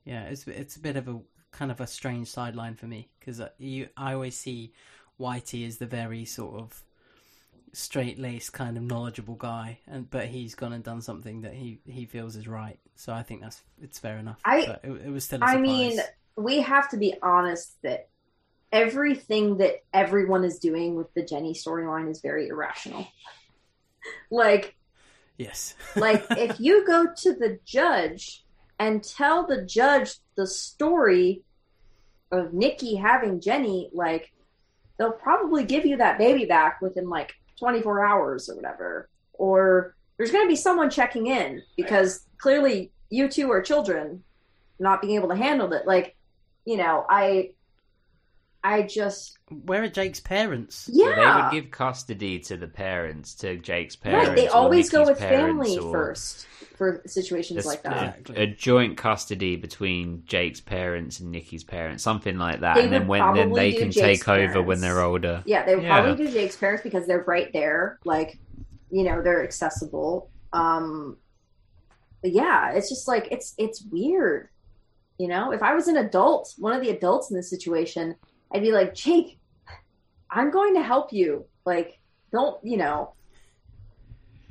yeah, it's it's a bit of a kind of a strange sideline for me because you I always see Whitey as the very sort of straight laced kind of knowledgeable guy, and but he's gone and done something that he he feels is right. So I think that's it's fair enough. I- but it, it was still. I mean, we have to be honest that everything that everyone is doing with the Jenny storyline is very irrational. like, yes, like if you go to the judge and tell the judge the story of Nikki having Jenny, like they'll probably give you that baby back within like 24 hours or whatever. Or there's going to be someone checking in because clearly you two are children not being able to handle it. Like, you know, I, I just, where are Jake's parents? So yeah. they would give custody to the parents, to Jake's parents. Right, they always go with family or first for situations a like that. Exactly. A joint custody between Jake's parents and Nikki's parents, something like that, They and then when then they can Jake's take over when they're older. Yeah, they would Yeah. probably do Jake's parents because they're right there. Like, you know, they're accessible. Um, but yeah, it's just like it's it's weird. You know, if I was an adult, one of the adults in this situation, I'd be like, Jake, I'm going to help you. Like, don't you know?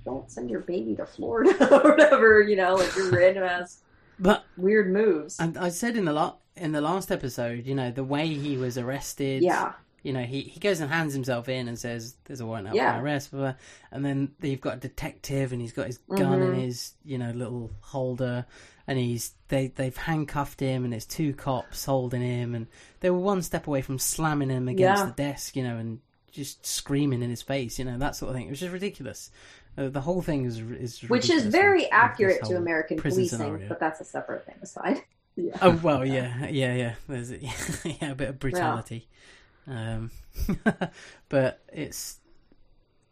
Don't send your baby to Florida or whatever. You know, like your random ass But weird moves. and I said in the la- in the last episode, you know, the way he was arrested. Yeah, you know, he, he goes and hands himself in and says, "There's a warrant out Yeah. for my arrest." Blah, blah. And then you've got a detective, and he's got his gun in Mhm. his you know little holder, and he's they they've handcuffed him, and there's two cops holding him, and they were one step away from slamming him against Yeah. the desk, you know, and just screaming in his face, you know, that sort of thing. It was just ridiculous. Uh, the whole thing is is which is very accurate to American policing, scenario. but that's a separate thing aside. Yeah. Oh well, yeah, yeah, yeah. There's yeah, a bit of brutality, um, but it's.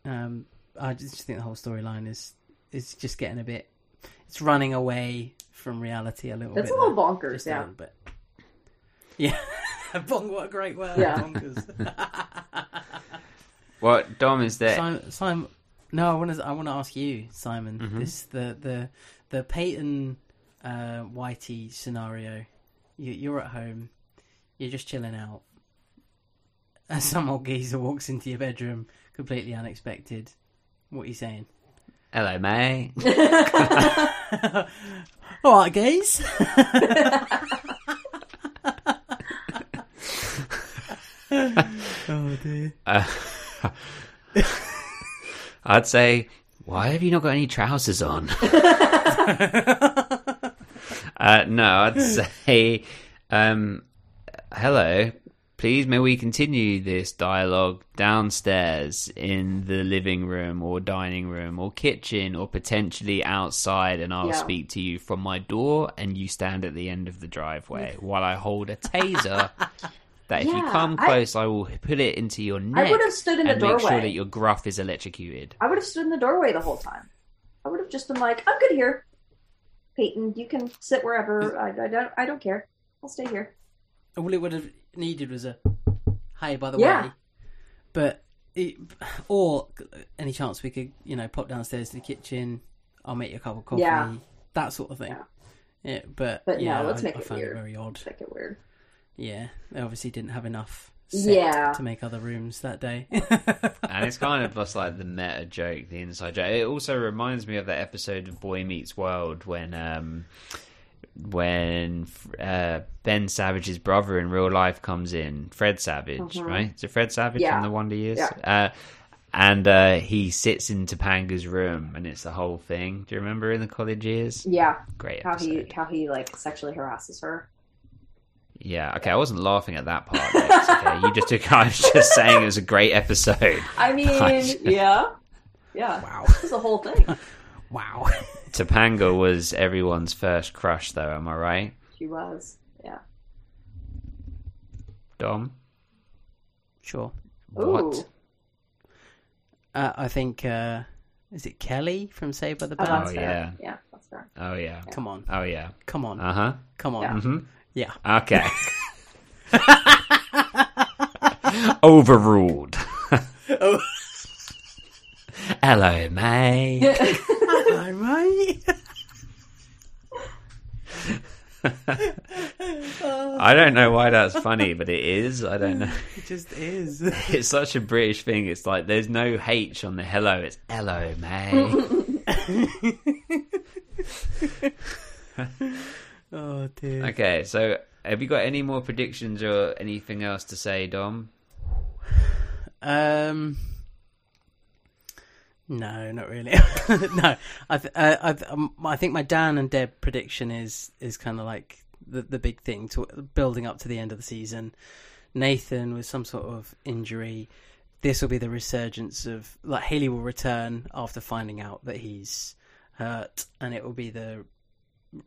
Um, I just think the whole storyline is is just getting a bit. It's running away from reality a little It's bit. It's a little there. bonkers, Just yeah. a little bit. Yeah, Bong, what a great word, Yeah. bonkers. What Dom is there? Simon, Simon, no, I want to. I want to ask you, Simon. Mhm. This the the the Peyton uh, Whitey scenario. You, you're at home. You're just chilling out. And some old geezer walks into your bedroom, completely unexpected. What are you saying? Hello, mate. All right, guys. oh dear. Uh, I'd say, why have you not got any trousers on? uh, no, I'd say, um, hello. Please, may we continue this dialogue downstairs in the living room or dining room or kitchen or potentially outside, and I'll Yeah. speak to you from my door, and you stand at the end of the driveway while I hold a taser. That if you come close, I, will put it into your neck. I would have stood in the and make sure that your gruff is electrocuted. I would have stood in the doorway the whole time. I would have just been like, "I'm good here, Peyton. You can sit wherever. I, I don't. I don't care. I'll stay here." All it would have needed was a hey, by the Yeah. way. But it, or any chance we could, you know, pop downstairs to the kitchen. I'll make you a cup of coffee. Yeah. That sort of thing. Yeah, but But yeah, no, let's I, make I it found weird. it very odd. Make it weird. Yeah, they obviously didn't have enough Yeah. to make other rooms that day. and it's kind of just like the meta joke, the inside joke. It also reminds me of that episode of Boy Meets World when um, when uh, Ben Savage's brother in real life comes in, Fred Savage, Mhm. right? Is it Fred Savage Yeah. from the Wonder Years? Yeah. Uh, and uh, he sits in Topanga's room, and it's the whole thing. Do you remember in the college years? Yeah. Great How he how he like sexually harasses her. Yeah, okay, I wasn't laughing at that part. Okay, you just took. I was just saying it was a great episode. I mean, yeah, yeah. Wow. This is the whole thing. wow. Topanga was everyone's first crush, though. Am I right, She was. Yeah. Dom? Sure. What? Uh, I think uh, is it Kelly from Saved by the Oh, Bell? that's Oh, fair. yeah. Yeah, that's fair. Oh yeah. Come on, Oh yeah. come on, Uh huh. come on. Yeah. hmm Yeah. Okay. Overruled. Oh. Hello, mate. Hello, mate. I don't know why that's funny, but it is. I don't know. It just is. It's such a British thing. It's like there's no H on the hello. It's hello, mate. oh dear. okay, so have you got any more predictions or anything else to say, Dom? Um. No, not really. no, I th- I um, I think my Dan and Deb prediction is is kind of like the the big thing to building up to the end of the season. Nathan with some sort of injury. This will be the resurgence of like Haley will return after finding out that he's hurt, and it will be the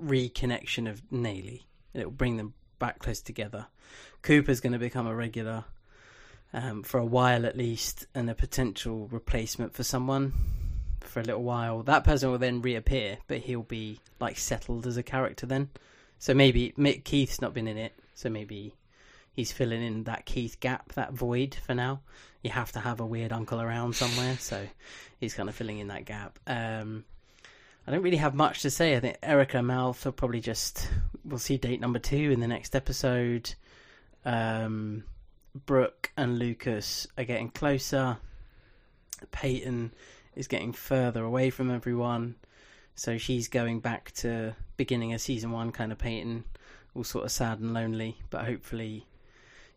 reconnection of Naley. It will bring them back close together. Cooper's going to become a regular um, for a while at least, and a potential replacement for someone for a little while. That person will then reappear, but he'll be like settled as a character then. So maybe Mick Keith's not been in it, so maybe he's filling in that Keith gap, that void for now. You have to have a weird uncle around somewhere, so he's kind of filling in that gap. Um, I don't really have much to say. I think Erica Mouth will probably just we'll see date number two in the next episode. Um, Brooke and Lucas are getting closer. Peyton is getting further away from everyone, so she's going back to beginning of season one kind of Peyton, all sort of sad and lonely. But hopefully,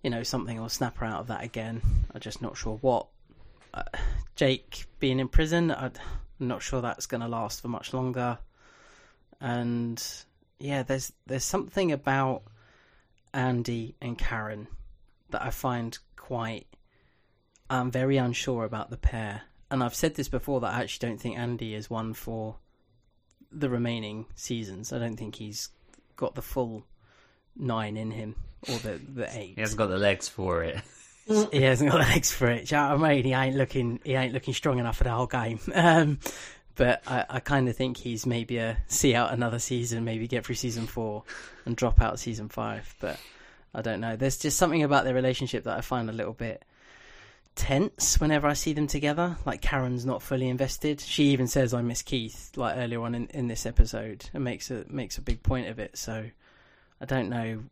you know, something will snap her out of that again. I'm just not sure what. Uh, Jake being in prison, I'm not sure that's going to last for much longer. And yeah, there's there's something about Andy and Karen that I find quite. I'm very unsure about the pair, and I've said this before that I actually don't think Andy is one for the remaining seasons. I don't think he's got the full nine in him or the the eight. He hasn't got the legs for it. he hasn't got the legs for it. You know I mean? He ain't looking. He ain't looking strong enough for the whole game. Um, but I, I kind of think he's maybe a see out another season, maybe get through season four, and drop out season five. But I don't know. There's just something about their relationship that I find a little bit tense whenever I see them together. Like Karen's not fully invested. She even says I miss Keith like earlier on in, in this episode and makes a makes a big point of it. So I don't know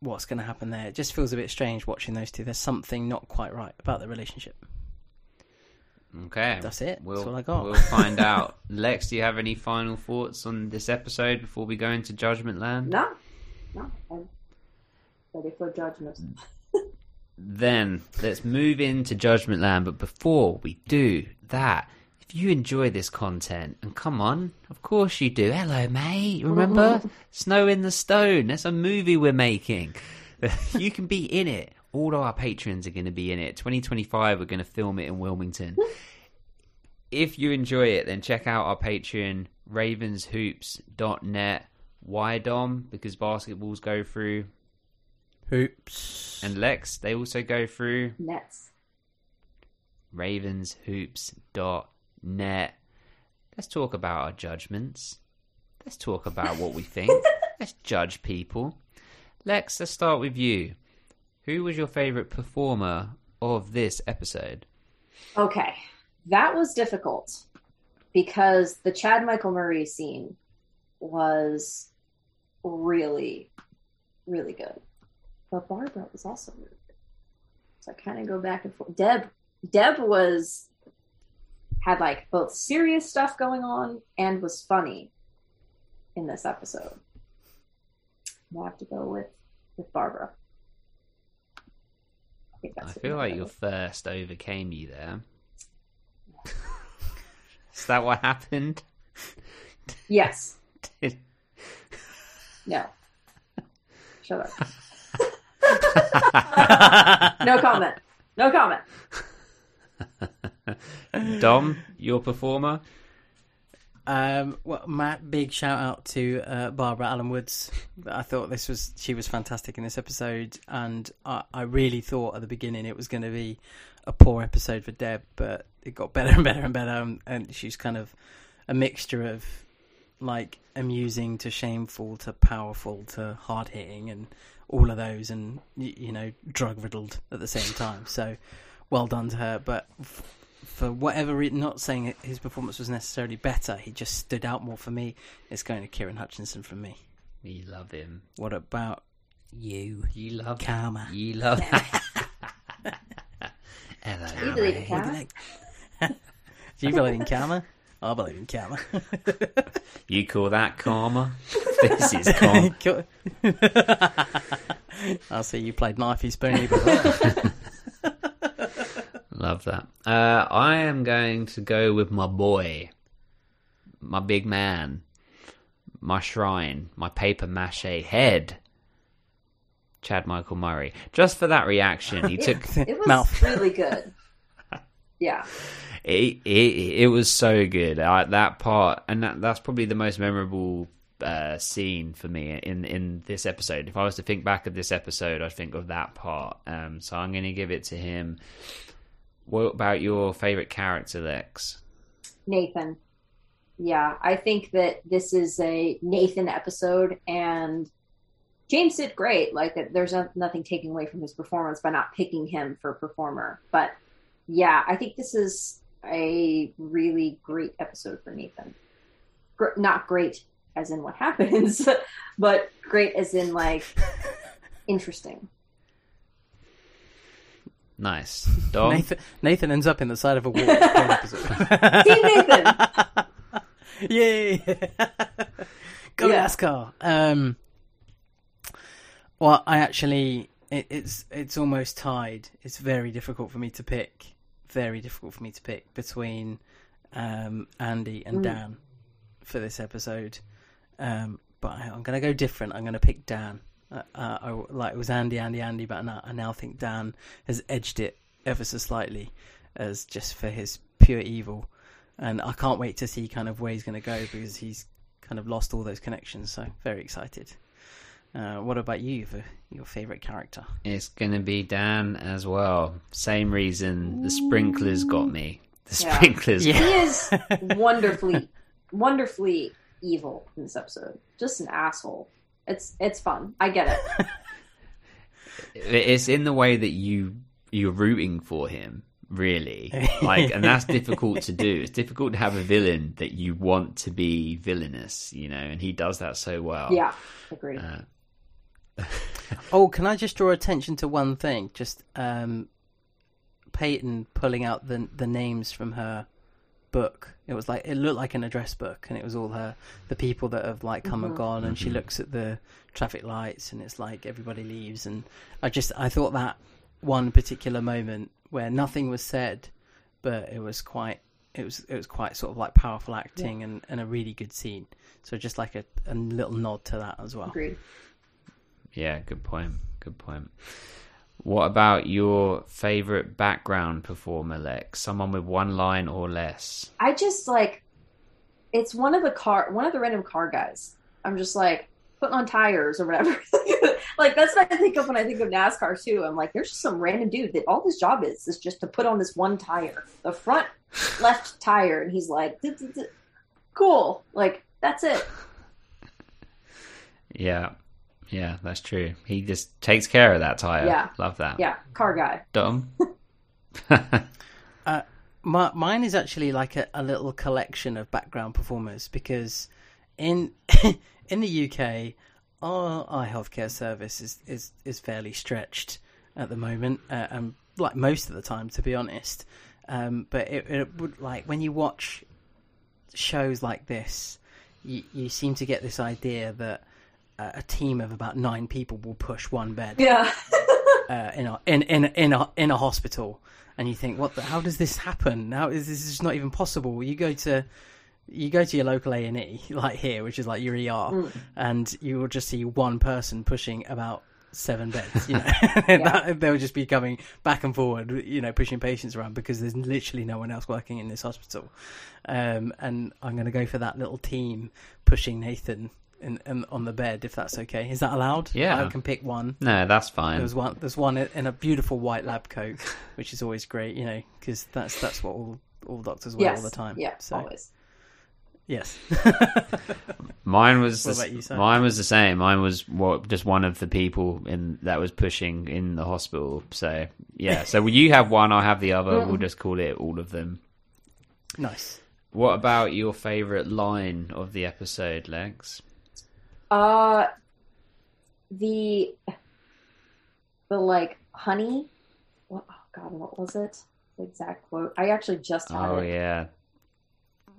what's going to happen there. It just feels a bit strange watching those two. There's something not quite right about the relationship. Okay, That's it. We'll, That's all I got. We'll find out. Lex, do you have any final thoughts on this episode before we go into Judgment Land? No, no, I'm ready for judgment. Then let's move into Judgment Land. But before we do that, if you enjoy this content, and come on, of course you do. Hello, mate. Remember Snow in the Stone? That's a movie we're making. you can be in it. All of our patrons are going to be in it. 2025, we're going to film it in Wilmington. if you enjoy it, then check out our Patreon, ravenshoops.net. Why, Dom? Because basketballs go through Hoops. and Lex, they also go through Nets. ravenshoops.net. Let's talk about our judgments. Let's talk about what we think. let's judge people. Lex, let's start with you. Who was your favorite performer of this episode? Okay, that was difficult because the Chad Michael Murray scene was really, really good. But Barbara was also. So I kind of go back and forth. Deb, Deb was had like both serious stuff going on and was funny in this episode. I have to go with with Barbara. I, I feel like your thirst overcame you there. Is that what happened? Yes. No. Shut up. no comment. No comment. Dom, your performer? Um, well, Matt, big shout out to uh, Barbara Alyn Woods. I thought this was she was fantastic in this episode, and I, I really thought at the beginning it was going to be a poor episode for Deb, but it got better and better and better, and, and she's kind of a mixture of like amusing to shameful to powerful to hard hitting and all of those, and you know drug riddled at the same time. So well done to her, but. F- for whatever reason, not saying his performance was necessarily better, he just stood out more for me. It's going to Kieren Hutchison from me. You love him. What about you? You love Karma. You love Hello, You believe in karma? Do you believe in karma? I believe in karma. You call that karma? this is karma. Cool. I see you played knifey spoony, but Love that. Uh, I am going to go with my boy, my big man, my shrine, my paper mache head, Chad Michael Murray. Just for that reaction, he took It was Mouth. really good. Yeah. it, it, it was so good uh, that part and that, that's probably the most memorable uh, scene for me in in this episode if i was to think back of this episode i'd think of that part um, so i'm going to give it to him what about your favorite character lex Nathan. Yeah, I think that this is a Nathan episode, and James did great. Like, that, there's no, nothing taking away from his performance by not picking him for performer. But yeah, I think this is a really great episode for Nathan. Gr- not great as in what happens, but great as in like interesting. nice dom Nathan, Nathan ends up in the side of a wall. Great episode. Team Nathan. Yay! Go Yeah. NASCAR. Um, well, I actually, it, it's it's almost tied. It's very difficult for me to pick. Very difficult for me to pick between um, Andy and Mm. Dan for this episode. Um, but I, I'm going to go different. I'm going to pick Dan. Uh, uh, I, like it was Andy, Andy, Andy, but now, I now think Dan has edged it ever so slightly, as just for his pure evil. And I can't wait to see kind of where he's going to go because he's kind of lost all those connections. So very excited. Uh, what about you for your favorite character? it's going to be dan as well same reason the sprinklers got me the Yeah. sprinklers Yeah. He is wonderfully, wonderfully evil in this episode. Just an asshole. It's it's fun. I get it. it's in the way that you you're rooting for him really like and that's difficult to do it's difficult to have a villain that you want to be villainous you know and he does that so well Yeah, agreed. uh, Oh, can I just draw attention to one thing? Just um, Peyton pulling out the the names from her book. It was like it looked like an address book, and it was all her the people that have like come and Mhm. gone. And she Mhm. looks at the traffic lights, and it's like everybody leaves. And I just I thought that one particular moment where nothing was said, but it was quite it was it was quite sort of like powerful acting and, and a really good scene. So just like a, a little nod to that as well. Agreed. Yeah, good point. Good point. What about your favorite background performer, Lex? Someone with one line or less. I just like it's one of the car one of the random car guys. I'm just like putting on tires or whatever. like that's what I think of when I think of NASCAR too. I'm like, there's just some random dude that all his job is is just to put on this one tire, the front left tire, and he's like, "D- d- d- cool. Like that's it. Yeah. Yeah, that's true. He just takes care of that tire. Yeah. Love that. Yeah, car guy. Dom? Uh, my, mine is actually like a, a little collection of background performers because in in the UK, our, our healthcare service is, is, is fairly stretched at the moment, uh, and like most of the time, to be honest. Um, but it, it would like when you watch shows like this, you, you seem to get this idea that a team of about nine people will push one bed Yeah. uh, in a in in in a in a hospital, and you think, what? The, how does this happen? How is this just not even possible? You go to you go to your local A and E, like here, which is like your ER, and you will just see one person pushing about seven beds. You know, that, they'll just be coming back and forward, you know, pushing patients around because there's literally no one else working in this hospital. Um, and I'm going to go for that little team pushing Nathan. In, in, on the bed, if that's okay, is that allowed? Yeah. I can pick one. No, that's fine. There's one. There's one in a beautiful white lab coat, which is always great, you know, because that's that's what all all doctors wear yes. all the time. Yeah, so always. yes. Mine was What the, about you, mine was the same. Mine was what just one of the people in that was pushing in the hospital. So yeah. So you have one, I have the other. We'll mm. just call it all of them. nice. What about your favorite line of the episode, Lex? Uh, the the like honey. What? Oh God, what was it? The exact quote. I actually just had Oh it. yeah,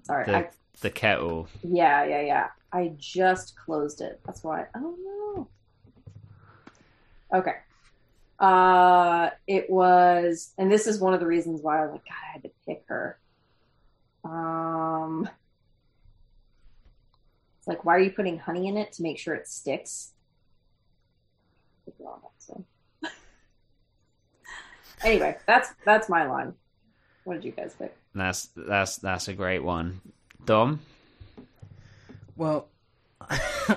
Sorry. the I, the kettle. yeah, yeah, yeah. I just closed it. That's why. Oh no. Okay. Uh, it was, and this is one of the reasons why I was like, God, I had to pick her. Um, it's like, why are you putting honey in it to make sure it sticks? Anyway, that's that's my line. What did you guys pick? That's that's that's a great one. Dom. Well,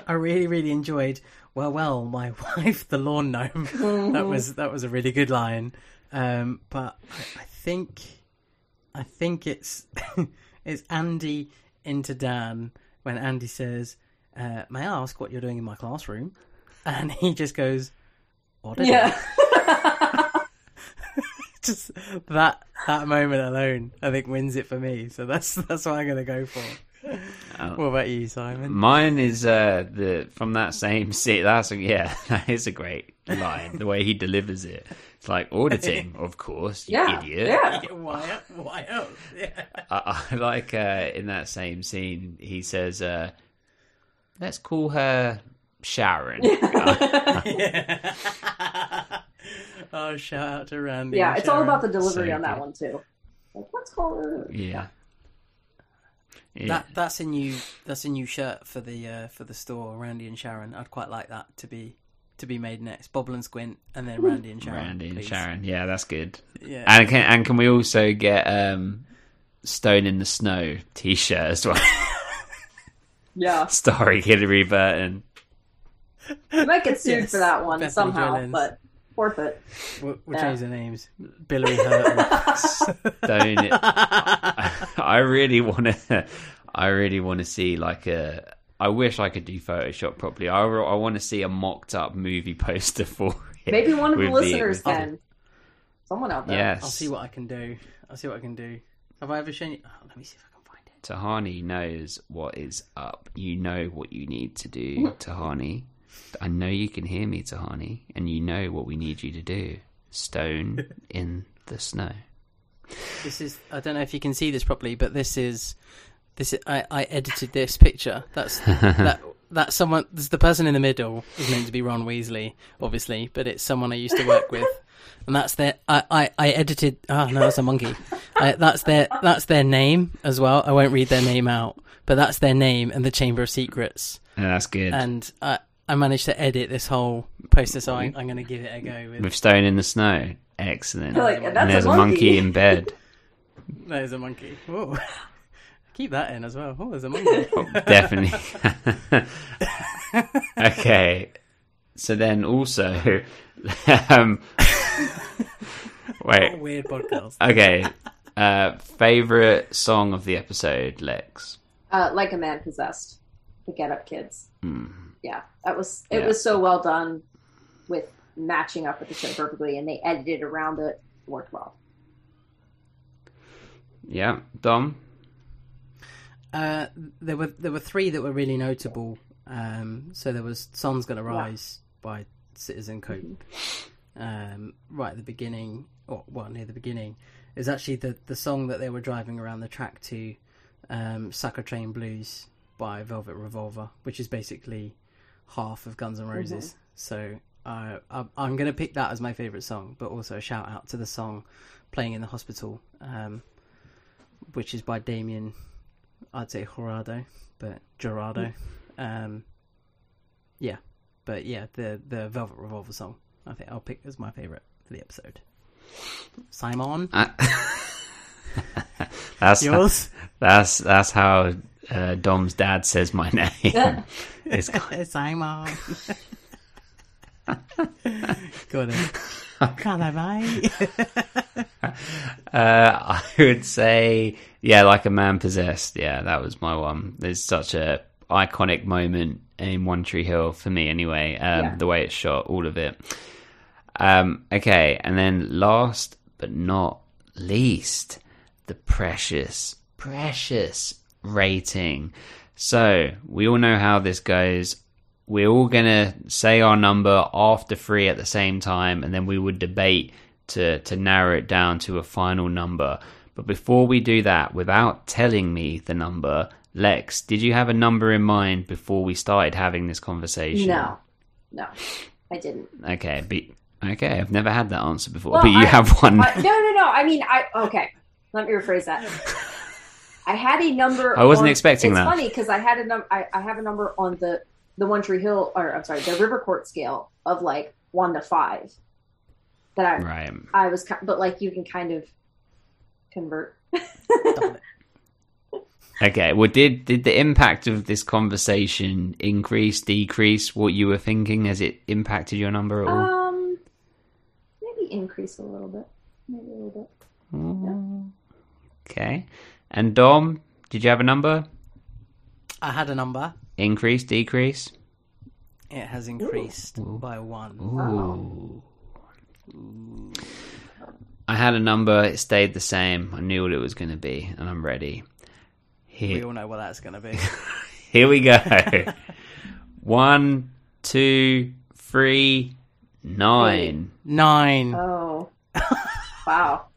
I really really enjoyed. Well, well, my wife, the lawn gnome. that was that was a really good line. Um, but I, I think I think it's it's Andy into Dan when Andy says, uh, "May I ask what you're doing in my classroom?" And he just goes, "Auditing." Yeah. just that that moment alone, I think wins it for me. So that's that's what I'm gonna go for. Oh. What about you, Simon? Mine is uh, the from that same scene. That's a, yeah, that is a great line. The way he delivers it, it's like auditing, of course, you Yeah, idiot. yeah. why? Why else? Yeah. I, I like uh, in that same scene. He says, uh, "Let's call her Sharon." yeah. oh, shout out to Randy. Yeah, and it's all about the delivery So on that good. one too. Like, let's call her. yeah. Yeah. That that's a new that's a new shirt for the uh, for the store. Randy and Sharon. I'd quite like that to be to be made next. Bobble and Squint, and then Randy and Sharon. Randy and please. Sharon. Yeah, that's good. Yeah. And can and can we also get um, Stone in the Snow T-shirt as well, Yeah, starring Hilarie Burton. you might get sued Yes, for that one Bethany somehow, Dillon. but forfeit. We'll, we'll Yeah. change the names. Billy Hurton. Stone. It, I, I really want to. I really want to see like a. I wish I could do Photoshop properly. I, I want to see a mocked up movie poster for it. Maybe one of the listeners with the- can. Oh. Someone out there. Yes. I'll see what I can do. I'll see what I can do. Have I ever shown you? Oh, let me see if I can find it. Tahani knows what is up. You know what you need to do, Tahani. I know you can hear me, Tahani, and you know what we need you to do. Stone in the snow. This is I don't know if you can see this properly, but this is this is, I, I edited this picture. That's that that someone this the person in the middle is meant to be Ron Weasley, obviously, but it's someone I used to work with. And that's their I, I, I edited oh no, it's a monkey. I, that's their that's their name as well. I won't read their name out, but that's their name and the Chamber of Secrets. Yeah, that's good. And I I managed to edit this whole poster, so I, I'm going to give it a go. With, With Stone in the Snow. Excellent. Like, that's and there's a a monkey. monkey. in bed. There's a monkey. Whoa. Keep that in as well. Oh, there's a monkey. Definitely. okay. So then also, um, wait. Weird podcast. Okay. Uh, favorite song of the episode, Lex. Uh, like a man possessed, the Get Up Kids. Hmm. Yeah, that was it. Yeah. Was so well done with matching up with the show perfectly, and they edited around it. Worked well. Yeah, Dom. Uh, there were there were three that were really notable. Um, so there was "Sun's Gonna Rise" by Citizen Cope. Um, right at the beginning, or well near the beginning, is actually the the song that they were driving around the track to, um, "Sucker Train Blues" by Velvet Revolver, which is basically half of Guns N' Roses. So uh, I'm, I'm going to pick that as my favorite song, but also a shout out to the song playing in the hospital, um, which is by Damien. I'd say Gerardo, but Gerardo. Um, yeah, but yeah, the the Velvet Revolver song. I think I'll pick as my favorite for the episode. Simon, Uh, that's yours. That's that's how uh, Dom's dad says my name. it's Simon. Go on then. Can I, mate? Uh, I would say, yeah, like a man possessed. Yeah, that was my one. There's such a iconic moment in One Tree Hill for me, anyway. Um, Yeah. The way it's shot, all of it. Um, okay, and then last but not least, the precious, precious rating. So we all know how this goes. We're all gonna say our number after three at the same time, and then we would debate to to narrow it down to a final number. But before we do that, without telling me the number, Lex, did you have a number in mind before we started having this conversation? No, no, I didn't. Okay, but okay, I've never had that answer before, Well, but you I- have one. I- no, no, no. I mean, I okay. Let me rephrase that. I had a number. I wasn't on- expecting it's that. funny because I had a number. I, I have a number on the the One Tree Hill, or I'm sorry, the River Court scale of like one to five. That I right. I was, but like you can kind of convert. Okay. Well, did did the impact of this conversation increase, decrease what you were thinking? Has it impacted your number at all? Um, maybe increase a little bit. Maybe a little bit. Okay. And Dom, did you have a number? I had a number. Increase, decrease? It has increased by one. Ooh. I had a number. It stayed the same. I knew what it was going to be, and I'm ready. We all know what that's going to be. here we go. One, two, three, nine. Nine. Oh, wow.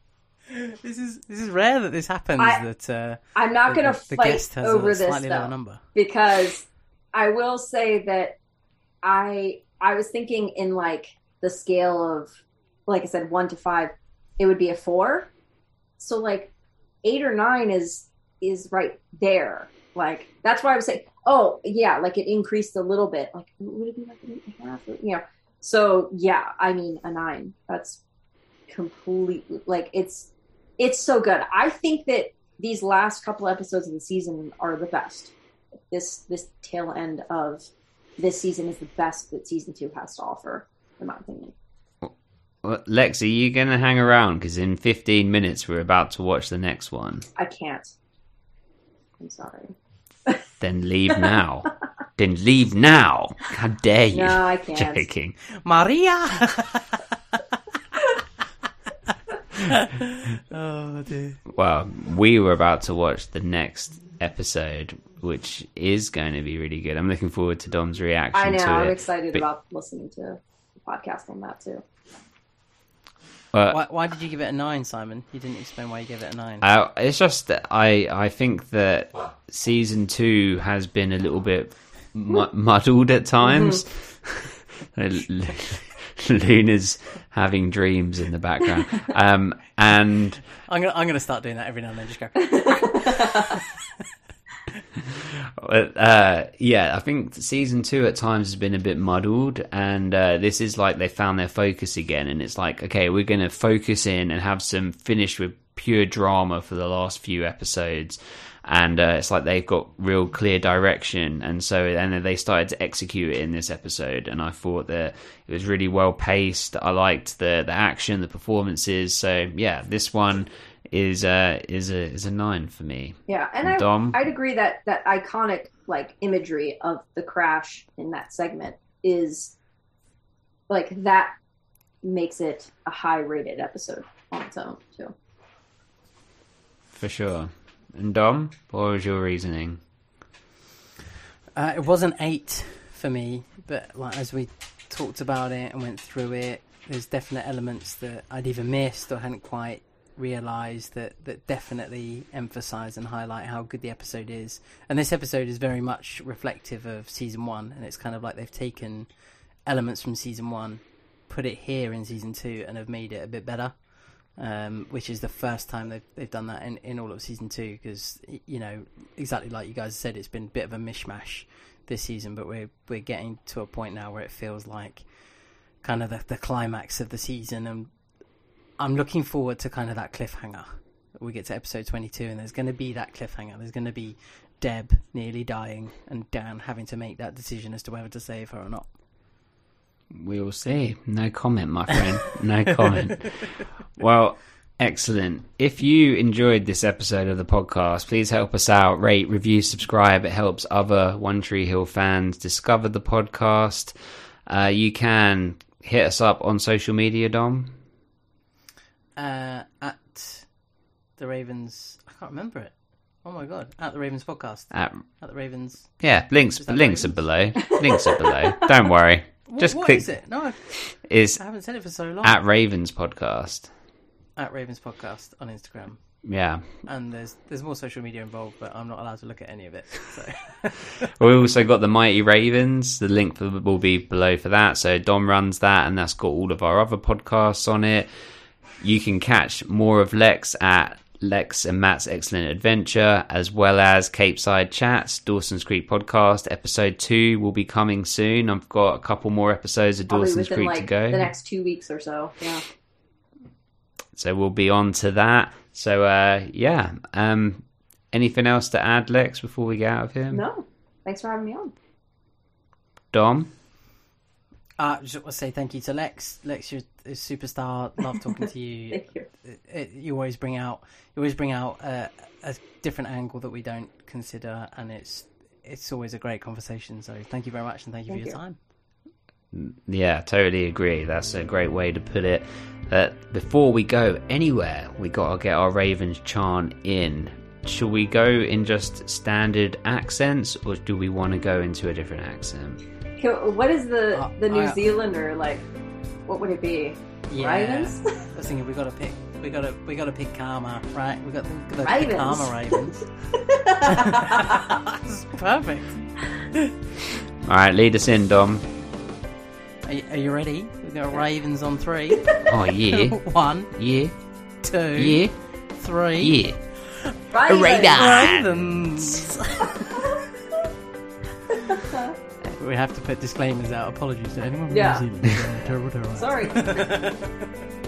This is this is rare that this happens. I- that uh, I'm not going to the fight over this slightly though, number. because I will say that I I was thinking in like the scale of like I said one to five, it would be a four. So like eight or nine is is right there. Like that's why I was saying, oh yeah, like it increased a little bit. Like would it be like eight and a half? You know. So yeah, I mean a nine. That's completely like it's it's so good. I think that these last couple episodes of the season are the best. This this tail end of this season is the best that season two has to offer, in my opinion. Well, Lex, are you going to hang around? Because in 15 minutes, we're about to watch the next one. I can't. I'm sorry. Then leave now. then leave now. How dare you? No, I can't. Joking. Maria. oh dear. Well, we were about to watch the next episode, which is going to be really good. I'm looking forward to Dom's reaction I know. to I'm it. excited But- about listening to the podcast on that too. Uh, Why, why did you give it a nine, Simon? You didn't explain why you gave it a nine. Uh, it's just that I I think that season two has been a little bit mu- muddled at times. Luna's having dreams in the background, um, and I'm gonna I'm gonna start doing that every now and then. Just go. uh, yeah, I think season two at times has been a bit muddled, and uh, this is like they found their focus again, and it's like okay, we're going to focus in and have some finish with pure drama for the last few episodes, and uh, it's like they've got real clear direction, and so and they started to execute it in this episode, and I thought that it was really well paced. I liked the the action, the performances, so yeah, this one is uh is a is a nine for me. Yeah, and I, Dom? I'd agree that that iconic like imagery of the crash in that segment is like that makes it a high rated episode on its own too. For sure. And Dom, what was your reasoning? Uh, it was an eight for me, but like as we talked about it and went through it, there's definite elements that I'd either missed or hadn't quite realised that that definitely emphasise and highlight how good the episode is. And this episode is very much reflective of season one, and it's kind of like they've taken elements from season one, put it here in season two, and have made it a bit better. Um, which is the first time they've they've done that in, in all of season two because you know exactly like you guys said it's been a bit of a mishmash this season but we're we're getting to a point now where it feels like kind of the, the climax of the season and I'm looking forward to kind of that cliffhanger we get to episode 22 and there's going to be that cliffhanger there's going to be Deb nearly dying and Dan having to make that decision as to whether to save her or not We will see. No comment, my friend. No comment. well, excellent. If you enjoyed this episode of the podcast, please help us out. Rate, review, subscribe. It helps other One Tree Hill fans discover the podcast. Uh, you can hit us up on social media, Dom. Uh, at the Ravens I can't remember it oh my god at the Ravens podcast At, at the Ravens yeah, links. Links are below. links are below. Don't worry. What- Just what click. is it no Is I haven't said it for so long at Ravens podcast. at Ravens podcast on Instagram Yeah. and there's there's more social media involved, but I'm not allowed to look at any of it. So We also got the Mighty Ravens. The link will be below for that. So Dom runs that, and that's got all of our other podcasts on it. You can catch more of Lex at Lex and Matt's Excellent Adventure, as well as Capeside Chats, Dawson's Creek Podcast. Episode two will be coming soon. I've got a couple more episodes of Probably Dawson's within Creek like to go. the next two weeks or so. Yeah. So we'll be on to that. So uh, yeah. Um, anything else to add, Lex, before we get out of here? No. Thanks for having me on. Dom. uh, just want to say thank you to Lex. Lex, you're a superstar. Love talking to you. Thank you. It, it, you always bring out you always bring out uh, a different angle that we don't consider, and it's it's always a great conversation. So thank you very much, and thank you Thank for your you. time. Yeah, totally agree. That's a great way to put it. But before we go anywhere, we got to get our Ravens chant in. Should we go in just standard accents, or do we want to go into a different accent? What is the Uh, the New I- Zealander like? What would it be? Yeah. Ravens? I was thinking we got to pick. We got to we got to pick Karma, right? We got the, the, the Ravens. Karma Ravens. That's perfect. All right, lead us in, Dom. Are you, are you ready? We've got Ravens on three. Oh yeah, One, yeah, two, yeah, three. yeah. Ravens. Ravens. We have to put disclaimers out. Apologies to anyone. from Yeah. New Zealand. Terrible, terrible. Sorry.